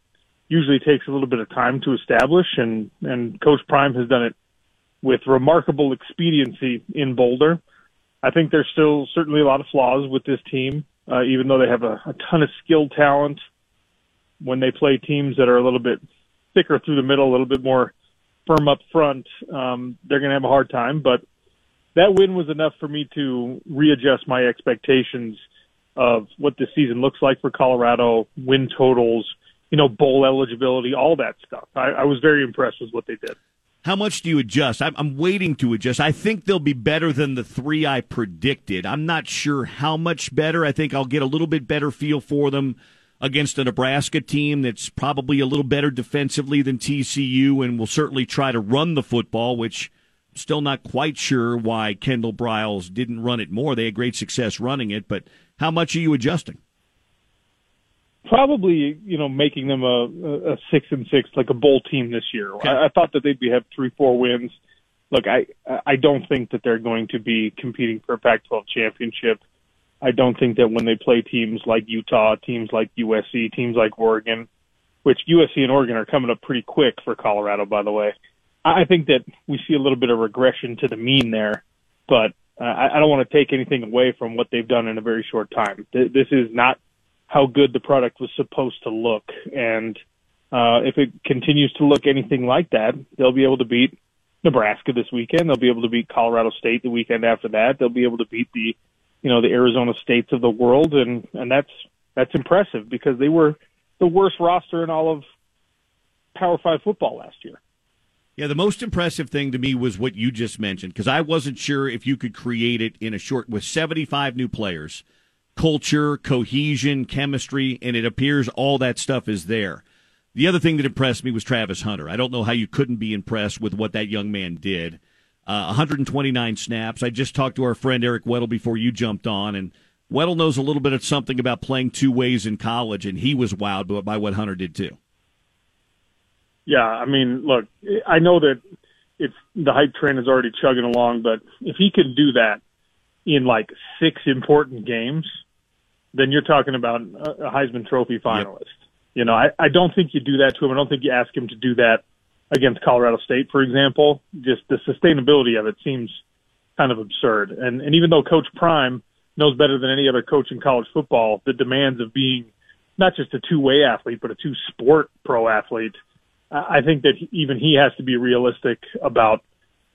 Speaker 23: usually takes a little bit of time to establish and and coach Prime has done it with remarkable expediency in Boulder. I think there's still certainly a lot of flaws with this team, uh, even though they have a, a ton of skilled talent. When they play teams that are a little bit thicker through the middle, a little bit more firm up front, um, they're going to have a hard time. But that win was enough for me to readjust my expectations of what the season looks like for Colorado, win totals, you know, bowl eligibility, all that stuff. I, I was very impressed with what they did.
Speaker 2: How much do you adjust? I'm, I'm waiting to adjust. I think they'll be better than the three I predicted. I'm not sure how much better. I think I'll get a little bit better feel for them against a Nebraska team that's probably a little better defensively than TCU and will certainly try to run the football, which I'm still not quite sure why Kendall Briles didn't run it more. They had great success running it, but how much are you adjusting?
Speaker 23: Probably you know making them a, a six and six like a bowl team this year. I, I thought that they'd be have three four wins. Look, I I don't think that they're going to be competing for a Pac-12 championship. I don't think that when they play teams like Utah, teams like USC, teams like Oregon, which USC and Oregon are coming up pretty quick for Colorado, by the way. I think that we see a little bit of regression to the mean there, but uh, I, I don't want to take anything away from what they've done in a very short time. Th- this is not how good the product was supposed to look. And uh, if it continues to look anything like that, they'll be able to beat Nebraska this weekend. They'll be able to beat Colorado State the weekend after that. They'll be able to beat the, you know, the Arizona States of the world, and and that's that's impressive because they were the worst roster in all of Power Five football last year.
Speaker 2: Yeah, the most impressive thing to me was what you just mentioned because I wasn't sure if you could create it in a short with 75 new players culture, cohesion, chemistry, and it appears all that stuff is there. The other thing that impressed me was Travis Hunter. I don't know how you couldn't be impressed with what that young man did. Uh, 129 snaps. I just talked to our friend Eric Weddle before you jumped on, and Weddle knows a little bit of something about playing two ways in college, and he was wowed by what Hunter did too.
Speaker 23: Yeah, I mean, look, I know that it's the hype train is already chugging along. But if he can do that in like six important games, then you're talking about a Heisman Trophy finalist. Yep. You know, I, I don't think you do that to him. I don't think you ask him to do that against Colorado State, for example. Just the sustainability of it seems kind of absurd. And and even though Coach Prime knows better than any other coach in college football the demands of being not just a two-way athlete, but a two-sport pro athlete. I think that even he has to be realistic about,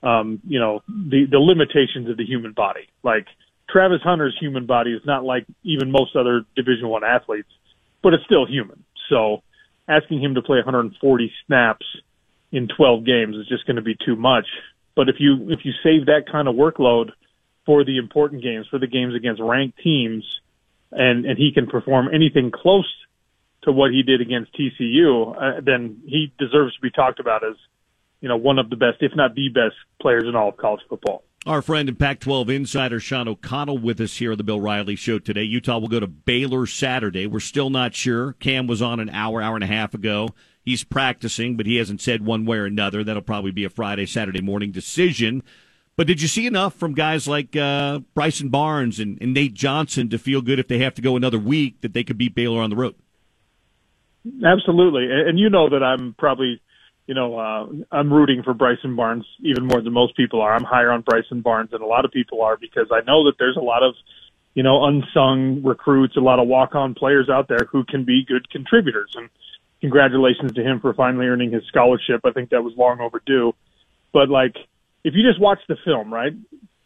Speaker 23: um, you know, the the limitations of the human body. Like Travis Hunter's human body is not like even most other Division One athletes, but it's still human. So asking him to play 140 snaps in 12 games is just going to be too much. But if you if you save that kind of workload for the important games, for the games against ranked teams, and and he can perform anything close to what he did against TCU, uh, then he deserves to be talked about as you know one of the best, if not the best, players in all of college football.
Speaker 2: Our friend and Pac-12 insider Sean O'Connell with us here on the Bill Riley Show today. Utah will go to Baylor Saturday. We're still not sure. Cam was on an hour, hour and a half ago. He's practicing, but he hasn't said one way or another. That'll probably be a Friday, Saturday morning decision. But did you see enough from guys like uh, Bryson Barnes and, and Nate Johnson to feel good if they have to go another week that they could beat Baylor on the road?
Speaker 23: Absolutely, and you know that I'm probably, you know, uh, I'm rooting for Bryson Barnes even more than most people are. I'm higher on Bryson Barnes than a lot of people are because I know that there's a lot of, you know, unsung recruits, a lot of walk-on players out there who can be good contributors. And congratulations to him for finally earning his scholarship. I think that was long overdue. But like if you just watch the film, right?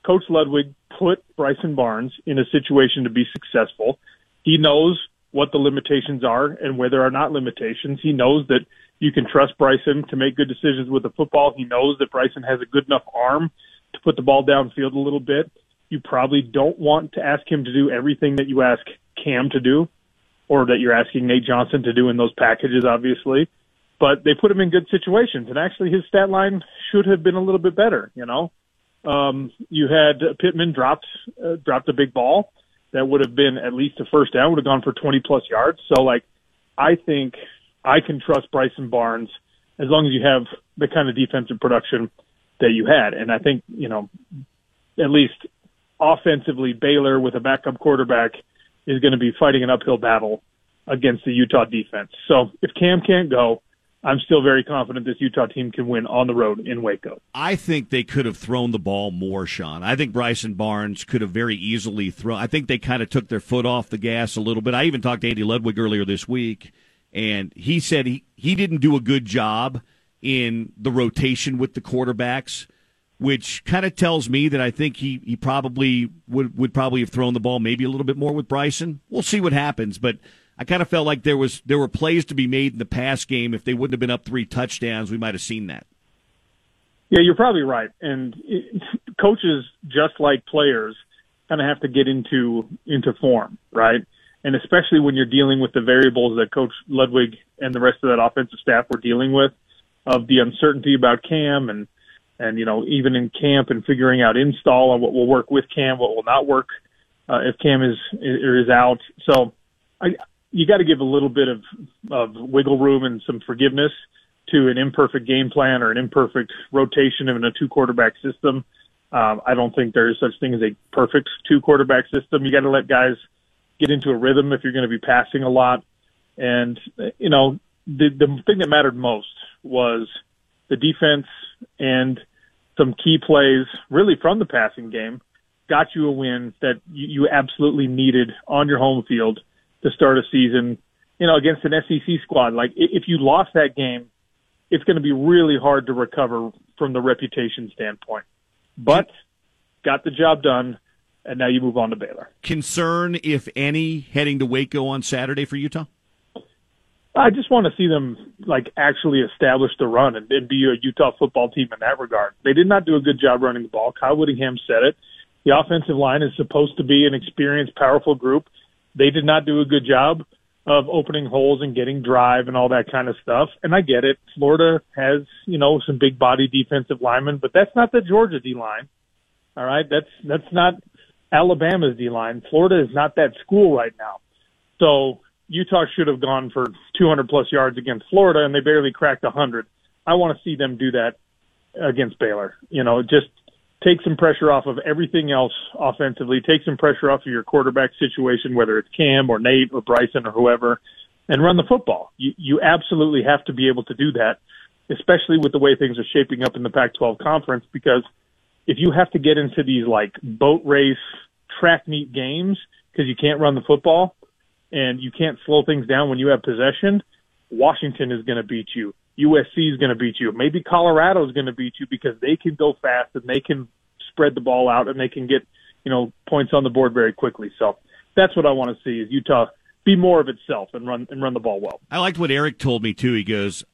Speaker 23: Coach Ludwig put Bryson Barnes in a situation to be successful. He knows what the limitations are and where there are not limitations. He knows that you can trust Bryson to make good decisions with the football. He knows that Bryson has a good enough arm to put the ball downfield a little bit. You probably don't want to ask him to do everything that you ask Cam to do or that you're asking Nate Johnson to do in those packages, obviously but they put him in good situations. And actually, his stat line should have been a little bit better. You know, um, you had Pittman dropped uh, dropped a big ball that would have been at least a first down, would have gone for 20 plus yards. So, like, I think I can trust Bryson Barnes as long as you have the kind of defensive production that you had. And I think you know, at least offensively, Baylor with a backup quarterback is going to be fighting an uphill battle against the Utah defense. So if Cam can't go, I'm still very confident this Utah team can win on the road in Waco.
Speaker 2: I think they could have thrown the ball more, Sean. I think Bryson Barnes could have very easily thrown. I think they kind of took their foot off the gas a little bit. I even talked to Andy Ludwig earlier this week, and he said he, he didn't do a good job in the rotation with the quarterbacks, which kind of tells me that I think he, he probably would, would probably have thrown the ball maybe a little bit more with Bryson. We'll see what happens, but – I kind of felt like there was there were plays to be made in the pass game. If they wouldn't have been up three touchdowns, we might have seen that.
Speaker 23: Yeah, you're probably right. And it, coaches, just like players, kind of have to get into into form, right? And especially when you're dealing with the variables that Coach Ludwig and the rest of that offensive staff were dealing with, of the uncertainty about Cam and and you know even in camp and figuring out install and what will work with Cam, what will not work uh, if Cam is is out. So I you got to give a little bit of, of wiggle room and some forgiveness to an imperfect game plan or an imperfect rotation in a two quarterback system. Um, I don't think there is such thing as a perfect two quarterback system. You got to let guys get into a rhythm if you're going to be passing a lot. And, you know, the, the thing that mattered most was the defense and some key plays really from the passing game got you a win that you, you absolutely needed on your home field – to start a season, you know, against an SEC squad. Like if you lost that game, it's going to be really hard to recover from the reputation standpoint. But got the job done, and now you move on to Baylor.
Speaker 2: Concern, if any, heading to Waco on Saturday for Utah?
Speaker 23: I just want to see them like actually establish the run and, and be a Utah football team in that regard. They did not do a good job running the ball. Kyle Whittingham said it. The offensive line is supposed to be an experienced, powerful group they did not do a good job of opening holes and getting drive and all that kind of stuff. And I get it. Florida has, you know, some big body defensive linemen, but that's not the Georgia D line. All right. That's, that's not Alabama's D line. Florida is not that school right now. So Utah should have gone for 200 plus yards against Florida and they barely cracked 100. I want to see them do that against Baylor. You know, just take some pressure off of everything else offensively. Take some pressure off of your quarterback situation, whether it's Cam or Nate or Bryson or whoever, and run the football. You you absolutely have to be able to do that, especially with the way things are shaping up in the Pac-12 conference. Because if you have to get into these like boat race track meet games because you can't run the football and you can't slow things down when you have possession, Washington is going to beat you. USC is going to beat you. Maybe Colorado is going to beat you because they can go fast and they can spread the ball out and they can get, you know, points on the board very quickly. So that's what I want to see is Utah be more of itself and run and run the ball well.
Speaker 2: I liked what Eric told me too. He goes,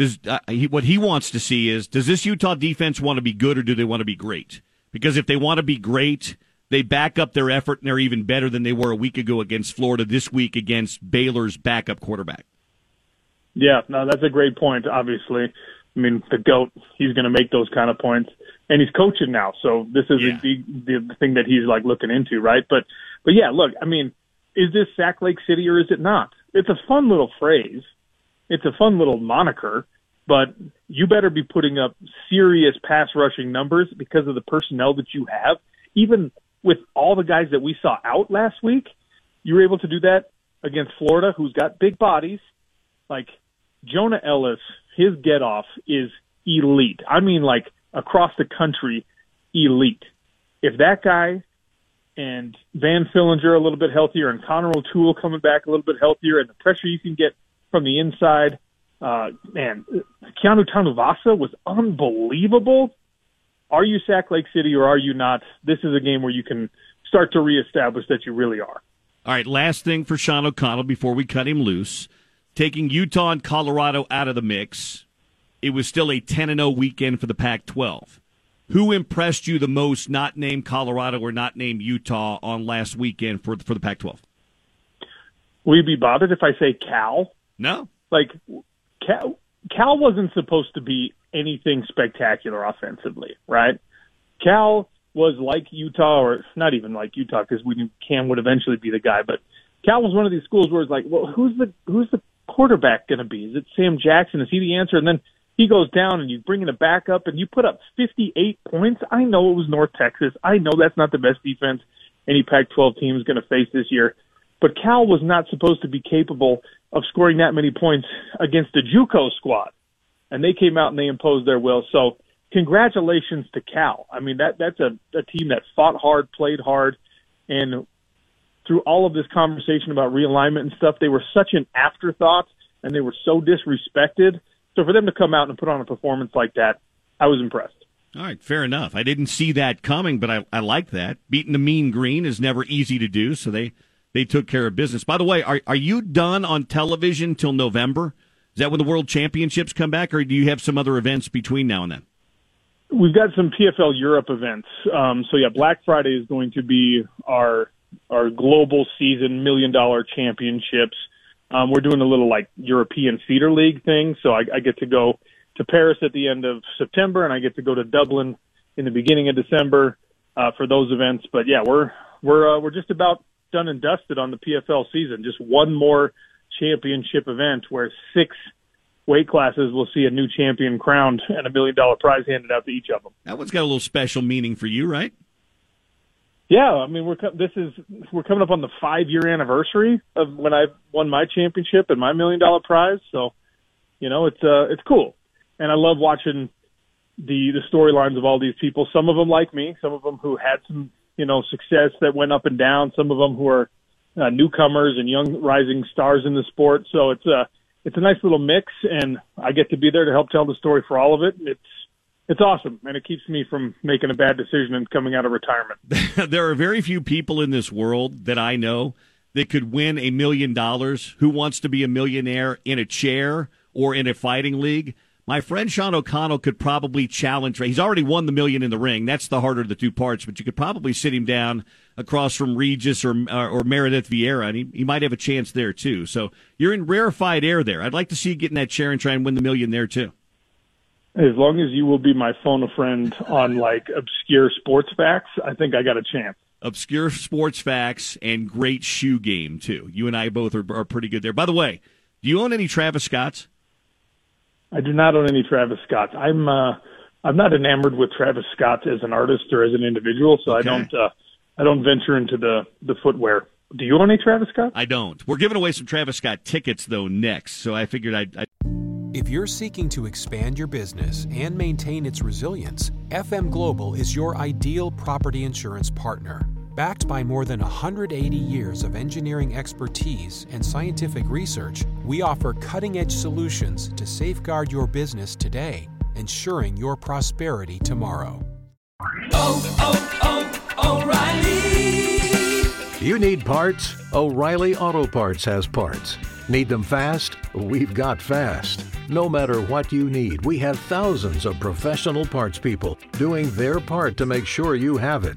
Speaker 2: does uh, he, what he wants to see is does this Utah defense want to be good or do they want to be great? Because if they want to be great, they back up their effort and they're even better than they were a week ago against Florida. This week against Baylor's backup quarterback.
Speaker 23: Yeah, no, that's a great point. Obviously, I mean the goat, he's going to make those kind of points, and he's coaching now, so this is
Speaker 2: Yeah.
Speaker 23: the, the the thing that he's like looking into, right? But but yeah, look, I mean, is this Sack Lake City or is it not? It's a fun little phrase, it's a fun little moniker, but you better be putting up serious pass rushing numbers because of the personnel that you have. Even with all the guys that we saw out last week, you were able to do that against Florida, who's got big bodies like Jonah Elliss, his get off is elite. I mean, like across the country, elite. If that guy and Van Fillinger a little bit healthier and Connor O'Toole coming back a little bit healthier and the pressure you can get from the inside, uh, man, Keanu Tanuvasa was unbelievable. Are you Sack Lake City or are you not? This is a game where you can start to reestablish that you really are.
Speaker 2: All right, last thing for Sean O'Connell before we cut him loose. Taking Utah and Colorado out of the mix, it was still a 10 0 weekend for the Pac 12. Who impressed you the most, not named Colorado or not named Utah, on last weekend for, for the Pac 12?
Speaker 23: Will you be bothered if I say Cal?
Speaker 2: No.
Speaker 23: Like Cal, Cal wasn't supposed to be anything spectacular offensively, right? Cal was like Utah, or not even like Utah, because we knew Cam would eventually be the guy. But Cal was one of these schools where it's like, well, who's the who's the quarterback going to be? Is it Sam Jackson? Is he the answer? And then he goes down, and you bring in a backup, and you put up 58 points. I know it was North Texas. I know that's not the best defense any Pac-12 team is going to face this year. But Cal was not supposed to be capable of scoring that many points against the JUCO squad, and they came out and they imposed their will. So, congratulations to Cal. I mean that that's a, a team that fought hard, played hard, and through all of this conversation about realignment and stuff, they were such an afterthought and they were so disrespected. So for them to come out and put on a performance like that, I was impressed.
Speaker 2: All right, fair enough. I didn't see that coming, but I, I like that. Beating the mean green is never easy to do, so they, they took care of business. By the way, are, are you done on television till November? Is that when the World Championships come back, or do you have some other events between now and then?
Speaker 23: We've got some PFL Europe events. Um, so yeah, Black Friday is going to be our our global season million dollar championships. Um, we're doing a little like European feeder league thing. So I, I get to go to Paris at the end of September, and I get to go to Dublin in the beginning of December uh, for those events. But yeah, we're we're uh, we're just about done and dusted on the PFL season. Just one more championship event where six weight classes will see a new champion crowned and a million dollar prize handed out to each of them.
Speaker 2: That one's got a little special meaning for you, right?
Speaker 23: Yeah, I mean we're this is we're coming up on the five year anniversary of when I won my championship and my million dollar prize. So, you know, it's uh it's cool, and I love watching the the storylines of all these people. Some of them like me, some of them who had some you know success that went up and down. Some of them who are uh, newcomers and young rising stars in the sport. So it's a it's a nice little mix, and I get to be there to help tell the story for all of it. It's it's awesome, and it keeps me from making a bad decision and coming out of retirement.
Speaker 2: there are very few people in this world that I know that could win a million dollars. Who wants to be a millionaire in a chair or in a fighting league? My friend Sean O'Connell could probably challenge. He's already won the million in the ring. That's the harder of the two parts. But you could probably sit him down across from Regis or uh, or Meredith Vieira, and he, he might have a chance there too. So you're in rarefied air there. I'd like to see you get in that chair and try and win the million there too.
Speaker 23: As long as you will be my phone a friend on like obscure sports facts, I think I got a chance.
Speaker 2: Obscure sports facts and great shoe game too. You and I both are, are pretty good there. By the way, do you own any Travis Scotts?
Speaker 23: I do not own any Travis Scott. I'm uh I'm not enamored with Travis Scott as an artist or as an individual, so I don't uh, I don't venture into the the footwear. Do you own any Travis Scott?
Speaker 2: I don't. We're giving away some Travis Scott tickets though next, so I figured I'd. I'd...
Speaker 24: If you're seeking to expand your business and maintain its resilience, FM Global is your ideal property insurance partner. Backed by more than 180 years of engineering expertise and scientific research, we offer cutting edge solutions to safeguard your business today, ensuring your prosperity tomorrow.
Speaker 4: Oh, oh, oh, O'Reilly!
Speaker 25: You need parts? O'Reilly Auto Parts has parts. Need them fast? We've got fast. No matter what you need, we have thousands of professional parts people doing their part to make sure you have it.